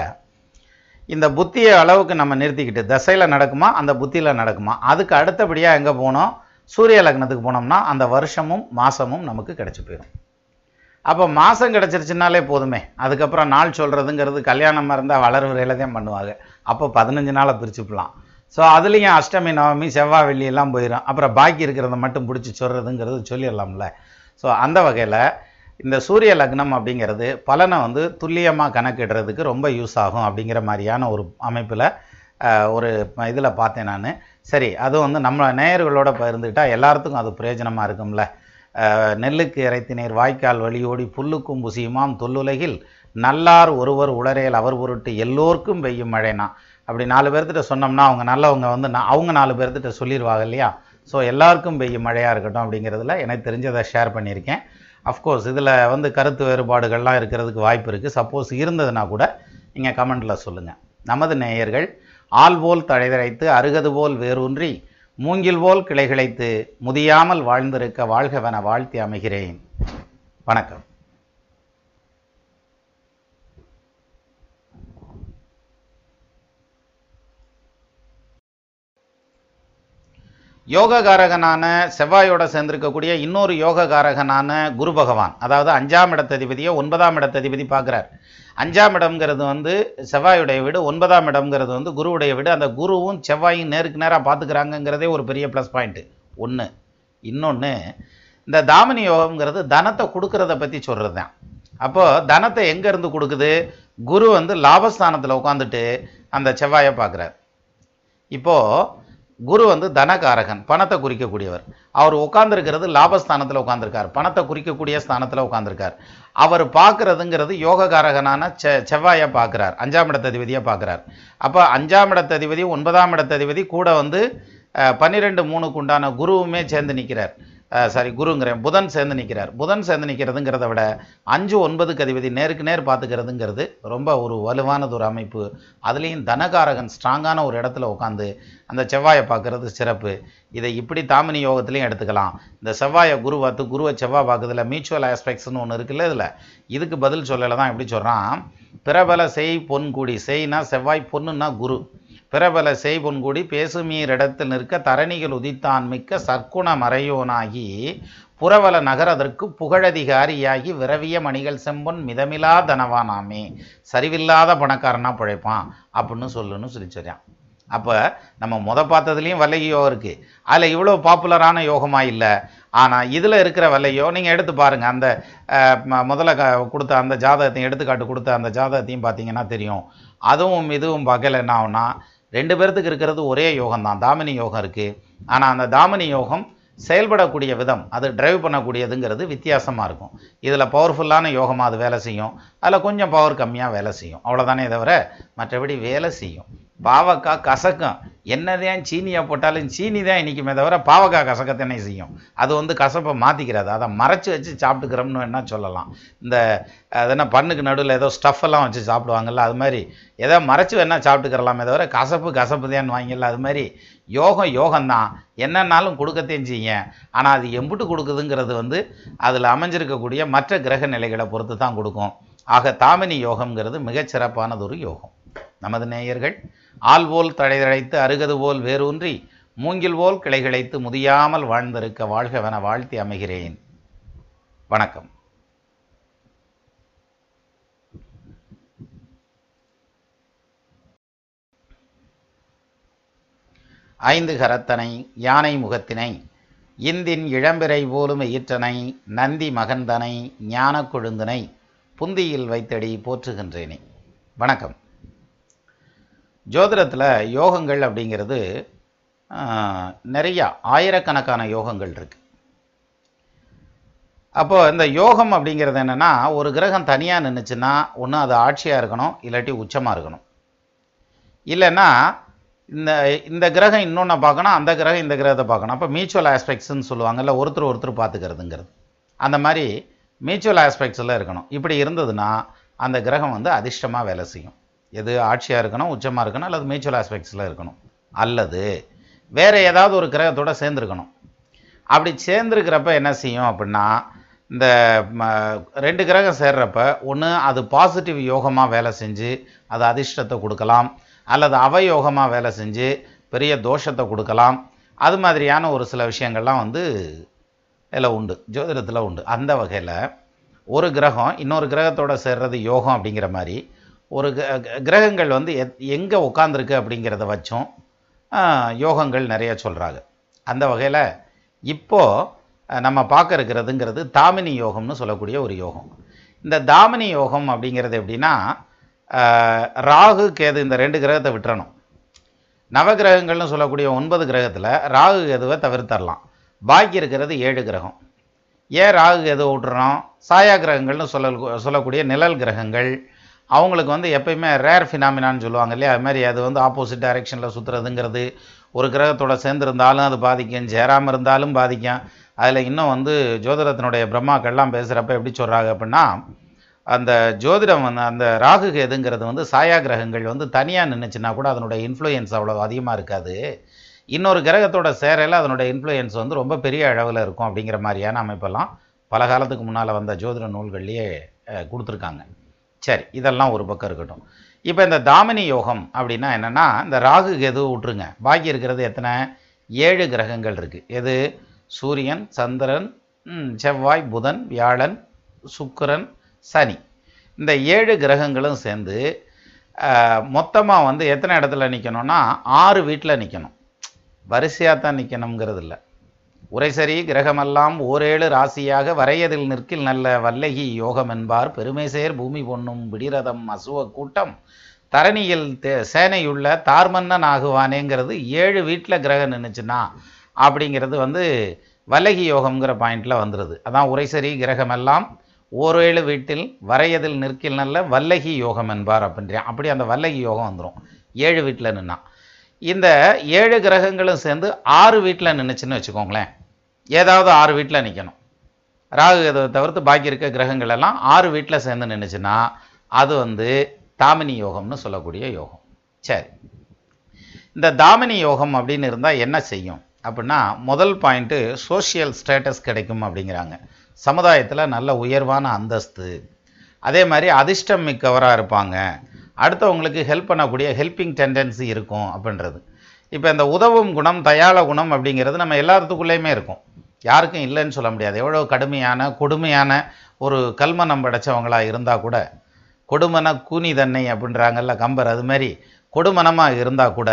A: இந்த புத்தியை அளவுக்கு நம்ம நிறுத்திக்கிட்டு தசையில் நடக்குமா அந்த புத்தியில் நடக்குமா? அதுக்கு அடுத்தபடியாக எங்கே போனோம்? சூரிய லக்னத்துக்கு போனோம்னா அந்த வருஷமும் மாதமும் நமக்கு கிடச்சி போயிடும் அப்போ மாதம் கிடச்சிருச்சுனாலே போதுமே. அதுக்கப்புறம் நாள் சொல்கிறதுங்கிறது கல்யாணமாக இருந்தால் வளர்வுரையில் தான் பண்ணுவாங்க. அப்போ பதினஞ்சு நாளை பிரிச்சுக்கலாம் ஸோ அதுலேயும் அஷ்டமி நவமி செவ்வாய் வெள்ளி எல்லாம் போயிடும் அப்புறம் பாக்கி இருக்கிறத மட்டும் பிடிச்சி சொல்கிறதுங்கிறது சொல்லிடலாம்ல. ஸோ அந்த வகையில் இந்த சூரிய லக்னம் அப்படிங்கிறது பலனை வந்து துல்லியமாக கணக்கிடுறதுக்கு ரொம்ப யூஸ் ஆகும் அப்படிங்கிற மாதிரியான ஒரு அமைப்பில் ஒரு இதில் பார்த்தேன் நான். சரி அது வந்து நம்ம நேயர்களோட பகிர்ந்துக்கிட்டால் எல்லாத்துக்கும் அது பிரயோஜனமாக இருக்கும்ல. நெல்லுக்கு நெல்லுக்கு இறைத்தினீர் வாய்க்கால் வழியோடி புல்லுக்கும் புசியுமாம் தொல்லுலகில். நல்லார் ஒருவர் உளரையல் அவர் பொருட்டு எல்லோருக்கும் பெய்யும் மழைனா. அப்படி நாலு பேர்த்திட்ட சொன்னோம்னா அவங்க நல்லவங்க வந்து நான் அவங்க நாலு பேர்த்திட்ட சொல்லிடுவாங்க இல்லையா? ஸோ எல்லாருக்கும் பெய்யும் மழையாக இருக்கட்டும் அப்படிங்கிறதுல எனக்கு தெரிஞ்சதை ஷேர் பண்ணியிருக்கேன். அஃப்கோர்ஸ் இதில் வந்து கருத்து வேறுபாடுகள்லாம் இருக்கிறதுக்கு வாய்ப்பு இருக்குது சப்போஸ் இருந்ததுன்னா கூட நீங்கள் கமெண்டில் சொல்லுங்கள் நமது நேயர்கள் ஆள் போல் தழைதழைத்து அருகது போல் வேரூன்றி மூங்கில் போல் கிளைகிழைத்து முதியாமல் வாழ்ந்திருக்க வாழ்கவென வாழ்த்தி அமைகிறேன். வணக்கம். யோககாரகனான செவ்வாயோட சேர்ந்திருக்கக்கூடிய இன்னொரு யோககாரகனான குரு பகவான் அதாவது அஞ்சாம் இடத்ததிபதியை ஒன்பதாம் இடத்ததிபதி பார்க்குறார். அஞ்சாம் இடம்ங்கிறது வந்து செவ்வாயுடைய வீடு ஒன்பதாம் இடம்ங்கிறது வந்து குருவுடைய வீடு. அந்த குருவும் செவ்வாயும் நேருக்கு நேராக பார்த்துக்கிறாங்கங்கிறதே ஒரு பெரிய ப்ளஸ் பாயிண்ட்டு ஒன்று இன்னொன்று இந்த தாமினி யோகம்ங்கிறது தனத்தை கொடுக்கறத பற்றி சொல்கிறது தான் அப்போது தனத்தை எங்கேருந்து கொடுக்குது? குரு வந்து லாபஸ்தானத்தில் உட்காந்துட்டு அந்த செவ்வாயை பார்க்குறார். இப்போது குரு வந்து தனகாரகன் பணத்தை குறிக்கக்கூடியவர். அவர் உட்கார்ந்திருக்கிறது லாபஸ்தானத்தில் உட்காந்துருக்கார் பணத்தை குறிக்கக்கூடிய ஸ்தானத்தில் உட்காந்துருக்கார் அவர் பார்க்கறதுங்கிறது யோககாரகனான செ செவ்வாயை பார்க்குறார். அஞ்சாம் இடத்ததிபதியை பார்க்குறார். அப்போ அஞ்சாம் இடத்ததிபதி ஒன்பதாம் இடத்ததிபதி கூட வந்து பன்னிரெண்டு மூணுக்கு உண்டான குருவுமே சேர்ந்து நிற்கிறார் சாரி குருங்கிறேன். புதன் சேர்ந்து நிற்கிறார் புதன் சேர்ந்து நிற்கிறதுங்கிறத விட அஞ்சு ஒன்பதுக்கு அதிபதி நேருக்கு நேர் பார்த்துக்கிறதுங்கிறது ரொம்ப ஒரு வலுவானது ஒரு அமைப்பு. அதுலேயும் தனகாரகன் ஸ்ட்ராங்கான ஒரு இடத்துல உட்காந்து அந்த செவ்வாயை பார்க்கறது சிறப்பு. இதை இப்படி தாமினி யோகத்துலையும் எடுத்துக்கலாம். இந்த செவ்வாயை குரு பார்த்து குருவை செவ்வாய் பார்க்குறதுல மியூச்சுவல் ஆஸ்பெக்ட்ஸ்னு ஒன்று இருக்குல்ல இதில்? இதுக்கு பதில் சொல்லலை தான் எப்படி சொல்கிறான் பிரபல செய் பொன் கூடி. செய்னா செவ்வாய் பொண்ணுன்னா குரு. பிரபல செய் பேசுமீரிடத்தில் நிற்க தரணிகள் உதித்தான் மிக்க சற்குண மறையோனாகி புறவல நகரதற்கு புகழதிகாரியாகி விரவிய மணிகள் செம்பொன் மிதமிலா தனவானாமே. சரிவில்லாத பணக்காரனா பிழைப்பான் அப்படின்னு சொல்லுன்னு சொல்லி அப்போ நம்ம முத பார்த்ததுலேயும் வல்லகி யோகம் இருக்குது அதில் இவ்வளோ பாப்புலரான யோகமாக இல்லை. ஆனால் இதில் இருக்கிற வல்லையோ நீங்கள் எடுத்து பாருங்கள் அந்த முதல்ல க கொடுத்த அந்த ஜாதகத்தையும் எடுத்துக்காட்டு கொடுத்த அந்த ஜாதகத்தையும் பார்த்தீங்கன்னா தெரியும். அதுவும் இதுவும் பார்க்கல என்ன ஆகுனா ரெண்டு பேர்த்துக்கு இருக்கிறது ஒரே யோகம் தான். தாமினி யோகம் இருக்குது ஆனால் அந்த தாமினி யோகம் செயல்படக்கூடிய விதம் அது டிரைவ் பண்ணக்கூடியதுங்கிறது வித்தியாசமாக இருக்கும். இதில் பவர்ஃபுல்லான யோகமாக அது வேலை செய்யும். அதில் கொஞ்சம் பவர் கம்மியாக வேலை செய்யும். அவ்வளோதானே தவிர மற்றபடி வேலை செய்யும். பாவக்காய் கசக்கும். என்னதான் சீனியாக போட்டாலும் சீனி தான் இன்றைக்குமே தவிர பாவக்காய் கசக்கத்தானே செய்யும்? அது வந்து கசப்பை மாற்றிக்கிறது அதை மறைச்சி வச்சு சாப்பிட்டுக்கிறோம்னு என்ன சொல்லலாம். இந்த அது என்ன பண்ணுக்கு நடுவில் ஏதோ ஸ்டஃப் எல்லாம் வச்சு சாப்பிடுவாங்கல்ல அது மாதிரி. ஏதோ மறைச்சி வேணால் சாப்பிட்டுக்கிறலாமே தவிர கசப்பு கசப்பு தான் வாங்கல அது மாதிரி யோகம் யோகம்தான். என்னன்னாலும் கொடுக்கத்தையும் செய்ய ஆனால் அது எம்புட்டு கொடுக்குதுங்கிறது வந்து அதில் அமைஞ்சிருக்கக்கூடிய மற்ற கிரக நிலைகளை பொறுத்து தான் கொடுக்கும். ஆக தாமினி யோகம்ங்கிறது மிகச்சிறப்பானது ஒரு யோகம். நமது நேயர்கள் ஆள் போல் தழைதழைத்து அருகது போல் வேரூன்றி மூங்கில் போல் கிளைகிழைத்து முதியாமல் வாழ்ந்திருக்க வாழ்கவென வாழ்த்தி அமைகிறேன். வணக்கம். ஐந்து கரத்தனை யானை முகத்தினை இந்தின் இளம்பிறை போலும் ஈற்றனை நந்தி மகந்தனை ஞானக் கொழுந்தனை புந்தியில் வைத்தடி போற்றுகின்றேனே. வணக்கம். ஜோதிடத்தில் யோகங்கள் அப்படிங்கிறது நிறையா ஆயிரக்கணக்கான யோகங்கள் இருக்குது அப்போது இந்த யோகம் அப்படிங்கிறது என்னன்னா ஒரு கிரகம் தனியாக நின்றுச்சுன்னா ஒன்று அது ஆட்சியாக இருக்கணும் இல்லாட்டி உச்சமாக இருக்கணும். இல்லைன்னா இந்த இந்த கிரகம் இன்னொன்று பார்க்கணும் அந்த கிரகம் இந்த கிரகத்தை பார்க்கணும். அப்போ மியூச்சுவல் ஆஸ்பெக்ட்ஸ்னு சொல்லுவாங்கல்ல ஒருத்தர் ஒருத்தர் பார்த்துக்கிறதுங்கிறது. அந்த மாதிரி மியூச்சுவல் ஆஸ்பெக்ட்ஸில் இருக்கணும். இப்படி இருந்ததுன்னா அந்த கிரகம் வந்து அதிர்ஷ்டமாக வேலை செய்யும். எது ஆட்சியாக இருக்கணும் உச்சமாக இருக்கணும் அல்லது மியூச்சுவல் ஆஸ்பெக்ட்ஸில் இருக்கணும். அல்லது வேறு ஏதாவது ஒரு கிரகத்தோட சேர்ந்துருக்கணும். அப்படி சேர்ந்துருக்கிறப்ப என்ன செய்யும் அப்படின்னா இந்த ம, ரெண்டு கிரகம் சேர்றப்ப ஒன்று அது பாசிட்டிவ் யோகமாக வேலை செஞ்சு அது அதிர்ஷ்டத்தை கொடுக்கலாம். அல்லது அவயோகமாக வேலை செஞ்சு பெரிய தோஷத்தை கொடுக்கலாம். அது மாதிரியான ஒரு சில விஷயங்கள்லாம் வந்து இதில் உண்டு. ஜோதிடத்தில் உண்டு. அந்த வகையில் ஒரு கிரகம் இன்னொரு கிரகத்தோடு சேர்றது யோகம் அப்படிங்கிற மாதிரி ஒரு கிரகங்கள் வந்து எத் எங்கே உட்காந்துருக்கு அப்படிங்கிறத வச்சும் யோகங்கள் நிறைய சொல்கிறாங்க அந்த வகையில் இப்போது நம்ம பார்க்க இருக்கிறதுங்கிறது தாமினி யோகம்னு சொல்லக்கூடிய ஒரு யோகம். இந்த தாமினி யோகம் அப்படிங்கிறது எப்படின்னா ராகு கேது இந்த ரெண்டு கிரகத்தை விட்டுறணும். நவகிரகங்கள்னு சொல்லக்கூடிய ஒன்பது கிரகத்தில் ராகு கேதுவை தவிர்த்தரலாம். பாக்கி இருக்கிறது ஏழு கிரகம். ஏன் ராகு கேது விட்டுறோம்? சாயா கிரகங்கள்னு சொல்ல சொல்லக்கூடிய நிழல் கிரகங்கள் அவங்களுக்கு வந்து எப்பயுமே ரேர் ஃபினாமினான்னு சொல்லுவாங்க இல்லையா? அது மாதிரி அது வந்து ஆப்போசிட் டைரெக்ஷனில் சுற்றுறதுங்கிறது ஒரு கிரகத்தோட சேர்ந்துருந்தாலும் அது பாதிக்கும். சேராமல் இருந்தாலும் பாதிக்கும். அதில் இன்னும் வந்து ஜோதிடத்தினுடைய பிரம்மாக்கள்லாம் பேசுகிறப்ப எப்படி சொல்கிறாங்க அப்படின்னா அந்த ஜோதிடம் வந்து அந்த ராகு கேதுங்கிறது வந்து சாயா கிரகங்கள் வந்து தனியாக நின்றுச்சுன்னா கூட அதனுடைய இன்ஃப்ளூயன்ஸ் அவ்வளோ அதிகமாக இருக்காது. இன்னொரு கிரகத்தோட சேரையில் அதனுடைய இன்ஃப்ளூயன்ஸ் வந்து ரொம்ப பெரிய அளவில் இருக்கும் அப்படிங்கிற மாதிரியான அமைப்பெல்லாம் பல காலத்துக்கு முன்னால் வந்த ஜோதிட நூல்கள்லேயே கொடுத்துருக்காங்க. சரி இதெல்லாம் ஒரு பக்கம் இருக்கட்டும். இப்போ இந்த தாமினி யோகம் அப்படின்னா என்னென்னா இந்த ராகு எது விட்ருங்க பாக்கி இருக்கிறது எத்தனை? ஏழு கிரகங்கள் இருக்குது எது? சூரியன் சந்திரன் செவ்வாய் புதன் வியாழன் சுக்கிரன் சனி. இந்த ஏழு கிரகங்களும் சேர்ந்து மொத்தமாக வந்து எத்தனை இடத்துல நிற்கணும்னா ஆறு வீட்டில் நிற்கணும் வரிசையாக தான் நிற்கணுங்கிறது இல்லை உரைசரி கிரகமெல்லாம் ஓரேழு ராசியாக வரையதில் நிற்கில் நல்ல வல்லகி யோகம் என்பார் பெருமேசேர் பூமி பொன்னும் விடிரதம் அசுவ கூட்டம். தரணியில் தே- சேனையுள்ள தார்மன்னன் ஆகுவானேங்கிறது ஏழு வீட்டில் கிரகம் நின்றுச்சுன்னா அப்படிங்கிறது வந்து வல்லகி யோகம்ங்கிற பாயிண்டில் வந்துடுது அதான் உரைசரி கிரகமெல்லாம் ஓரேழு வீட்டில் வரையதில் நிற்கில் நல்ல வல்லகி யோகம் என்பார் அப்படின்றான் அப்படி அந்த வல்லகி யோகம் வந்துடும் ஏழு வீட்டில் நின்னா. இந்த ஏழு கிரகங்களும் சேர்ந்து ஆறு வீட்டில் நின்றுச்சுன்னு வச்சுக்கோங்களேன். ஏதாவது ஆறு வீட்டில் நிற்கணும் ராகு கேதுவை தவிர்த்து பாக்கி இருக்க கிரகங்கள் எல்லாம் ஆறு வீட்டில் சேர்ந்து நின்றுச்சுன்னா அது வந்து தாமினி யோகம்னு சொல்லக்கூடிய யோகம். சரி. இந்த தாமினி யோகம் அப்படின்னு இருந்தால் என்ன செய்யும்? அப்படின்னா முதல் பாயிண்ட்டு சோஷியல் ஸ்டேட்டஸ் கிடைக்கும் அப்படிங்கிறாங்க. சமுதாயத்தில் நல்ல உயர்வான அந்தஸ்து. அதே மாதிரி அதிர்ஷ்டம் மிக்கவராக இருப்பாங்க. அடுத்தவங்களுக்கு ஹெல்ப் பண்ணக்கூடிய ஹெல்பிங் டெண்டன்சி இருக்கும் அப்படின்றது. இப்போ இந்த உதவும் குணம் தயாள குணம் அப்படிங்கிறது நம்ம எல்லாத்துக்குள்ளேயுமே இருக்கும். யாருக்கும் இல்லைன்னு சொல்ல முடியாது. எவ்வளோ கடுமையான கொடுமையான ஒரு கல்மனம் படைச்சவங்களாக இருந்தால் கூட கொடுமன கூனி தன்னை அப்படின்றாங்கல்ல கம்பர் அது மாதிரி கொடுமனமாக இருந்தால் கூட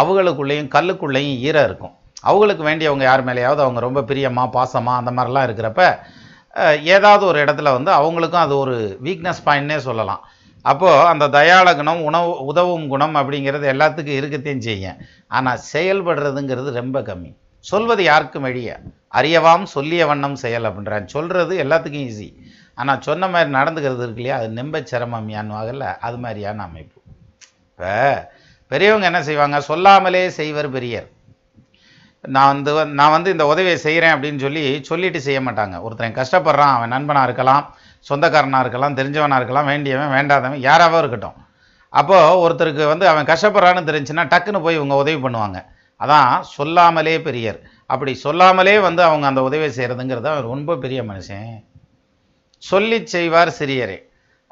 A: அவங்களுக்குள்ளேயும் கல்லுக்குள்ளேயும் ஈரம் இருக்கும். அவங்களுக்கு வேண்டியவங்க யார் மேலேயாவது அவங்க ரொம்ப பிரியமாக பாசமாக அந்த மாதிரிலாம் இருக்கிறப்ப ஏதாவது ஒரு இடத்துல வந்து அவங்களுக்கும் அது ஒரு வீக்னஸ் பாயிண்ட்னே சொல்லலாம். அப்போது அந்த தயாள குணம் உணவு உதவும் குணம் அப்படிங்கிறது எல்லாத்துக்கும் இருக்கத்தையும் செய்யும். ஆனால் செயல்படுறதுங்கிறது ரொம்ப கம்மி. சொல்வது யாருக்கும் எளிய அறியவாம் சொல்லிய வண்ணம் செயல் அப்படின்றான் சொல்கிறது எல்லாத்துக்கும் ஈஸி ஆனால் சொன்ன மாதிரி நடந்துக்கிறது இருக்கு இல்லையா? அது நெம்ப சிரமமியான்வாகல அது மாதிரியான அமைப்பு. இப்போ பெரியவங்க என்ன செய்வாங்க? சொல்லாமலே செய்வர் பெரியர். நான் வந்து வந்து- நான் வந்து இந்த உதவியை செய்கிறேன் அப்படின்னு சொல்லி சொல்லிட்டு செய்ய மாட்டாங்க. ஒருத்தன் கஷ்டப்படுறான் அவன் நண்பனாக இருக்கலாம். சொந்தக்காரனாக இருக்கலாம் தெரிஞ்சவனாக இருக்கலாம் வேண்டியவன் வேண்டாதவன் யாராவோ இருக்கட்டும். அப்போது ஒருத்தருக்கு வந்து அவன் கஷ்டப்படுறான்னு தெரிஞ்சுன்னா டக்குன்னு போய் இவங்க உதவி பண்ணுவாங்க. அதான் சொல்லாமலே பெரியர். அப்படி சொல்லாமலே வந்து அவங்க அந்த உதவியை செய்கிறதுங்கிறது அவர் ரொம்ப பெரிய மனுஷன். சொல்லி செய்வார் சிறியரே.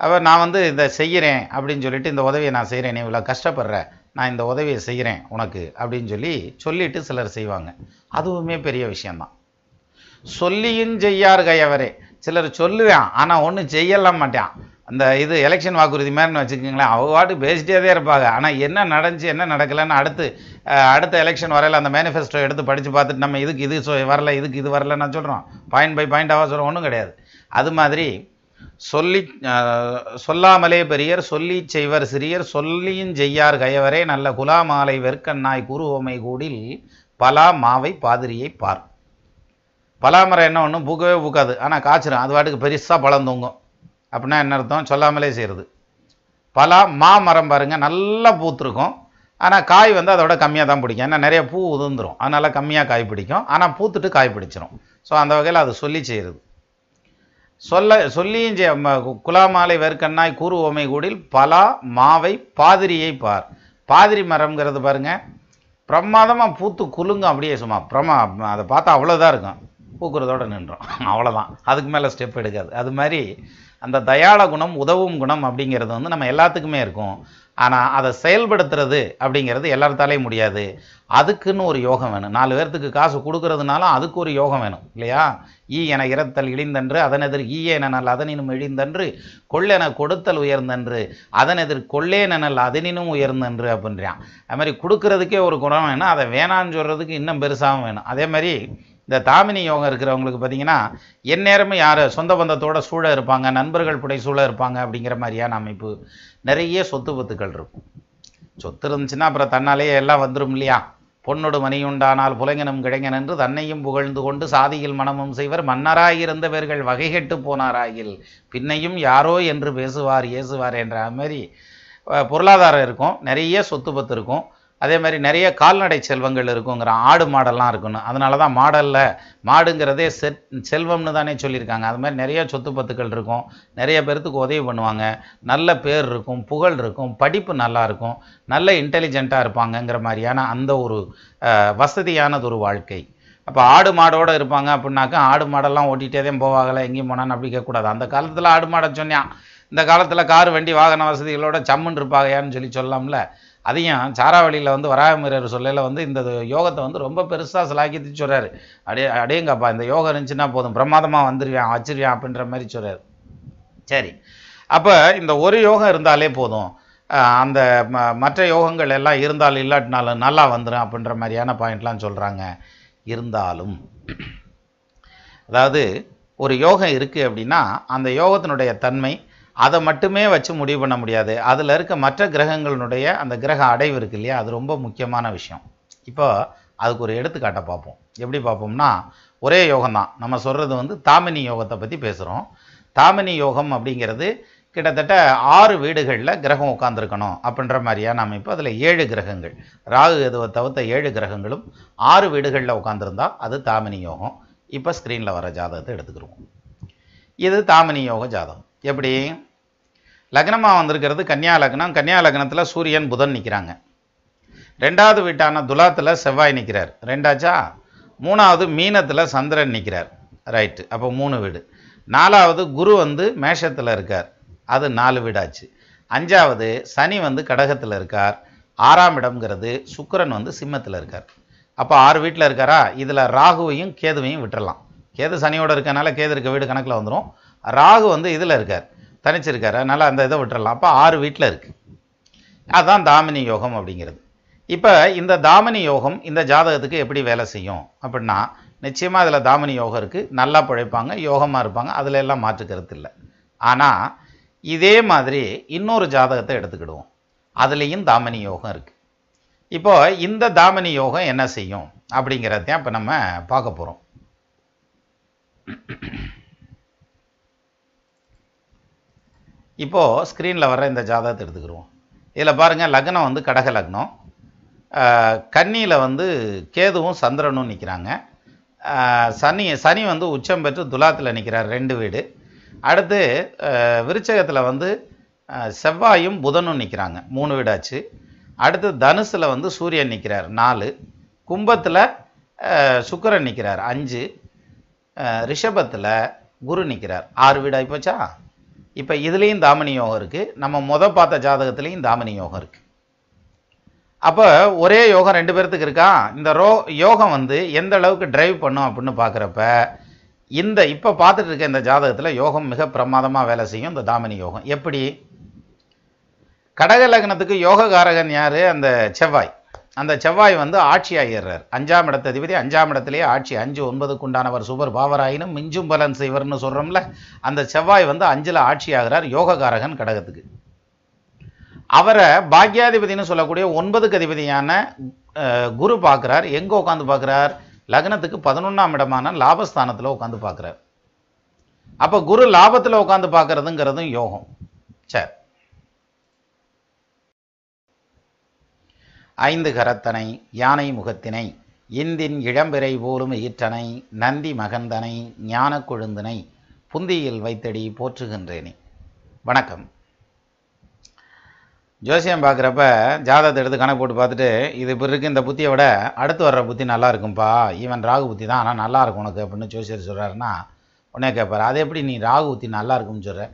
A: அவர் நான் வந்து இதை செய்கிறேன் அப்படின்னு சொல்லிட்டு இந்த உதவியை நான் செய்கிறேன் நீ இவ்வளோ கஷ்டப்படுற நான் இந்த உதவியை செய்கிறேன் உனக்கு அப்படின்னு சொல்லி சொல்லிட்டு சிலர் செய்வாங்க. அதுவுமே பெரிய விஷயந்தான் சொல்லியும் செய்யார் கையவரே. சிலர் சொல்லுவேன் ஆனால் ஒன்றும் செய்யலாம் மாட்டான். அந்த இது எலெக்ஷன் வாக்குறுதி மாதிரின்னு வச்சுக்கோங்களேன் அவள் பாட்டு பேசிட்டே தான் இருப்பாங்க. ஆனால் என்ன நடந்துச்சு என்ன நடக்கலைன்னு அடுத்து அடுத்த எலெக்ஷன் வரையில அந்த மேனிஃபெஸ்டோ எடுத்து படித்து பார்த்துட்டு நம்ம இதுக்கு இது சொ- வரல இதுக்கு இது வரல நான் சொல்கிறோம் பாயிண்ட் பை பாயிண்டாக சொல்கிறோம் ஒன்றும் கிடையாது. அது மாதிரி சொல்லி சொல்லாமலே பெரியர் சொல்லி செய்வர் சிறியர் சொல்லியும் செய்யார் கயவரே நல்ல குலாமாலை வெற்கண்ணாய் குருவமை கூடில் பலா மாவை பாதிரியை பார் பலாமரம் என்ன ஒன்றும் பூக்கவே பூக்காது. ஆனால் காய்ச்சிரும். அது வாட்டுக்கு பெருசாக பழம் தூங்கும். அப்படின்னா என்ன அர்த்தம்? சொல்லாமலே செய்கிறது பலா மாமரம் பாருங்கள் நல்லா பூத்துருக்கும். ஆனால் காய் வந்து அதோட கம்மியாக தான் பிடிக்கும். ஏன்னா நிறைய பூ உதிர்ந்துடும் அதனால் கம்மியாக காய் பிடிக்கும். ஆனால் பூத்துட்டு காய் பிடிச்சிரும். ஸோ அந்த வகையில் அது சொல்லி செய்கிறது சொல்ல சொல்லியும் செய்- குலாமாலை வெறுக்கண்ணாய் கூறு ஓமை கூடில் பலா மாவை பாதிரியை பார். பாதிரி மரம்ங்கிறது பாருங்கள் பிரமாதமாக பூத்து குலுங்கும். அப்படியே சும்மா பிரமா அதை பார்த்தா அவ்வளோதான் இருக்கும். பூக்குறதோட நின்றோம். அவ்வளோதான் அதுக்கு மேலே ஸ்டெப் எடுக்காது. அது மாதிரி அந்த தயாள குணம் உதவும் குணம் அப்படிங்கிறது வந்து நம்ம எல்லாத்துக்குமே இருக்கும். ஆனால் அதை செயல்படுத்துறது அப்படிங்கிறது எல்லாத்தாலேயும் முடியாது. அதுக்குன்னு ஒரு யோகம் வேணும். நாலு பேர்த்துக்கு காசு கொடுக்கறதுனாலும் அதுக்கு ஒரு யோகம் வேணும். இல்லையா? ஈ என இறத்தல் இழிந்தன்று அதன் எதிர் ஈய எனல் அதனினும் இழிந்தன்று கொள்ளென கொடுத்தல் உயர்ந்தன்று கொள்ளே கொள்ளேனல் அதனினும் உயர்ந்தன்று அப்படின்றான். அது மாதிரி கொடுக்கறதுக்கே ஒரு குணம் வேணும். அதை வேணான்னு சொல்கிறதுக்கு இன்னும் பெருசாகவும் வேணும். அதே மாதிரி இந்த தாமினி யோகம் இருக்கிறவங்களுக்கு பார்த்தீங்கன்னா எந்நேரமும் யார்? சொந்த பந்தத்தோட சூழ இருப்பாங்க நண்பர்கள் புடை சூழ இருப்பாங்க அப்படிங்கிற மாதிரியான அமைப்பு. நிறைய சொத்து பத்துக்கள் இருக்கும். சொத்து இருந்துச்சுன்னா அப்புறம் தன்னாலேயே எல்லாம் வந்துடும் இல்லையா? பொன்னொடு மணியுண்டானால் புலைங்கனும் கிடைங்கன் என்று தன்னையும் புகழ்ந்து கொண்டு சாதியில் மனமும் செய்வர். மன்னராயிருந்தவர்கள் வகைகெட்டு போனாராயில் பின்னையும் யாரோ என்று பேசுவார் ஏசுவார் என்ற மாதிரி பொருளாதாரம் இருக்கும். நிறைய சொத்து பத்து இருக்கும். அதே மாதிரி நிறைய கால்நடை செல்வங்கள் இருக்குங்கிறான் ஆடு மாடெல்லாம் இருக்கணும் அதனால தான் மாடல்ல மாடுங்கிறதே செ செல்வம்னு தானே சொல்லியிருக்காங்க. அது மாதிரி நிறைய சொத்து பத்துக்கள் இருக்கும். நிறைய பேர்த்துக்கு உதவி பண்ணுவாங்க. நல்ல பேர் இருக்கும் புகழ் இருக்கும் படிப்பு நல்லா இருக்கும் நல்ல இன்டெலிஜென்ட்டாக இருப்பாங்கங்கிற மாதிரியான அந்த ஒரு வசதியானது ஒரு வாழ்க்கை. அப்போ ஆடு மாடோடு இருப்பாங்க அப்படின்னாக்கா ஆடு மாடெல்லாம் ஓட்டிகிட்டே தான் போவாங்களே எங்கேயும் போனான்னு அப்படி கேட்கக்கூடாது அந்த காலத்தில் ஆடு மாடை சொன்னான். இந்த காலத்தில் கார் வண்டி வாகன வசதிகளோட சம்முன்னு இருப்பாங்கயான்னு சொல்லி சொல்லலாம்ல. அதையும் சாராவளியில் வந்து வராமீரர் சொல்லல வந்து இந்த யோகத்தை வந்து ரொம்ப பெருசாக சிலாக்கித்து சொல்கிறாரு அடே அடேங்கப்பா இந்த யோகம் இருந்துச்சுன்னா போதும். பிரமாதமாக வந்துருவேன் வச்சிருவேன் அப்படின்ற மாதிரி சொல்கிறார் சரி. அப்போ இந்த ஒரு யோகம் இருந்தாலே போதும். அந்த ம- மற்ற யோகங்கள் எல்லாம் இருந்தாலும் இல்லாட்டினாலும் நல்லா வந்துடும் அப்படின்ற மாதிரியான பாயிண்ட்லாம் சொல்கிறாங்க இருந்தாலும் அதாவது ஒரு யோகம் இருக்குது அப்படின்னா அந்த யோகத்தினுடைய தன்மை அதை மட்டுமே வச்சு முடிவு பண்ண முடியாது. அதில் இருக்க மற்ற கிரகங்களினுடைய அந்த கிரக அடைவு இருக்கு இல்லையா? அது ரொம்ப முக்கியமான விஷயம். இப்போ அதுக்கு ஒரு எடுத்துக்காட்டை பார்ப்போம். எப்படி பார்ப்போம்னா ஒரே யோகம்தான் நம்ம சொல்கிறது வந்து தாமினி யோகத்தை பற்றி பேசுகிறோம் தாமினி யோகம் அப்படிங்கிறது கிட்டத்தட்ட ஆறு வீடுகளில் கிரகம் உட்காந்துருக்கணும் அப்படின்ற நம்ம இப்போ அதில் ஏழு கிரகங்கள். ராகு எதுவை தவிர்த்த ஏழு கிரகங்களும் ஆறு வீடுகளில் உட்காந்துருந்தா அது தாமினி யோகம். இப்போ ஸ்க்ரீனில் வர ஜாதகத்தை எடுத்துக்கிருவோம் இது தாமினி யோக ஜாதகம். எப்படி? லக்னமாக வந்திருக்கிறது கன்னியா லக்னம். கன்னியா லக்னத்தில் சூரியன் புதன் நிற்கிறாங்க ரெண்டாவது வீட்டான துலாத்தில் செவ்வாய் நிற்கிறார் ரெண்டாச்சா? மூணாவது மீனத்தில் சந்திரன் நிற்கிறார் ரைட்டு. அப்போ மூணு வீடு. நாலாவது குரு வந்து மேஷத்தில் இருக்கார். அது நாலு வீடாச்சு. அஞ்சாவது சனி வந்து கடகத்தில் இருக்கார். ஆறாம் இடம்ங்கிறது சுக்கரன் வந்து சிம்மத்தில் இருக்கார். அப்போ ஆறு வீட்டில் இருக்காரா? இதில் ராகுவையும் கேதுவையும் விட்டுறலாம். கேது சனியோடு இருக்கனால கேது இருக்க வீடு கணக்கில் வந்துடும் ராகு வந்து இதில் இருக்கார். தனிச்சிருக்காரு. அதனால் அந்த இதை விட்டுறலாம். அப்போ ஆறு வீட்டில் இருக்குது அதுதான் தாமினி யோகம் அப்படிங்கிறது. இப்போ இந்த தாமினி யோகம் இந்த ஜாதகத்துக்கு எப்படி வேலை செய்யும் அப்படின்னா நிச்சயமாக அதில் தாமினி யோகம் இருக்குது நல்லா பிழைப்பாங்க யோகமாக இருப்பாங்க. அதில் எல்லாம் மாற்று கருத்து இல்லை. ஆனால் இதே மாதிரி இன்னொரு ஜாதகத்தை எடுத்துக்கிடுவோம். அதுலேயும் தாமினி யோகம் இருக்குது இப்போ இந்த தாமினி யோகம் என்ன செய்யும் அப்படிங்கிறதையும் இப்போ நம்ம பார்க்க போகிறோம் இப்போது ஸ்க்ரீனில் வர இந்த ஜாதகத்தை எடுத்துக்கிடுவோம். இதில் பாருங்கள் லக்னம் வந்து கடக லக்னம். கன்னியில் வந்து கேதுவும் சந்திரனும் நிற்கிறாங்க சனி சனி வந்து உச்சம் பெற்று துலாத்தில் நிற்கிறார் ரெண்டு வீடு. அடுத்து விருச்சகத்தில் வந்து செவ்வாயும் புதனும் நிற்கிறாங்க மூணு வீடாச்சு. அடுத்து தனுசில் வந்து சூரியன் நிற்கிறார் நாலு. கும்பத்தில் சுக்கிரன் நிற்கிறார் அஞ்சு. ரிஷபத்தில் குரு நிற்கிறார் ஆறு வீடாகி போச்சா? இப்போ இதுலேயும் தாமினி யோகம் இருக்குது நம்ம முத பார்த்த ஜாதகத்துலேயும் தாமினி யோகம் இருக்குது அப்போ ஒரே யோகம் ரெண்டு பேர்த்துக்கு இருக்கா? இந்த ரோ யோகம் வந்து எந்த அளவுக்கு டிரைவ் பண்ணும் அப்படின்னு பார்க்குறப்ப இந்த இப்போ பார்த்துட்டு இருக்க இந்த ஜாதகத்தில் யோகம் மிக பிரமாதமாக வேலை செய்யும் இந்த தாமினி யோகம். எப்படி? கடக லக்னத்துக்கு யோக காரகன் யார்? அந்த செவ்வாய். அந்த செவ்வாய் வந்து ஆட்சி ஆகிடுறார் அஞ்சாம் இடத்த அதிபதி அஞ்சாம் இடத்துலேயே ஆட்சி அஞ்சு ஒன்பதுக்கு உண்டானவர் சுபர் பாவராயினும் மிஞ்சும் பலன் செய்வர்னு சொல்கிறோம்ல அந்த செவ்வாய் வந்து அஞ்சில் ஆட்சி ஆகிறார் யோககாரகன் கடகத்துக்கு. அவரை பாக்யாதிபதினு சொல்லக்கூடிய ஒன்பதுக்கு அதிபதியான குரு பார்க்குறார் எங்கே உட்காந்து பார்க்குறார் லக்னத்துக்கு பதினொன்றாம் இடமான லாபஸ்தானத்தில் உட்காந்து பார்க்குறாரு அப்போ குரு லாபத்தில் உட்காந்து பார்க்கறதுங்கிறதும் யோகம். சரி. ஐந்து கரத்தனை யானை முகத்தினை இந்தின் இளம்பிறை போலும் ஈற்றனை நந்தி மகந்தனை ஞான கொழுந்தனை புந்தியில் வைத்தடி போற்றுகின்றேனே. வணக்கம். ஜோசியம் பார்க்குறப்ப ஜாதகத்தை எடுத்து கணக்கு போட்டு பார்த்துட்டு இது இப்படி இருக்குது இந்த புத்தியை விட அடுத்து வர்ற புத்தி நல்லா இருக்கும்பா ஈவன் ராகு புத்தி தான் ஆனால் நல்லா இருக்கும் உனக்கு அப்படின்னு ஜோசியர் சொல்கிறாருன்னா உடனே கேட்பாரு அது எப்படி நீ ராகு புத்தி நல்லா இருக்கும்னு சொல்கிற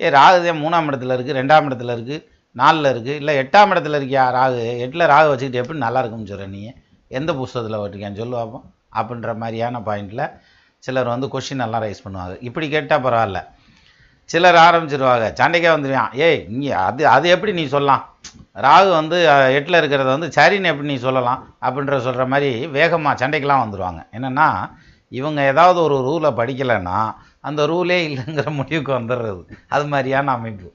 A: ஏ ராகுதே மூணாம் இடத்துல இருக்குது ரெண்டாம் இடத்துல இருக்குது நாலில் இருக்குது இல்லை எட்டாம் இடத்துல இருக்கியா ராகு? எட்டில் ராகு வச்சுக்கிட்டு எப்படி நல்லா இருக்கும்னு சொல்கிற நீ? எந்த புஸ்தகத்தில் வட்டிருக்கேன் சொல்லு பார்ப்போம் அப்படின்ற மாதிரியான பாயிண்டில் சிலர் வந்து கொஷின் எல்லாம் ரைஸ் பண்ணுவாங்க. இப்படி கேட்டால் பரவாயில்ல. சிலர் ஆரம்பிச்சிருவாங்க. சண்டைக்கே வந்துடுவான் ஏய் நீ அது அது எப்படி நீ சொல்லலாம்? ராகு வந்து எட்டில் இருக்கிறத வந்து சரின்னு எப்படி நீ சொல்லலாம்? அப்படின்ற சொல்கிற மாதிரி வேகமாக சண்டைக்கெலாம் வந்துடுவாங்க என்னென்னா இவங்க ஏதாவது ஒரு ரூலை படிக்கலைன்னா அந்த ரூலே இல்லைங்கிற முடிவுக்கு வந்துடுறது அது மாதிரியான அமைப்பு.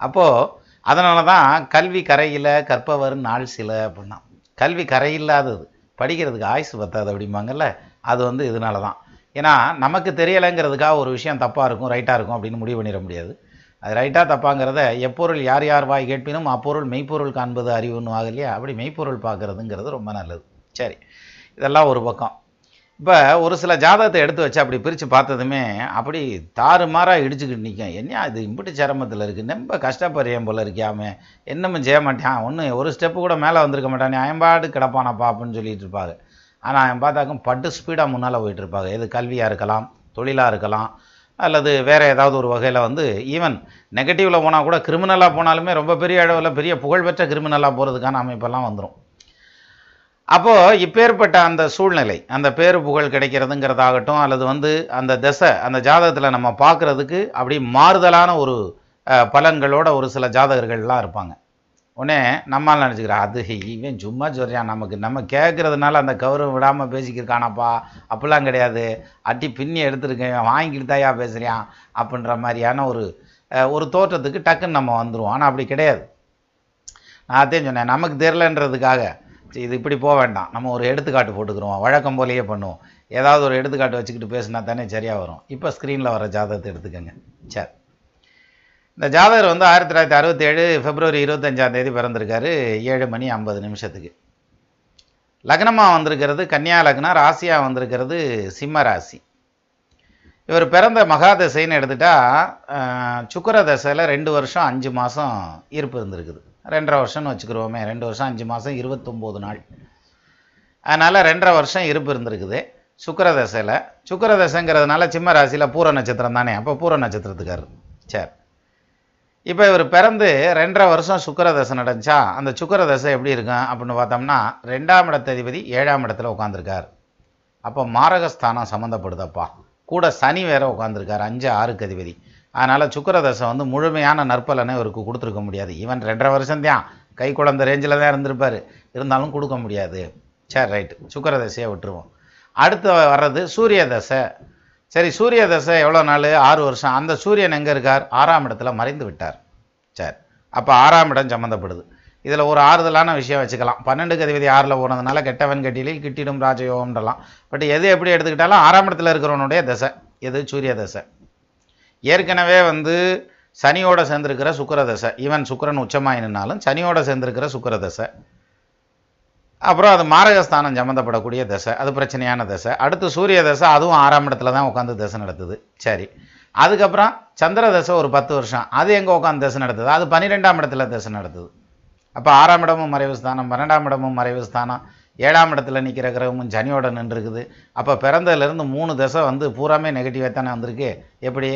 A: அப்போது அதனால தான் கல்வி கரையில் கற்பவர் நாள் சில அப்படின்னா. கல்வி கரையில்லாதது. படிக்கிறதுக்கு ஆயுசு பத்தாது அப்படிம்பாங்கல்ல? அது வந்து இதனால தான் ஏன்னா நமக்கு தெரியலைங்கிறதுக்காக ஒரு விஷயம் தப்பாக இருக்கும் ரைட்டாக இருக்கும் அப்படின்னு முடிவு பண்ணிட முடியாது. அது ரைட்டாக தப்பாங்கிறத எப்பொருள் யார் யார் வாய் கேட்பினும் அப்பொருள் மெய்ப்பொருள் காண்பது அறிவுன்னு ஆக அப்படி மெய்ப்பொருள் பார்க்குறதுங்கிறது ரொம்ப நல்லது. சரி. இதெல்லாம் ஒரு பக்கம். இப்போ ஒரு சில ஜாதகத்தை எடுத்து வச்சு அப்படி பிரித்து பார்த்ததுமே அப்படி தாறுமாறாக இடிச்சுக்கிட்டு நிற்கும் என்ன இது இம்பிட்டு சிரமத்தில் இருக்குது ரொம்ப கஷ்டப்படுறேன் போல் இருக்கியாமே என்னமும் செய்ய மாட்டான். ஒன்றும் ஒரு ஸ்டெப்பு கூட மேலே வந்திருக்க மாட்டானே. அயம்பாடு கிடப்பானப்பா அப்படின்னு சொல்லிட்டு இருப்பாங்க ஆனால் அவன் பார்த்தாக்கும் பட்டு ஸ்பீடாக முன்னால் போயிட்டுருப்பாங்க எது கல்வியாக இருக்கலாம் தொழிலாக இருக்கலாம் அல்லது வேறு ஏதாவது ஒரு வகையில் வந்து ஈவன் நெகட்டிவில் போனால் கூட கிரிமினலாக போனாலுமே ரொம்ப பெரிய அளவில் பெரிய புகழ்பெற்ற கிரிமினலாக போகிறதுக்கான அமைப்பெல்லாம் வந்துடும் அப்போது இப்பேற்பட்ட அந்த சூழ்நிலை அந்த பேரு புகழ் கிடைக்கிறதுங்கிறதாகட்டும் அல்லது வந்து அந்த திசை அந்த ஜாதகத்தில் நம்ம பார்க்குறதுக்கு அப்படி மாறுதலான ஒரு பலன்களோட ஒரு சில ஜாதகர்கள்லாம் இருப்பாங்க. உடனே நம்மால் நினச்சிக்கிறோம் அது இவன் சும்மா சொல்கிறான் நமக்கு நம்ம கேட்குறதுனால அந்த கௌரவம் விடாமல் பேசிக்கிருக்கானாப்பா அப்படிலாம் கிடையாது. அட்டி பின்னி எடுத்துருக்கேன் வாங்கிட்டு தாயா பேசுகிறான் அப்படின்ற மாதிரியான ஒரு ஒரு தோற்றத்துக்கு டக்குன்னு நம்ம வந்துடுவோம் ஆனால் அப்படி கிடையாது. நான் அதே சொன்னேன் நமக்கு தெரிலன்றதுக்காக இது இப்படி போக வேண்டாம். நம்ம ஒரு எடுத்துக்காட்டு போட்டுக்கிறோம் வழக்கம் போலேயே பண்ணுவோம். ஏதாவது ஒரு எடுத்துக்காட்டு வச்சுக்கிட்டு பேசினா தானே சரியாக வரும். இப்போ ஸ்க்ரீனில் வர ஜாதகத்தை எடுத்துக்கோங்க. சரி. இந்த ஜாதகர் வந்து ஆயிரத்தி தொள்ளாயிரத்தி அறுபத்தேழு பிப்ரவரி இருபத்தஞ்சாம் தேதி பிறந்திருக்காரு. ஏழு மணி ஐம்பது நிமிஷத்துக்கு. லக்னமாக வந்திருக்கிறது கன்னியா லக்னம் ராசியாக வந்திருக்கிறது சிம்ம ராசி. இவர் பிறந்த மகாதசைன்னு எடுத்துட்டா சுக்கர தசையில் ரெண்டு வருஷம் அஞ்சு மாதம் ஈர்ப்பு இருந்திருக்குது. ரெண்டரை வருஷம்னு வச்சுக்கிறோமே ரெண்டு வருஷம் அஞ்சு மாதம் இருபத்தொம்போது நாள். அதனால் ரெண்டரை வருஷம் இருப்பு இருந்திருக்குது. சுக்கரதசையில் சுக்கரதசைங்கிறதுனால சிம்ம ராசியில் பூர நட்சத்திரம் தானே. அப்போ பூர நட்சத்திரத்துக்கார் சரி. இப்போ இவர் பிறந்து ரெண்டரை வருஷம் சுக்கரதசை நடந்துச்சா? அந்த சுக்கரதசை எப்படி இருக்கும் அப்படின்னு பார்த்தோம்னா ரெண்டாம் இடத்ததிபதி ஏழாம் இடத்துல உட்காந்துருக்கார் அப்போ மாரகஸ்தானம் சம்மந்தப்படுதப்பா கூட சனி வேற உட்காந்துருக்கார் அஞ்சு ஆறுக்கு அதிபதி. அதனால் சுக்கரதசை வந்து முழுமையான நற்பலனை இவருக்கு கொடுத்துருக்க முடியாது. ஈவன் ரெண்டரை வருஷம் தான் கை குழந்த ரேஞ்சில் தான் இருந்திருப்பார். இருந்தாலும் கொடுக்க முடியாது. சரி ரைட்டு சுக்கரதசையை விட்டுருவோம். அடுத்து வர்றது சூரிய தசை சரி சூரிய தசை எவ்வளோ நாள்? ஆறு வருஷம். அந்த சூரியன் எங்கே இருக்கார்? ஆறாம் இடத்துல மறைந்து விட்டார். சரி அப்போ ஆறாம் இடம் சம்மந்தப்படுது இதில் ஒரு ஆறுதலான விஷயம் வச்சுக்கலாம். பன்னெண்டு கதிபதி ஆறில் போனதுனால கெட்டவன் கட்டிலில் கிட்டிடும் ராஜயோகம்ன்றலாம். பட் எது எப்படி எடுத்துக்கிட்டாலும் ஆறாம் இடத்துல இருக்கிறவனுடைய தசை. எது? சூரிய தசை ஏற்கனவே வந்து சனியோட சேர்ந்திருக்கிற சுக்கரதசை ஈவன் சுக்கரன் உச்சமாயினாலும் சனியோட சேர்ந்திருக்கிற சுக்கரதசை. அப்புறம் அது மாரகஸ்தானம் சம்மந்தப்படக்கூடிய தசை அது பிரச்சனையான தசை. அடுத்து சூரிய தசை அதுவும் ஆறாம் இடத்துல தான் உட்காந்து தசை நடத்துது. சரி. அதுக்கப்புறம் சந்திர தசை ஒரு பத்து வருஷம் அது எங்கே உட்காந்து தசை நடத்துது? அது பன்னிரெண்டாம் இடத்துல தசை நடத்துது. அப்போ ஆறாம் இடமும் மறைவு ஸ்தானம் பன்னெண்டாம் இடமும் மறைவு ஸ்தானம். ஏழாம் இடத்துல நிற்கிற கிரகமும் சனியோட நின்றுருக்குது. அப்போ பிறந்ததுலேருந்து மூணு தசை வந்து பூராமே நெகட்டிவாக தானே வந்திருக்கு. எப்படி?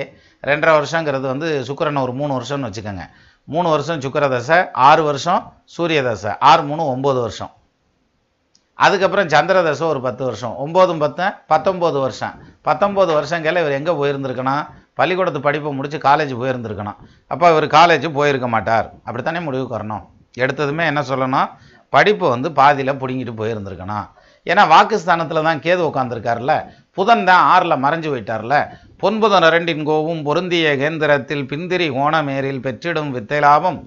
A: ரெண்டரை வருஷங்கிறது வந்து சுக்கரனை ஒரு மூணு வருஷம்னு வச்சுக்கோங்க. மூணு வருஷம் சுக்கர தசை ஆறு வருஷம் சூரிய தசை ஆறு மூணு ஒம்பது வருஷம். அதுக்கப்புறம் சந்திர தசை ஒரு பத்து வருஷம். ஒம்போதும் பத்து பத்தொம்போது வருஷம். பத்தொம்போது வருஷங்கள்ல இவர் எங்கே போயிருந்துருக்கணும்? பள்ளிக்கூடத்து படிப்பை முடித்து காலேஜ் போயிருந்துருக்கணும். அப்போ இவர் காலேஜ் போயிருக்க மாட்டார். அப்படித்தானே முடிவுக்கு வரணும் எடுத்ததுமே என்ன சொல்லணும்? படிப்பு வந்து பாதியில் பிடுங்கிட்டு போயிருந்திருக்கணும். ஏன்னா வாக்குஸ்தானத்தில் தான் கேது உட்காந்துருக்கார்ல புதன் தான் ஆறில் மறைஞ்சு போயிட்டார்ல. பொன்புதன் இரண்டின் கோவும் பொருந்திய கேந்திரத்தில் பிந்திரி கோணமேரில் பெற்றிடும் வித்தை லாபம்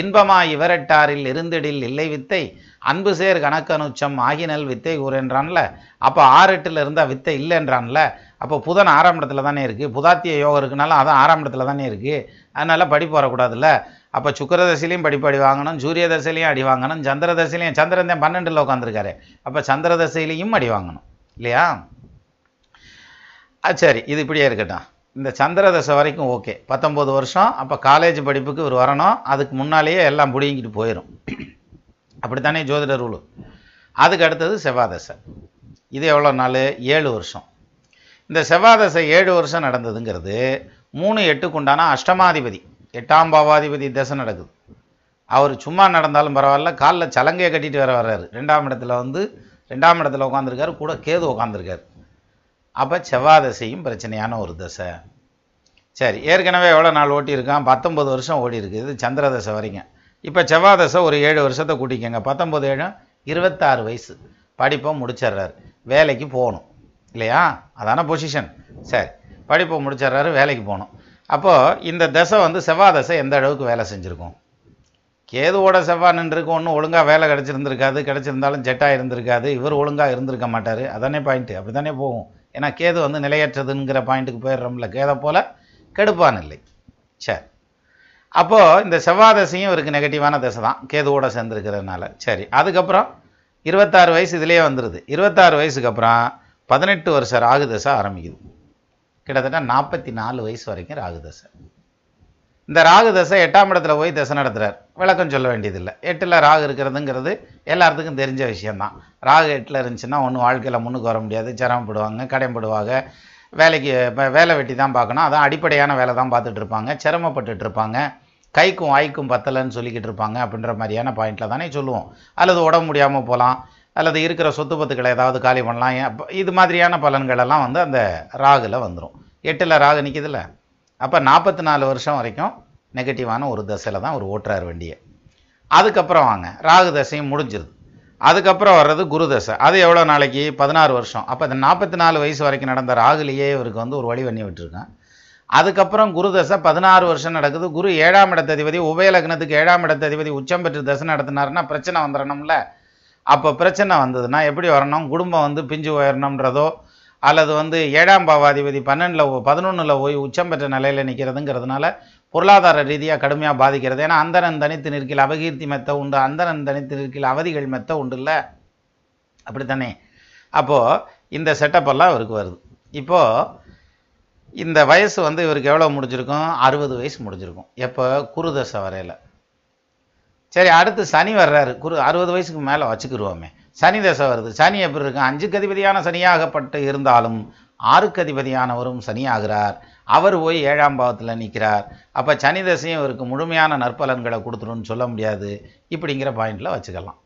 A: இன்பமாய் இவரட்டாரில் இருந்திடில் இல்லை வித்தை. அன்பு சேர் கணக்கனுச்சம் ஆகினல் வித்தை கூறுன்றான்ல. அப்போ ஆறு எட்டில் இருந்தால் வித்தை இல்லைன்றான்ல. அப்போ புதன் ஆறாம் இடத்துல தானே இருக்குது புதாத்திய யோகம் இருக்குனாலும் அதான் ஆறாம் இடத்துல தானே இருக்குது அதனால் படிப்பு வரக்கூடாதுல்ல அப்போ சுக்கர தசையிலையும் படிப்பு அடி வாங்கணும். சூரிய தசையிலையும் அடி வாங்கணும். சந்திர தசையிலையும் சந்திரன் தான் பன்னெண்டில் உட்காந்துருக்காரு அப்போ சந்திர தசையிலையும் அடி வாங்கணும். இல்லையா? ஆ சரி இது இப்படியே இருக்கட்டும். இந்த சந்திர தசை வரைக்கும் ஓகே. பத்தொம்போது வருஷம். அப்போ காலேஜ் படிப்புக்கு இவர் வரணும். அதுக்கு முன்னாலேயே எல்லாம் பிடிங்கிட்டு போயிடும் அப்படித்தானே ஜோதிட ரூலு அதுக்கு அடுத்தது செவ்வாதசை இது எவ்வளோ நாள்? ஏழு வருஷம். இந்த செவ்வாதசை ஏழு வருஷம் நடந்ததுங்கிறது மூணு எட்டுக்கு உண்டான அஷ்டமாதிபதி எட்டாம் பாவாதிபதி தசை நடக்குது. அவர் சும்மா நடந்தாலும் பரவாயில்ல காலில் சலங்கையை கட்டிட்டு வர வர்றாரு. ரெண்டாம் இடத்துல வந்து ரெண்டாம் இடத்துல உட்காந்துருக்காரு கூட கேது உட்காந்துருக்காரு அப்போ செவ்வாதசையும் பிரச்சனையான ஒரு தசை. சரி ஏற்கனவே எவ்வளோ நாள் ஓட்டியிருக்கான்? பத்தொம்பது வருஷம் ஓடி இருக்குது இது சந்திர தசை வரைக்கும். இப்போ செவ்வாதசை ஒரு ஏழு வருஷத்தை கூட்டிக்கங்க. பத்தொம்பது ஏழும் இருபத்தாறு வயசு. படிப்பை முடிச்சிடுறாரு. வேலைக்கு போகணும். இல்லையா? அதான பொசிஷன் சரி படிப்பை முடிச்சிடுறாரு வேலைக்கு போகணும். அப்போது இந்த தசை வந்து செவ்வாய் தசை எந்த அளவுக்கு வேலை செஞ்சுருக்கும்? கேதுவோட செவ்வாய் நின்றுருக்கு ஒன்றும் ஒழுங்காக வேலை கிடச்சிருந்துருக்காது கிடச்சிருந்தாலும் ஜெட்டாக இருந்திருக்காது இவர் ஒழுங்காக இருந்திருக்க மாட்டார். அதானே பாயிண்ட்டு அப்படி தானே போகும். ஏன்னா கேது வந்து நிலையற்றதுங்கிற பாயிண்ட்டுக்கு போயிடுறோம்ல. கேதை போல் கெடுப்பான் இல்லை. சரி. அப்போது இந்த செவ்வாய் தசையும் இவருக்கு நெகட்டிவான தசை தான். கேதுவோட சேர்ந்துருக்கிறதுனால. சரி அதுக்கப்புறம் இருபத்தாறு வயசு இதுலேயே வந்துடுது இருபத்தாறு வயசுக்கு அப்புறம் பதினெட்டு வருஷம் ராகு தசை ஆரம்பிக்குது. கிட்டத்தட்ட நாற்பத்தி நாலு வயசு வரைக்கும் ராகு தசை இந்த ராகு தசை எட்டாம் இடத்துல போய் தசை நடத்துகிறார் விளக்கம் சொல்ல வேண்டியதில்லை. எட்டில் ராகு இருக்கிறதுங்கிறது எல்லாத்துக்கும் தெரிஞ்ச விஷயந்தான் ராகு எட்டில் இருந்துச்சுன்னா ஒன்றும் வாழ்க்கையில் முன்னுக்கு வர முடியாது. சிரமப்படுவாங்க கடைப்படுவாங்க வேலைக்கு இப்போ வேலை வெட்டி தான் பார்க்கணும். அதான் அடிப்படையான வேலை தான் பார்த்துட்டு இருப்பாங்க. சிரமப்பட்டுட்டு இருப்பாங்க. கைக்கும் வாய்க்கும் பத்தலைன்னு சொல்லிக்கிட்டு இருப்பாங்க அப்படின்ற மாதிரியான பாயிண்டில் தானே சொல்லுவோம். அல்லது உடம்பு முடியாமல் போகலாம். அல்லது இருக்கிற சொத்து பத்துக்களை ஏதாவது காலி பண்ணலாம். இது மாதிரியான பலன்களெல்லாம் வந்து அந்த ராகுல வந்துடும் எட்டில் ராகு நிற்கிதுல்ல அப்போ நாற்பத்தி நாலு வருஷம் வரைக்கும் நெகட்டிவான ஒரு தசையில் தான் ஒரு ஓட்டுறார் வண்டியை. அதுக்கப்புறம் வாங்க. ராகு தசையும் முடிஞ்சிருது. அதுக்கப்புறம் வர்றது குரு தசை. அது எவ்வளோ நாளைக்கு? பதினாறு வருஷம். அப்போ இந்த நாற்பத்தி நாலு வயசு வரைக்கும் நடந்த ராகுலேயே இவருக்கு வந்து ஒரு வழி பண்ணி விட்டுருக்கேன். அதுக்கப்புறம் குரு தசை பதினாறு வருஷம் நடக்குது. குரு ஏழாம் இடத்ததிபதி உபயலக்னத்துக்கு ஏழாம் இடத்ததிபதி உச்சம் பெற்று தசை நடத்தினாருன்னா பிரச்சனை வந்துடணும்ல அப்போ பிரச்சனை வந்ததுன்னா எப்படி வரணும்? குடும்பம் வந்து பிஞ்சு உயரணுன்றதோ அல்லது வந்து ஏழாம் பாவாதிபதி பன்னெண்டில் பதினொன்றில் போய் உச்சம் பெற்ற நிலையில் நிற்கிறதுங்கிறதுனால பொருளாதார ரீதியாக கடுமையாக பாதிக்கிறது. ஏன்னா அந்தரன் தனித்து நிற்கில் அபகீர்த்தி மெத்த உண்டு அந்தரன் தனித்து நிற்கில் அவதிகள் மெத்த உண்டு இல்லை? அப்படித்தானே? அப்போது இந்த செட்டப்பெல்லாம் இவருக்கு வருது. இப்போது இந்த வயசு வந்து இவருக்கு எவ்வளோ முடிஞ்சிருக்கும்? அறுபது வயசு முடிஞ்சிருக்கும். எப்போ? குருதசை வரையில். சரி அடுத்து சனி வர்றாரு. குரு அறுபது வயசுக்கு மேலே வச்சுக்கிருவோமே. சனி தசை வருது. சனி எப்படி இருக்கும் அஞ்சுக்கு அதிபதியான சனியாகப்பட்டு இருந்தாலும் ஆறுக்கு அதிபதியானவரும் சனியாகிறார். அவர் போய் ஏழாம் பாவத்தில் நிற்கிறார் அப்போ சனி தசையும் இவருக்கு முழுமையான நற்பலன்களை கொடுத்துருன்னு சொல்ல முடியாது. இப்படிங்கிற பாயிண்டில் வச்சுக்கலாம்.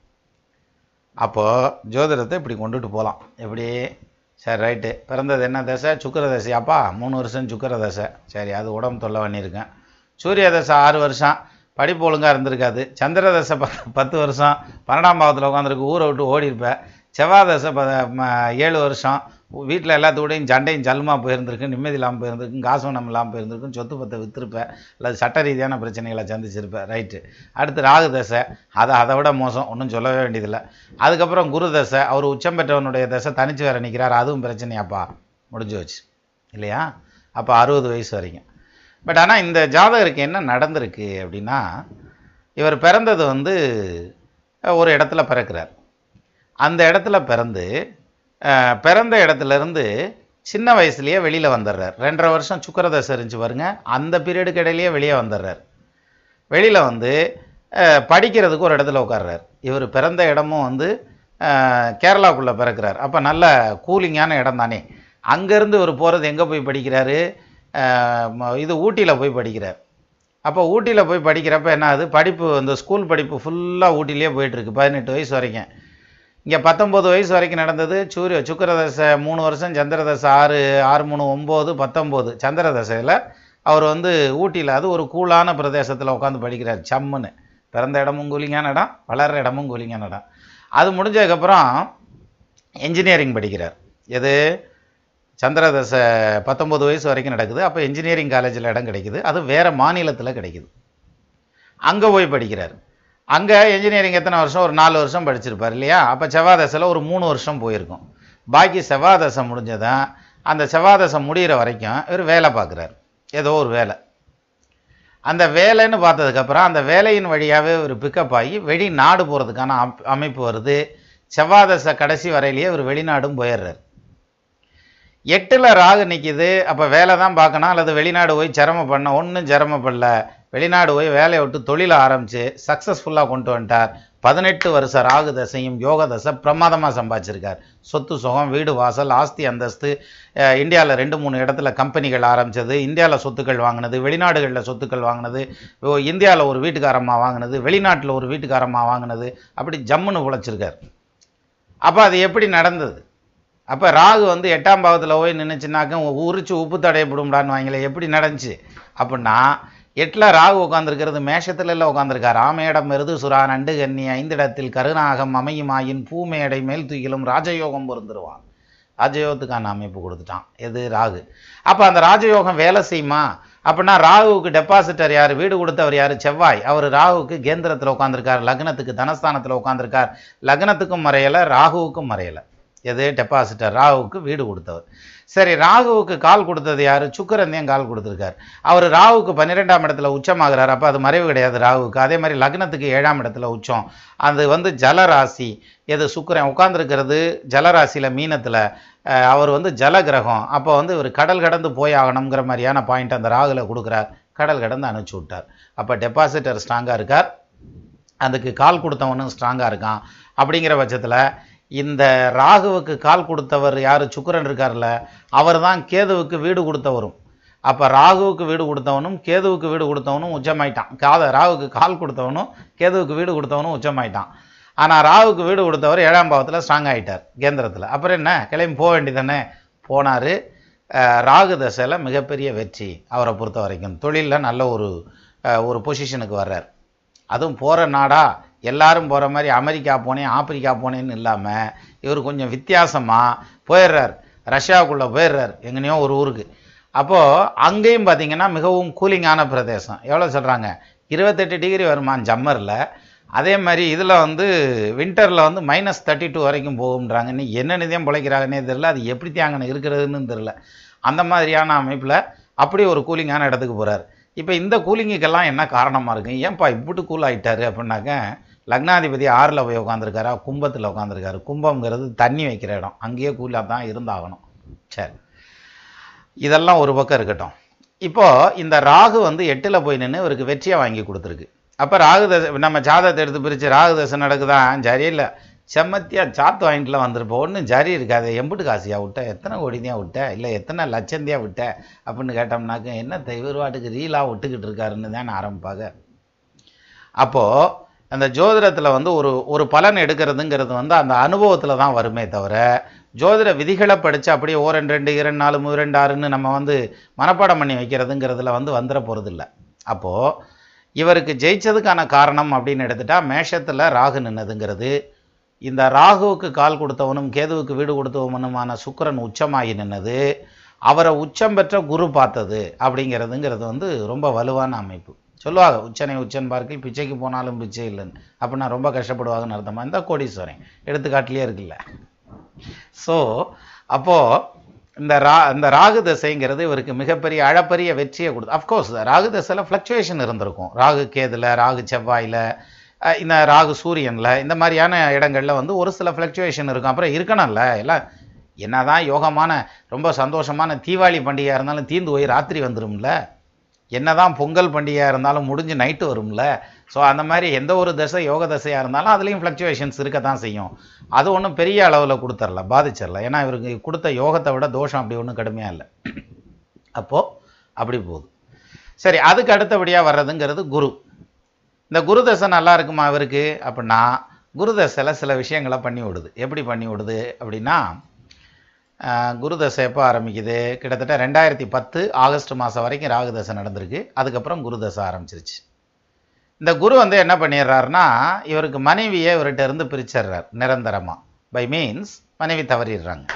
A: அப்போது ஜோதிடத்தை இப்படி கொண்டுட்டு போகலாம் எப்படி? சரி ரைட்டு பிறந்தது என்ன தசை? சுக்கர தசையாப்பா? மூணு வருஷம் சுக்கர தசை. சரி அது உடம்பு தொல்லை பண்ணியிருக்கேன். சூரிய தசை ஆறு வருஷம். படிப்பு ஒழுங்காக இருந்திருக்காது. சந்திர தசை பத்து பத்து வருஷம் பன்னெண்டாம் பாவத்தில் உட்காந்துருக்கு ஊரை விட்டு ஓடி இருப்பேன் செவ்வாய் தசை ப ஏழு வருஷம் வீட்டில் எல்லாத்துக்கூடையும் சண்டையும் ஜல்மா போயிருந்திருக்கு நிம்மதி இல்லாமல் போயிருந்திருக்கும் காசுவனம் இல்லாமல் போயிருந்திருக்கும் சொத்து பத்தை விற்றுருப்பேன் அல்லது சட்ட ரீதியான பிரச்சனைகளை சந்திச்சிருப்பேன் ரைட்டு அடுத்து ராகு தசை அதை அதை விட மோசம் ஒன்றும் சொல்லவே வேண்டியதில்லை. அதுக்கப்புறம் குரு தசை அவர் உச்சம் பெற்றவனுடைய தசை தனிச்சு வேற நிற்கிறார் அதுவும் பிரச்சனையாப்பா முடிஞ்சு வச்சு இல்லையா? அப்போ அறுபது வயசு வரைக்கும். பட் ஆனால் இந்த ஜாதகருக்கு என்ன நடந்திருக்கு அப்படின்னா இவர் பிறந்தது வந்து ஒரு இடத்துல பிறக்கிறார். அந்த இடத்துல பிறந்து பிறந்த இடத்துலேருந்து சின்ன வயசுலேயே வெளியில் வந்துடுறார் ரெண்டரை வருஷம் சுக்கரதசை இருந்துச்சு பாருங்க அந்த பீரியடுக்கு இடையிலேயே வெளியே வந்துடுறார் வெளியில் வந்து படிக்கிறதுக்கு ஒரு இடத்துல உட்கார்றார். இவர் பிறந்த இடமும் வந்து கேரளாவுக்குள்ளே பிறக்கிறார். அப்போ நல்ல கூலிங்கான இடம் தானே. அங்கேருந்து இவர் போகிறது எங்கே போய் படிக்கிறாரு? இது ஊட்டியில் போய் படிக்கிறார். அப்போ ஊட்டியில் போய் படிக்கிறப்ப என்ன ஆகுது படிப்பு இந்த ஸ்கூல் படிப்பு ஃபுல்லாக ஊட்டிலேயே போயிட்டுருக்கு பதினெட்டு வயசு வரைக்கும். இங்கே பத்தொம்போது வயசு வரைக்கும் நடந்தது சூரிய சுக்கரதசை மூணு வருஷம் சந்திரதசை ஆறு ஆறு மூணு ஒம்பது பத்தொம்போது சந்திரதசையில் அவர் வந்து ஊட்டியில் அது ஒரு கூலான பிரதேசத்தில் உட்காந்து படிக்கிறார் சம்முன்னு. பிறந்த இடமும் கூலிங்கான இடம் வளர்கிற இடமும் கூலிங்கான இடம் அது முடிஞ்சதுக்கப்புறம் என்ஜினியரிங் படிக்கிறார். எது? சந்திரதசை பத்தொம்பது வயசு வரைக்கும் நடக்குது. அப்போ இன்ஜினியரிங் காலேஜில் இடம் கிடைக்குது. அது வேறு மாநிலத்தில் கிடைக்குது. அங்கே போய் படிக்கிறார். அங்கே இன்ஜினியரிங் எத்தனை வருஷம்? ஒரு நாலு வருஷம் படிச்சிருப்பார் இல்லையா? அப்போ செவ்வாதசையில் ஒரு மூணு வருஷம் போயிருக்கும். பாக்கி செவ்வாதசை முடிஞ்சதான் அந்த செவ்வாதசை முடிகிற வரைக்கும் இவர் வேலை பார்க்குறார். ஏதோ ஒரு வேலை. அந்த வேலைன்னு பார்த்ததுக்கப்புறம் அந்த வேலையின் வழியாகவே ஒரு பிக்கப் ஆகி வெளிநாடு போகிறதுக்கான அமைப்பு வருது. செவ்வாதசை கடைசி வரையிலேயே ஒரு வெளிநாடும் போயிடுறாரு. எட்டில் ராகு நிற்கிது அப்போ வேலை தான் பார்க்கணும் அல்லது வெளிநாடு போய் சிரமம் பண்ண ஒன்றும் சிரமப்படல வெளிநாடு போய் வேலையை விட்டு தொழிலை ஆரம்பித்து சக்ஸஸ்ஃபுல்லாக கொண்டு வந்துட்டார். பதினெட்டு வருஷ ராகு தசையும் யோக தசை பிரமாதமாக சம்பாதிச்சிருக்கார். சொத்து சுகம் வீடு வாசல் ஆஸ்தி அந்தஸ்து இந்தியாவில் ரெண்டு மூணு இடத்துல கம்பெனிகள் ஆரம்பித்தது இந்தியாவில் சொத்துக்கள் வாங்கினது வெளிநாடுகளில் சொத்துக்கள் வாங்கினது இந்தியாவில் ஒரு வீட்டுக்காரம்மா வாங்கினது வெளிநாட்டில் ஒரு வீட்டுக்காரம்மா வாங்கினது அப்படி ஜம்முன்னு உழைச்சிருக்கார். அப்போ அது எப்படி நடந்தது? அப்போ ராகு வந்து எட்டாம் பாவத்தில் போய் நின்றுச்சுனாக்க உரிச்சு உப்பு தடையப்படும்டான்னு வாங்கல எப்படி நடந்துச்சு? அப்படின்னா எட்டில் ராகு உட்காந்துருக்கிறது மேஷத்துல எல்லாம் உட்காந்துருக்கார் ஆமேடம் மெருது சுறா நண்டு கன்னி ஐந்திடத்தில் கருணாகம் அமையுமாயின் பூமேடை மேல் தூக்கிலும் ராஜயோகம் பொருந்துருவான். ராஜயோகத்துக்கான அமைப்பு கொடுத்துட்டான். எது? ராகு. அப்போ அந்த ராஜயோகம் வேலை செய்யுமா? அப்படின்னா ராகுவுக்கு டெபாசிட்டர் யார்? வீடு கொடுத்தவர் யார்? செவ்வாய். அவர் ராகுவுக்கு கேந்திரத்தில் உட்காந்துருக்கார் லக்னத்துக்கு தனஸ்தானத்தில் உட்காந்துருக்கார் லக்னத்துக்கும் மறையலை ராகுவுக்கும் மறையலை. எது? டெபாசிட்டர் ராகுவுக்கு வீடு கொடுத்தவர். சரி ராகுவுக்கு கால் கொடுத்தது யார்? சுக்கரந்தையும் கால் கொடுத்துருக்கார். அவர் ராகுவுக்கு பன்னிரெண்டாம் இடத்துல உச்சமாகிறார். அப்போ அது மறைவு கிடையாது ராகுவுக்கு. அதே மாதிரி லக்னத்துக்கு ஏழாம் இடத்துல உச்சம். அது வந்து ஜலராசி. எது? சுக்கரன் உட்காந்துருக்கிறது ஜலராசியில் மீனத்தில். அவர் வந்து ஜல கிரகம் அப்போ வந்து இவர் கடல் கடந்து போய் ஆகணுங்கிற மாதிரியான பாயிண்ட் அந்த ராகுல கொடுக்குறார். கடல் கடந்து அனுப்பிச்சி விட்டார். அப்போ டெபாசிட்டர் ஸ்ட்ராங்காக இருக்கார். அதுக்கு கால் கொடுத்தவனும் ஸ்ட்ராங்காக இருக்கான். அப்படிங்கிற பட்சத்தில் இந்த ராகுவுக்கு கால் கொடுத்தவர் யார்? சுக்கரன் இருக்கார்ல அவர் தான் கேதுவுக்கு வீடு கொடுத்தவரும். அப்போ ராகுவுக்கு வீடு கொடுத்தவனும் கேதுவுக்கு வீடு கொடுத்தவனும் உச்சமாயிட்டான். காத ராகுவுக்கு கால் கொடுத்தவனும் கேதுவுக்கு வீடு கொடுத்தவனும் உச்சமாயிட்டான். ஆனால் ராகுவுக்கு வீடு கொடுத்தவர் ஏழாம் பாவத்தில் ஸ்ட்ராங் ஆகிட்டார் கேந்திரத்தில். அப்புறம் என்ன? கிளம்பி போக வேண்டியதானே போனார். ராகு தசையில் மிகப்பெரிய வெற்றி அவரை பொறுத்த வரைக்கும். தொழிலில் நல்ல ஒரு ஒரு பொசிஷனுக்கு வர்றார். அதுவும் போகிற நாடாக எல்லாரும் போகிற மாதிரி அமெரிக்கா போனேன் ஆப்பிரிக்கா போனேன்னு இல்லாமல் இவர் கொஞ்சம் வித்தியாசமாக போயிடுறார். ரஷ்யாவுக்குள்ளே போயிடுறார் எங்கனையோ ஒரு ஊருக்கு. அப்போது அங்கேயும் பார்த்தீங்கன்னா மிகவும் கூலிங்கான பிரதேசம். எவ்வளோ சொல்கிறாங்க இருபத்தெட்டு டிகிரி வருமான ஜம்மரில் அதே மாதிரி இதில் வந்து வின்டரில் வந்து மைனஸ் தேர்ட்டி டூ வரைக்கும் போகும்ன்றாங்க. நீ என்ன நிதியம் பிழைக்கிறாங்கன்னே தெரில அது எப்படி தேங்கன்னு இருக்கிறதுன்னு தெரில அந்த மாதிரியான அமைப்பில் அப்படி ஒரு கூலிங்கான இடத்துக்கு போகிறார் இப்போ இந்த கூலிங்குக்கெல்லாம் என்ன காரணமாக இருக்குது ஏன்ப்பா இப்படி கூல் ஆகிட்டாரு அப்படின்னாக்க லக்னாதிபதி ஆறில் போய் உட்காந்துருக்காரா கும்பத்தில் உட்காந்துருக்காரு கும்பம்ங்கிறது தண்ணி வைக்கிற இடம். அங்கேயே கூலாக தான் இருந்தாகணும். சரி. இதெல்லாம் ஒரு பக்கம் இருக்கட்டும். இப்போது இந்த ராகு வந்து எட்டில் போய் நின்று இவருக்கு வெற்றியை வாங்கி கொடுத்துருக்கு. அப்போ ராகு தசை நம்ம ஜாதகத்தை எடுத்து பிரித்து ராகு தசை நடக்குதான் சரியில்லை. செம்மத்தியாக சாத்து வாங்கிட்டுலாம் வந்திருப்போம். ஒன்றும் ஜரி இருக்காது. எம்பிட்டு காசியாக விட்ட? எத்தனை கோடினியாக விட்ட? இல்லை எத்தனை லட்சந்தியாக விட்ட? அப்படின்னு கேட்டோம்னாக்க என்ன இவர் ரீலாக விட்டுக்கிட்டு இருக்காருன்னு தான் ஆரம்பிப்பாங்க. அப்போது அந்த ஜோதிடத்தில் வந்து ஒரு ஒரு பலன் எடுக்கிறதுங்கிறது வந்து அந்த அனுபவத்தில் தான் வருமே தவிர ஜோதிட விதிகளை படித்து அப்படியே ஓ ரெண்டு ரெண்டு இரண்டு நாலு மூணு ரெண்டு ஆறுன்னு நம்ம வந்து மனப்பாடம் பண்ணி வைக்கிறதுங்கிறதுல வந்து வந்துட போகிறதில்ல அப்போது இவருக்கு ஜெயிச்சதுக்கான காரணம் அப்படின்னு எடுத்துட்டால் மேஷத்தில் ராகு நின்னதுங்கிறது. இந்த ராகுவுக்கு கால் கொடுத்தவனும் கேதுவுக்கு வீடு கொடுத்தவனுமான சுக்கரன் உச்சமாகி நின்னது. அவரை உச்சம் பெற்ற குரு பார்த்தது அப்படிங்கிறதுங்கிறது வந்து ரொம்ப வலுவான அமைப்பு. சொல்லுவாங்க உச்சனை உச்சன் பார்க்கில் பிச்சைக்கு போனாலும் பிச்சை இல்லைன்னு. அப்படின்னா ரொம்ப கஷ்டப்படுவாங்கன்னு அர்த்தமாக இந்த கோடீஸ்வரன் எடுத்துக்காட்டிலே இருக்குல்ல. ஸோ அப்போது இந்த ரா இந்த ராகு தசைங்கிறது இவருக்கு மிகப்பெரிய அழப்பரிய வெற்றியை கொடுத்து அஃப்கோர்ஸ் ராகு தசையில் ஃப்ளக்சுவேஷன் இருந்திருக்கும். ராகு கேதில் ராகு செவ்வாயில் இந்த ராகு சூரியனில் இந்த மாதிரியான இடங்களில் வந்து ஒரு சில ஃப்ளக்சுவேஷன் இருக்கும். அப்புறம் இருக்கணும்ல எல்லாம் என்னதான் யோகமான ரொம்ப சந்தோஷமான தீபாவளி பண்டிகையாக இருந்தாலும் தீந்து போய் ராத்திரி வந்துடும்ல என்னதான் பொங்கல் பண்டிகையாக இருந்தாலும் முடிஞ்சு நைட்டு வரும்ல. ஸோ அந்த மாதிரி எந்த ஒரு தசை யோக தசையாக இருந்தாலும் அதுலேயும் ஃப்ளக்சுவேஷன்ஸ் இருக்க தான் செய்யும். அது ஒன்றும் பெரிய அளவில் கொடுத்துர்ல பாதிச்சிடல ஏன்னா இவருக்கு கொடுத்த யோகத்தை விட தோஷம் அப்படி ஒன்றும் கடுமையாக இல்லை. அப்போது அப்படி போகுது. சரி அதுக்கு அடுத்தபடியாக வர்றதுங்கிறது குரு. இந்த குரு தசை நல்லா இருக்குமா இவருக்கு? அப்படின்னா குரு தசையில் சில விஷயங்களை பண்ணி விடுது. எப்படி பண்ணி விடுது அப்படின்னா குரு தசை எப்போ ஆரம்பிக்குது. கிட்டத்தட்ட ரெண்டாயிரத்தி பத்து ஆகஸ்ட் மாதம் வரைக்கும் ராகு தசை நடந்திருக்கு. அதுக்கப்புறம் குரு தசை ஆரம்பிச்சிருச்சு. இந்த குரு வந்து என்ன பண்ணிடுறாருன்னா இவருக்கு மனைவியை இவர்கிட்ட இருந்து பிரிச்சிடுறார் நிரந்தரமாக பை மீன்ஸ் மனைவி தவறிடுறாங்க.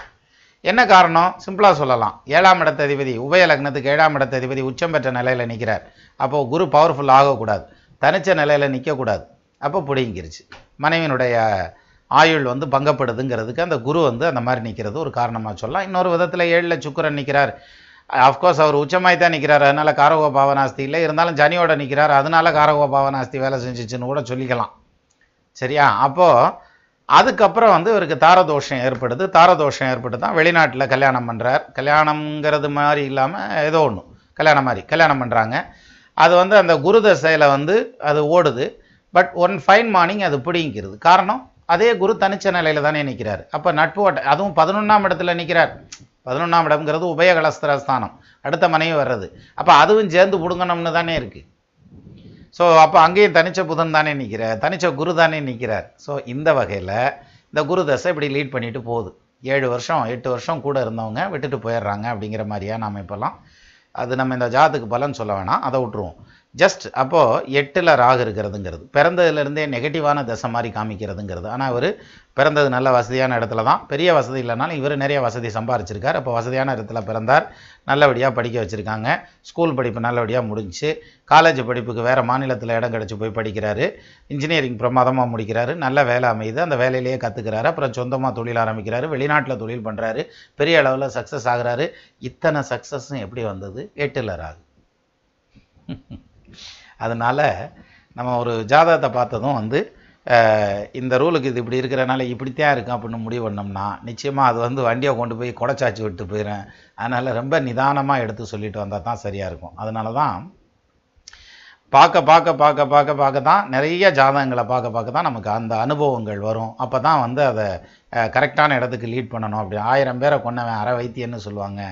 A: என்ன காரணம்? சிம்பிளாக சொல்லலாம். ஏழாம் இடத்த அதிபதி உபய லக்னத்துக்கு ஏழாம் இடத்த அதிபதி உச்சம் பெற்ற நிலையில் நிற்கிறார் அப்போது குரு பவர்ஃபுல் ஆகக்கூடாது. தனிச்ச நிலையில் நிற்கக்கூடாது அப்போ பிடிங்கிருச்சு. மனைவியினுடைய ஆயுள் வந்து பங்கப்படுதுங்கிறதுக்கு அந்த குரு வந்து அந்த மாதிரி நிற்கிறது ஒரு காரணமாக சொல்லலாம். இன்னொரு விதத்தில் ஏழில் சுக்கிரன் நிற்கிறார் அஃப்கோர்ஸ் அவர் உச்சமாய் தான் நிற்கிறார் அதனால் காரகோ பாவனாஸ்தி இல்லை. இருந்தாலும் ஜனியோட நிற்கிறார் அதனால காரகோ பாவனாஸ்தி வேலை செஞ்சிச்சுன்னு கூட சொல்லிக்கலாம். சரியா? அப்போது அதுக்கப்புறம் வந்து இவருக்கு தாரதோஷம் ஏற்படுது. தாரதோஷம் ஏற்பட்டு தான் வெளிநாட்டில் கல்யாணம் பண்ணுறார் கல்யாணம்ங்கிறது மாதிரி இல்லாமல் ஏதோ ஒன்று கல்யாணம் மாதிரி கல்யாணம் பண்ணுறாங்க அது வந்து அந்த குரு தசையில் வந்து அது ஓடுது. பட் ஒன் ஃபைன் மார்னிங் அது பிடிங்கிறது காரணம் அதே குரு தனிச்ச நிலையில் தானே நிற்கிறார் அப்போ நட்பு வட்ட அதுவும் பதினொன்றாம் இடத்துல நிற்கிறார் பதினொன்றாம் இடம்ங்கிறது உபயகலஸ்திரஸ்தானம். அடுத்த மனைவி வர்றது. அப்போ அதுவும் சேர்ந்து பிடுங்கணும்னு தானே இருக்குது ஸோ அப்போ அங்கேயும் தனிச்ச புதன் தானே நிற்கிறார் தனிச்ச குரு தானே நிற்கிறார் ஸோ இந்த வகையில் இந்த குரு தசை இப்படி லீட் பண்ணிட்டு போகுது. ஏழு வருஷம் எட்டு வருஷம் கூட இருந்தவங்க விட்டுட்டு போயிடுறாங்க அப்படிங்கிற மாதிரியா நாம் இப்போல்லாம் அது நம்ம இந்த ஜாதத்துக்கு பலன் சொல்ல வேணாம். அதை விட்டுருவோம். ஜஸ்ட் அப்போது எட்டில் ராகு இருக்கிறதுங்கிறது. பிறந்ததுலேருந்தே நெகட்டிவான தசை மாதிரி காமிக்கிறதுங்கிறது. ஆனால் இவர் பிறந்தது நல்ல வசதியான இடத்துல தான். பெரிய வசதி இல்லைனாலும் இவர் நிறைய வசதி சம்பாரிச்சிருக்கார். அப்போ வசதியான இடத்துல பிறந்தார். நல்லபடியாக படிக்க வச்சுருக்காங்க. ஸ்கூல் படிப்பு நல்லபடியாக முடிஞ்சுச்சு காலேஜ் படிப்புக்கு வேறு மாநிலத்தில் இடம் கிடச்சி போய் படிக்கிறாரு. இன்ஜினியரிங் பிரமாதமாக முடிக்கிறாரு. நல்ல வேலை அமையுது. அந்த வேலையிலேயே கற்றுக்கிறாரு அப்புறம் சொந்தமாக தொழில் ஆரம்பிக்கிறாரு. வெளிநாட்டில் தொழில் பண்ணுறாரு பெரிய அளவில் சக்ஸஸ் ஆகிறாரு. இத்தனை சக்ஸஸும் எப்படி வந்தது? எட்டில் ராகு. <laughs> அதனால் நம்ம ஒரு ஜாதகத்தை பார்த்ததும் வந்து இந்த ரூலுக்கு இது இப்படி இருக்கிறனால இப்படித்தான் இருக்கும் அப்படின்னு முடிவு பண்ணோம்னா நிச்சயமாக அது வந்து வண்டியை கொண்டு போய் குடச்சாச்சு விட்டு போயிடும் அதனால் ரொம்ப நிதானமாக எடுத்து சொல்லிட்டு வந்தால் தான் சரியாக இருக்கும். அதனால தான் பார்க்க பார்க்க பார்க்க பார்க்க பார்க்க தான் நிறைய ஜாதகங்களை பார்க்க பார்க்க தான் நமக்கு அந்த அனுபவங்கள் வரும். அப்போ தான் வந்து அதை கரெக்டான இடத்துக்கு லீட் பண்ணணும். அப்படி ஆயிரம் பேரை கொண்டவன் அரை வைத்தியன்னு சொல்லுவாங்க.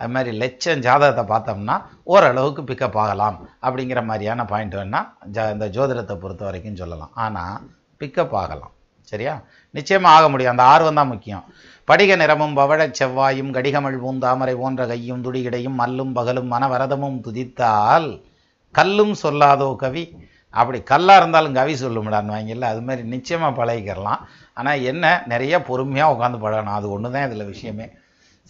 A: அது மாதிரி லட்சம் ஜாதகத்தை பார்த்தோம்னா ஓரளவுக்கு பிக்கப் ஆகலாம் அப்படிங்கிற மாதிரியான பாயிண்ட் வேணால் ஜா இந்த ஜோதிடத்தை பொறுத்த வரைக்கும் சொல்லலாம். ஆனால் பிக்கப் ஆகலாம். சரியா? நிச்சயமாக ஆக முடியும். அந்த ஆர்வம் தான் முக்கியம். படிக நிறமும் பவழச் செவ்வாயும் கடிகமழ் பூந்தாமரை போன்ற கையும் துடிகிடையும் மல்லும் பகலும் மனவரதமும் துதித்தால் கல்லும் சொல்லாதோ கவி? அப்படி கல்லாக இருந்தாலும் கவி சொல்லும்டான்னு வாங்கல அது மாதிரி நிச்சயமாக பழகிக்கிறலாம் ஆனால் என்ன? நிறைய பொறுமையாக உட்காந்து பழகணும். அது ஒன்று தான் இதில் விஷயமே.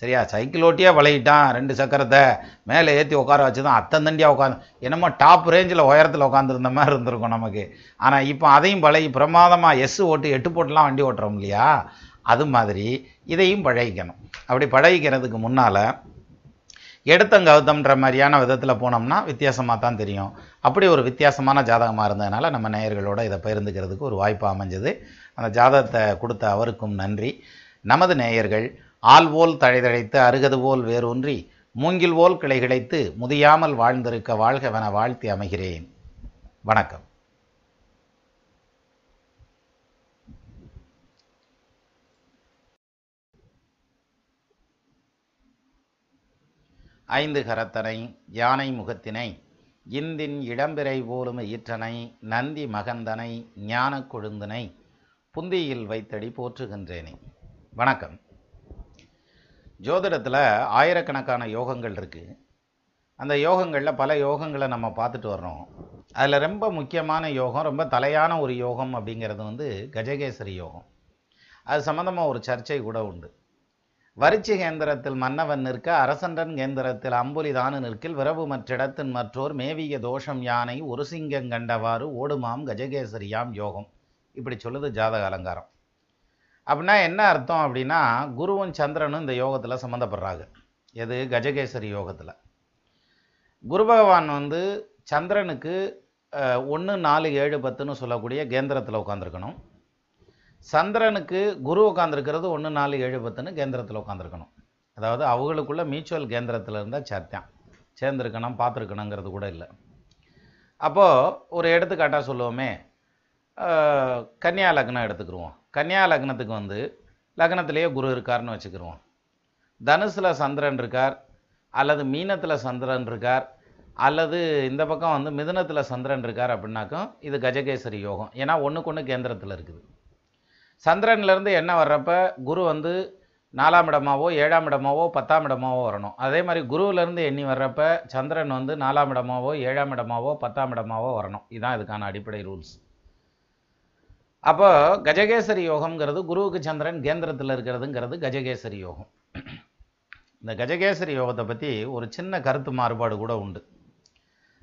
A: சரியா? சைக்கிள் ஓட்டியே வளையிட்டான் ரெண்டு சக்கரத்தை மேலே ஏற்றி உட்கார வச்சு தான் அத்தந்தண்டியாக உட்காந்து என்னமோ டாப் ரேஞ்சில் உயரத்தில் உட்காந்துருந்த மாதிரி இருந்திருக்கும் நமக்கு. ஆனால் இப்போ அதையும் பழகி பிரமாதமாக எஸ் ஓட்டு எட்டு போட்டுலாம் வண்டி ஓட்டுறோம் இல்லையா? அது மாதிரி இதையும் பழகிக்கணும். அப்படி பழகிக்கிறதுக்கு முன்னால் எடுத்தங்க மாதிரியான விதத்தில் போனோம்னா வித்தியாசமாக தான் தெரியும். அப்படி ஒரு வித்தியாசமான ஜாதகமாக இருந்ததுனால நம்ம நேயர்களோட இதை பகிர்ந்துக்கிறதுக்கு ஒரு வாய்ப்பு அமைஞ்சது. அந்த ஜாதகத்தை கொடுத்த அவருக்கும் நன்றி. நமது நேயர்கள் ஆள் போல் தழைதழைத்து அருகது போல் வேரூன்றி மூங்கில் போல் கிளை கிடைத்து முதியாமல் வாழ்ந்திருக்க வாழ்கவென வாழ்த்தி அமைகிறேன். வணக்கம். ஐந்து கரத்தனை யானை முகத்தினை இந்தின் இடம்பிறை போலும் ஈற்றனை நந்தி மகந்தனை ஞானக் கொழுந்தினை புந்தியில் வைத்தடி போற்றுகின்றேனே. வணக்கம். ஜோதிடத்தில் ஆயிரக்கணக்கான யோகங்கள் இருக்குது அந்த யோகங்களில் பல யோகங்களை நம்ம பார்த்துட்டு வர்றோம். அதில் ரொம்ப முக்கியமான யோகம் ரொம்ப தலையான ஒரு யோகம் அப்படிங்கிறது வந்து கஜகேசரி யோகம். அது சம்மந்தமாக ஒரு சர்ச்சை கூட உண்டு. வரிச்சி கேந்திரத்தில் மன்னவன் நிற்க அரசன்றன் கேந்திரத்தில் அம்புலிதானு நிற்கில் விரவு மற்றிடத்தின் மற்றோர் மேவிய தோஷம் யானை ஒரு சிங்கம் கண்டவாறு ஓடுமாம் கஜகேசரியாம் யோகம். இப்படி சொல்லுது ஜாதக அலங்காரம். அப்படின்னா என்ன அர்த்தம் அப்படின்னா குருவும் சந்திரனும் இந்த யோகத்தில் சம்மந்தப்படுறாங்க எது? கஜகேசரி யோகத்தில். குரு பகவான் வந்து சந்திரனுக்கு ஒன்று நாலு ஏழு பத்துன்னு சொல்லக்கூடிய கேந்திரத்தில் உட்காந்துருக்கணும் சந்திரனுக்கு குரு உட்காந்துருக்கிறது ஒன்று நாலு ஏழு பத்துன்னு கேந்திரத்தில் உட்காந்துருக்கணும் அதாவது அவங்களுக்குள்ள மியூச்சுவல் கேந்திரத்தில் இருந்தால் சேர்த்தான் சேர்ந்துருக்கணும் பார்த்துருக்கணுங்கிறது கூட இல்லை. அப்போது ஒரு எடுத்துக்காட்டாக சொல்லுவோமே கன்னியா லக்னம் எடுத்துக்கிருவோம். கன்னியா லக்னத்துக்கு வந்து லக்னத்திலேயே குரு இருக்காருன்னு வச்சுக்கிருவோம். தனுசில் சந்திரன் இருக்கார் அல்லது மீனத்தில் சந்திரன் இருக்கார் அல்லது இந்த பக்கம் வந்து மிதுனத்தில் சந்திரன் இருக்கார் அப்படின்னாக்கும் இது கஜகேசரி யோகம். ஏன்னா ஒன்றுக்கு ஒன்று கேந்திரத்தில் இருக்குது. சந்திரன்லேருந்து என்ன வர்றப்ப குரு வந்து நாலாம் இடமாவோ ஏழாம் இடமாவோ பத்தாம் இடமாவோ வரணும். அதே மாதிரி குருவிலேருந்து எண்ணி வர்றப்ப சந்திரன் வந்து நாலாம் இடமாவோ ஏழாம் இடமாவோ பத்தாம் இடமாவோ வரணும். இதுதான் இதுக்கான அடிப்படை ரூல்ஸ். அப்போ கஜகேசரி யோகம்ங்கிறது குருவுக்கு சந்திரன் கேந்திரத்தில் இருக்கிறதுங்கிறது கஜகேசரி யோகம். இந்த கஜகேசரி யோகத்தை பற்றி ஒரு சின்ன கருத்து மாறுபாடு கூட உண்டு.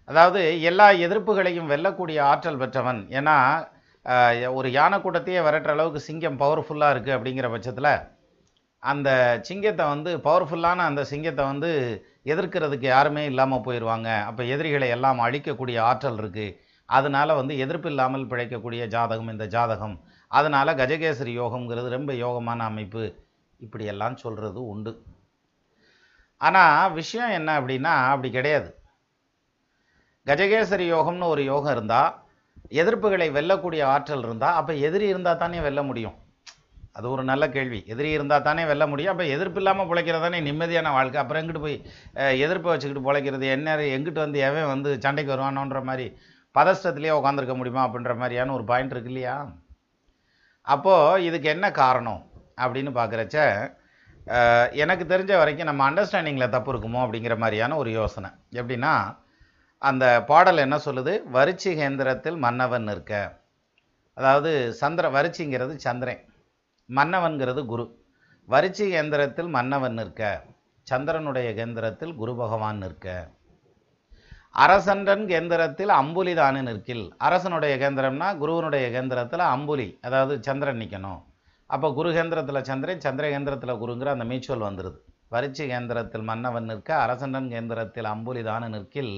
A: அதாவது எல்லா எதிர்ப்புகளையும் வெல்லக்கூடிய ஆற்றல் பெற்றவன். ஏன்னா ஒரு யானை கூட்டத்தையே விரட்டுற அளவுக்கு சிங்கம் பவர்ஃபுல்லாக இருக்குது அப்படிங்கிற பட்சத்தில் அந்த சிங்கத்தை வந்து பவர்ஃபுல்லான அந்த சிங்கத்தை வந்து எதிர்க்கிறதுக்கு யாருமே இல்லாமல் போயிடுவாங்க அப்போ எதிரிகளை எல்லாம் அழிக்கக்கூடிய ஆற்றல் இருக்குது அதனால் வந்து எதிர்ப்பு இல்லாமல் பிழைக்கக்கூடிய ஜாதகம் இந்த ஜாதகம். அதனால கஜகேசரி யோகம்ங்கிறது ரொம்ப யோகமான அமைப்பு. இப்படியெல்லாம் சொல்கிறது உண்டு. ஆனால் விஷயம் என்ன அப்படின்னா அப்படி கிடையாது. கஜகேசரி யோகம்னு ஒரு யோகம் இருந்தால் எதிர்ப்புகளை வெல்லக்கூடிய ஆற்றல் இருந்தால் அப்போ எதிரி இருந்தால் தானே வெல்ல முடியும். அது ஒரு நல்ல கேள்வி. எதிரி இருந்தால் தானே வெல்ல முடியும். அப்போ எதிர்ப்பு இல்லாமல் பிழைக்கிறது தானே நிம்மதியான வாழ்க்கை. அப்புறம் எங்கிட்டு போய் எதிர்ப்பை வச்சுக்கிட்டு பிழைக்கிறது? என்ன எங்கிட்டு வந்து எவன் வந்து சண்டைக்கு வருவானோன்ற மாதிரி பதஷ்டத்துலேயே உட்காந்துருக்க முடியுமா அப்படின்ற மாதிரியான ஒரு பாயிண்ட் இருக்கு இல்லையா? அப்போது இதுக்கு என்ன காரணம் அப்படின்னு பார்க்குறச்ச எனக்கு தெரிஞ்ச வரைக்கும் நம்ம அண்டர்ஸ்டாண்டிங்கில் தப்பு இருக்குமோ அப்படிங்கிற மாதிரியான ஒரு யோசனை. எப்படின்னா அந்த பாடல் என்ன சொல்லுது? வரிச்சி கேந்திரத்தில் மன்னவன் இருக்க அதாவது சந்திர வரிச்சிங்கிறது சந்திரன். மன்னவன்கிறது குரு. வரிச்சி கேந்திரத்தில் மன்னவன் நிற்க. சந்திரனுடைய கேந்திரத்தில் குரு பகவான் நிற்க. அரசன்றன் கேந்திரத்தில் அம்புலி தானே நிற்கில். அரசனுடைய கேந்திரம்னா குருவனுடைய கேந்திரத்தில் அம்புலி அதாவது சந்திரன் நிற்கணும் அப்போ குரு கேந்திரத்தில் சந்திரன் சந்திர கேந்திரத்தில் குருங்கிற அந்த மீச்சுவல் வந்துடுது வரிச்சி கேந்திரத்தில் மன்னவன் நிற்க அரசன்றன் கேந்திரத்தில் அம்புலி தானே நிற்கில்.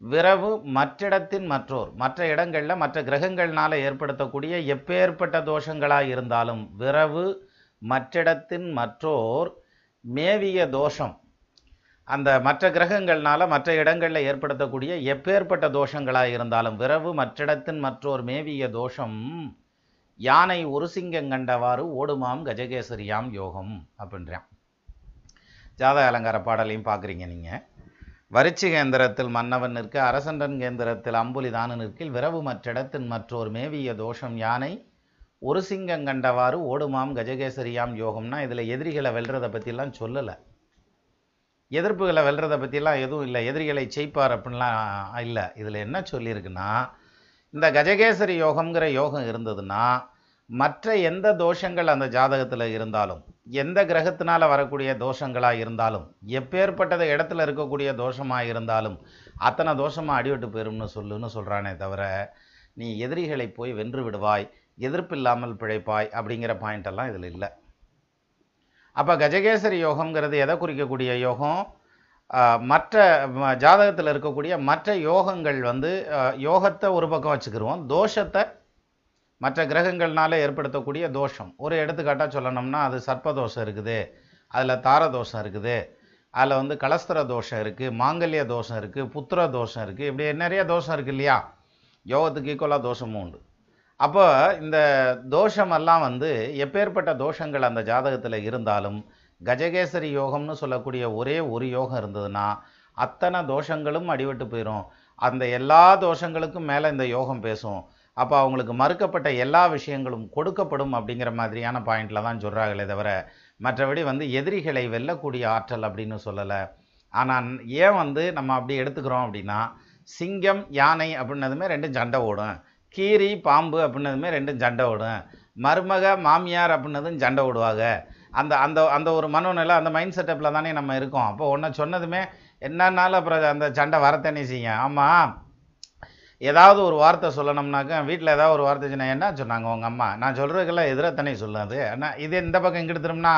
A: விரவு மற்றிடத்தின் மற்றோர் மற்ற இடங்களில் மற்ற கிரகங்கள்னால் ஏற்படுத்தக்கூடிய எப்பேற்பட்ட தோஷங்களாக இருந்தாலும் விரவு மற்றிடத்தின் மற்றோர் மேவிய தோஷம் அந்த மற்ற கிரகங்கள்னால மற்ற இடங்களில் ஏற்படுத்தக்கூடிய எப்பேற்பட்ட தோஷங்களாக இருந்தாலும் விரவு மற்றிடத்தின் மற்றோர் மேவிய தோஷம் யானை ஒரு சிங்கம் கண்டவாறு ஓடுமாம் கஜகேசரியாம் யோகம் அப்படின்றான். ஜாதக அலங்கார பாடலையும் பார்க்குறீங்க நீங்கள் வரிச்சி கேந்திரத்தில் மன்னவன் நிற்க அரசன்றன் கேந்திரத்தில் அம்புலிதான நிற்கில் விரவு மற்றிடத்தின் மற்றோர் மேவிய தோஷம் யானை ஒரு சிங்கம் கண்டவாறு ஓடுமாம் கஜகேசரியாம் யோகம்னா இதில் எதிரிகளை வெல்றதை பற்றிலாம் சொல்லலை. எதிர்ப்புகளை வெல்றதை பற்றிலாம் எதுவும் இல்லை. எதிரிகளை செய்ப்பார் அப்படின்லாம் இல்லை. இதில் என்ன சொல்லியிருக்குன்னா இந்த கஜகேசரி யோகம்ங்கிற யோகம் இருந்ததுன்னா மற்ற எந்த தோஷங்கள் அந்த ஜாதகத்தில் இருந்தாலும் எந்த கிரகத்தினால் வரக்கூடிய தோஷங்களாக இருந்தாலும் எப்பேற்பட்டத இடத்துல இருக்கக்கூடிய தோஷமாக இருந்தாலும் அத்தனை தோஷமாக அடிவிட்டு போயிரும்னு சொல்லுன்னு சொல்கிறானே தவிர நீ எதிரிகளை போய் வென்று விடுவாய் எதிர்ப்பு இல்லாமல் பிழைப்பாய் அப்படிங்கிற பாயிண்ட் எல்லாம் இதில் இல்லை. அப்போ கஜகேசரி யோகம்ங்கிறது எதை குறிக்கக்கூடிய யோகம்? மற்ற ஜாதகத்தில் இருக்கக்கூடிய மற்ற யோகங்கள் வந்து யோகத்தை ஒரு பக்கம் வச்சுக்கிருவோம். தோஷத்தை மற்ற கிரகங்கள்னால ஏற்படுத்தக்கூடிய தோஷம். ஒரு எடுத்துக்காட்டாக சொல்லணும்னா அது சர்ப்பதோஷம் இருக்குது அதில் தாரதோஷம் இருக்குது அதில் வந்து கலஸ்திர தோஷம் இருக்குது மாங்கல்ய தோஷம் இருக்குது புத்திர தோஷம் இருக்குது இப்படி நிறைய தோஷம் இருக்குது இல்லையா? யோகத்துக்கு ஈக்குவலாக தோஷமும் உண்டு. அப்போ இந்த தோஷமெல்லாம் வந்து எப்பேற்பட்ட தோஷங்கள் அந்த ஜாதகத்தில் இருந்தாலும் கஜகேசரி யோகம்னு சொல்லக்கூடிய ஒரே ஒரு யோகம் இருந்ததுன்னா அத்தனை தோஷங்களும் அடிபட்டு போயிடும் அந்த எல்லா தோஷங்களுக்கும் மேலே இந்த யோகம் பேசும். அப்போ அவங்களுக்கு மறுக்கப்பட்ட எல்லா விஷயங்களும் கொடுக்கப்படும் அப்படிங்கிற மாதிரியான பாயிண்டில் தான் சொல்கிறாங்களே தவிர மற்றபடி வந்து எதிரிகளை வெல்லக்கூடிய ஆற்றல் அப்படின்னு சொல்லலை. ஆனால் ஏன் வந்து நம்ம அப்படி எடுத்துக்கிறோம் அப்படின்னா சிங்கம் யானை அப்படின்னதுமே ரெண்டும் சண்டை ஓடும். கீரி பாம்பு அப்படின்னதுமே ரெண்டும் சண்டை விடும் மருமக மாமியார் அப்படின்னதும் சண்டை விடுவாங்க அந்த அந்த அந்த ஒரு மனோநிலை அந்த மைண்ட் செட்டப்பில் தானே நம்ம இருக்கோம். அப்போ ஒன்றை சொன்னதுமே என்னன்னாலும் அப்புறம் அந்த சண்டை வரத்தானே செய்யுங்க ஆமாம் ஏதாவது ஒரு வார்த்தை சொல்லணும்னாக்கா வீட்டில் ஏதாவது ஒரு வார்த்தை சொன்னால் என்ன சொன்னாங்க உங்கள் அம்மா? நான் சொல்கிறதுக்கெல்லாம் எதிரத்தனை சொல்லாது. ஆனால் இது இந்த பக்கம் இங்கிட்டு திரும்பினா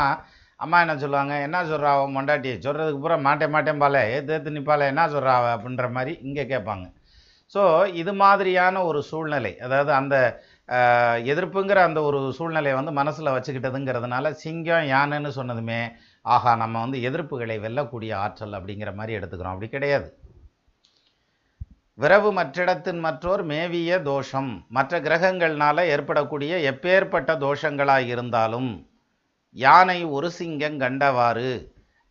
A: அம்மா என்ன சொல்லுவாங்க? என்ன சொல்கிறா அவன் மொண்டாட்டி சொல்கிறதுக்கு பூரா மாட்டேன் மாட்டேன் பாலே ஏற்று ஏற்று நிப்பாலே என்ன சொல்கிறா அப்படின்ற மாதிரி இங்கே கேட்பாங்க. ஸோ இது மாதிரியான ஒரு சூழ்நிலை. அதாவது அந்த எதிர்ப்புங்கிற அந்த ஒரு சூழ்நிலையை வந்து மனசில் வச்சுக்கிட்டதுங்கிறதுனால சிங்கம் யானைன்னு சொன்னதுமே ஆஹா நம்ம வந்து எதிர்ப்புகளை வெல்லக்கூடிய ஆற்றல் அப்படிங்கிற மாதிரி எடுத்துக்கிறோம். அப்படி கிடையாது. விரவு மற்றிடத்தின் மற்றோர் மேவிய தோஷம். மற்ற கிரகங்கள்னால ஏற்படக்கூடிய எப்பேற்பட்ட தோஷங்களாக இருந்தாலும் யானை ஒரு சிங்கம் கண்டவாறு.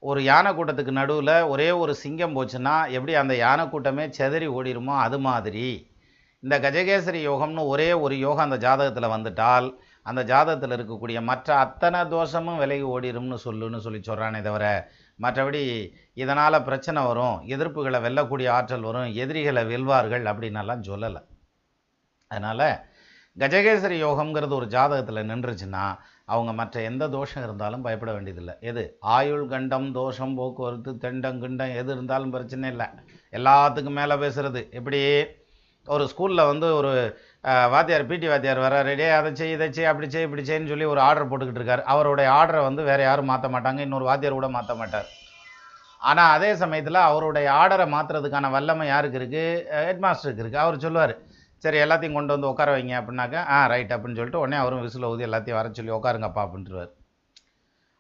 A: ஒரு யானை கூட்டத்துக்கு நடுவில் ஒரே ஒரு சிங்கம் போச்சுன்னா எப்படி அந்த யானை கூட்டமே செதறி ஓடிருமோ அது மாதிரி. இந்த கஜகேசரி யோகம்னு ஒரே ஒரு யோகம் அந்த ஜாதகத்தில் வந்துட்டால் அந்த ஜாதகத்தில் இருக்கக்கூடிய மற்ற அத்தனை தோஷமும் விலகி ஓடிரும்னு சொல்லுன்னு சொல்லி சொல்கிறானே தவிர மற்றபடி இதனால் பிரச்சனை வரும் எதிர்ப்புகளை வெல்லக்கூடிய ஆற்றல் வரும் எதிரிகளை வெல்வார்கள் அப்படின்னலாம் சொல்லலை. அதனால் கஜகேசரி யோகம்ங்கிறது ஒரு ஜாதகத்தில் நின்றுச்சுன்னா அவங்க மற்ற எந்த தோஷம் இருந்தாலும் பயப்பட வேண்டியதில்லை. எது? ஆயுள் கண்டம் தோஷம் போக்குவரத்து தெண்டம் கிண்டம் எது இருந்தாலும் பிரச்சனை இல்லை. எல்லாத்துக்கும் மேலே பேசுகிறது எப்படி? ஒரு ஸ்கூலில் வந்து ஒரு வாத்தியார் பிடி வாத்தியார் வர ரெடியே அதை செய் இதை செய் அப்படி செய் இப்படி செய்ன்னு சொல்லி ஒரு ஆர்டர் போட்டுக்கிட்டு இருக்கார். அவருடைய ஆர்டரை வந்து வேறு யாரும் மாற்ற மாட்டாங்க. இன்னொரு வாத்தியார் கூட மாற்ற மாட்டார். ஆனால் அதே சமயத்தில் அவருடைய ஆர்டரை மாற்றுறதுக்கான வல்லமை யாருக்கு இருக்குது ஹெட்மாஸ்டருக்கு இருக்குது அவர் சொல்லுவார் சரி எல்லாத்தையும் கொண்டு வந்து உட்கார வைங்க அப்படின்னாக்கா ஆ ரைட் அப்படின்னு சொல்லிட்டு உடனே அவரும் விசில் ஊதி எல்லாத்தையும் வர சொல்லி உட்காருங்கப்பா அப்படின்றவர்.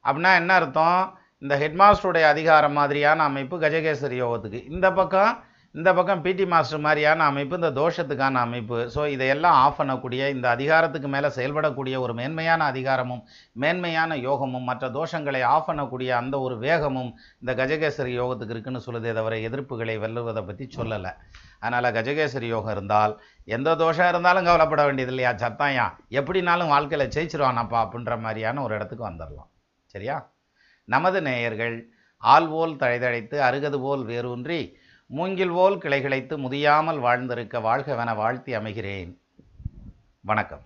A: அப்படின்னா என்ன அர்த்தம்? இந்த ஹெட்மாஸ்டருடைய அதிகாரம் மாதிரியான அமைப்பு கஜகேசரி யோகத்துக்கு. இந்த பக்கம் இந்த பக்கம் பிடி மாஸ்டர் மாதிரியான அமைப்பு இந்த தோஷத்துக்கான அமைப்பு. ஸோ இதையெல்லாம் ஆஃப் பண்ணக்கூடிய இந்த அதிகாரத்துக்கு மேலே செயல்படக்கூடிய ஒரு மேன்மையான அதிகாரமும் மேன்மையான யோகமும் மற்ற தோஷங்களை ஆஃப் பண்ணக்கூடிய அந்த ஒரு வேகமும் இந்த கஜகேசரி யோகத்துக்கு இருக்குன்னு சொல்லுதே தவிர எதிர்ப்புகளை வெல்லுவதை பற்றி சொல்லலை. அதனால் கஜகேசரி யோகம் இருந்தால் எந்த தோஷம் இருந்தாலும் கவலைப்பட வேண்டியது இல்லையா சத்தாயா எப்படினாலும் வாழ்க்கையில் ஜெயிச்சிருவானாப்பா அப்படின்ற மாதிரியான ஒரு இடத்துக்கு வந்துடலாம். சரியா? நமது நேயர்கள் ஆள் போல் தழைதழைத்து அருகது போல் வேரூன்றி மூங்கில் போல் கிளைகிழைத்து முதியாமல் வாழ்ந்திருக்க வாழ்கவென வாழ்த்தி அமைகிறேன். வணக்கம்.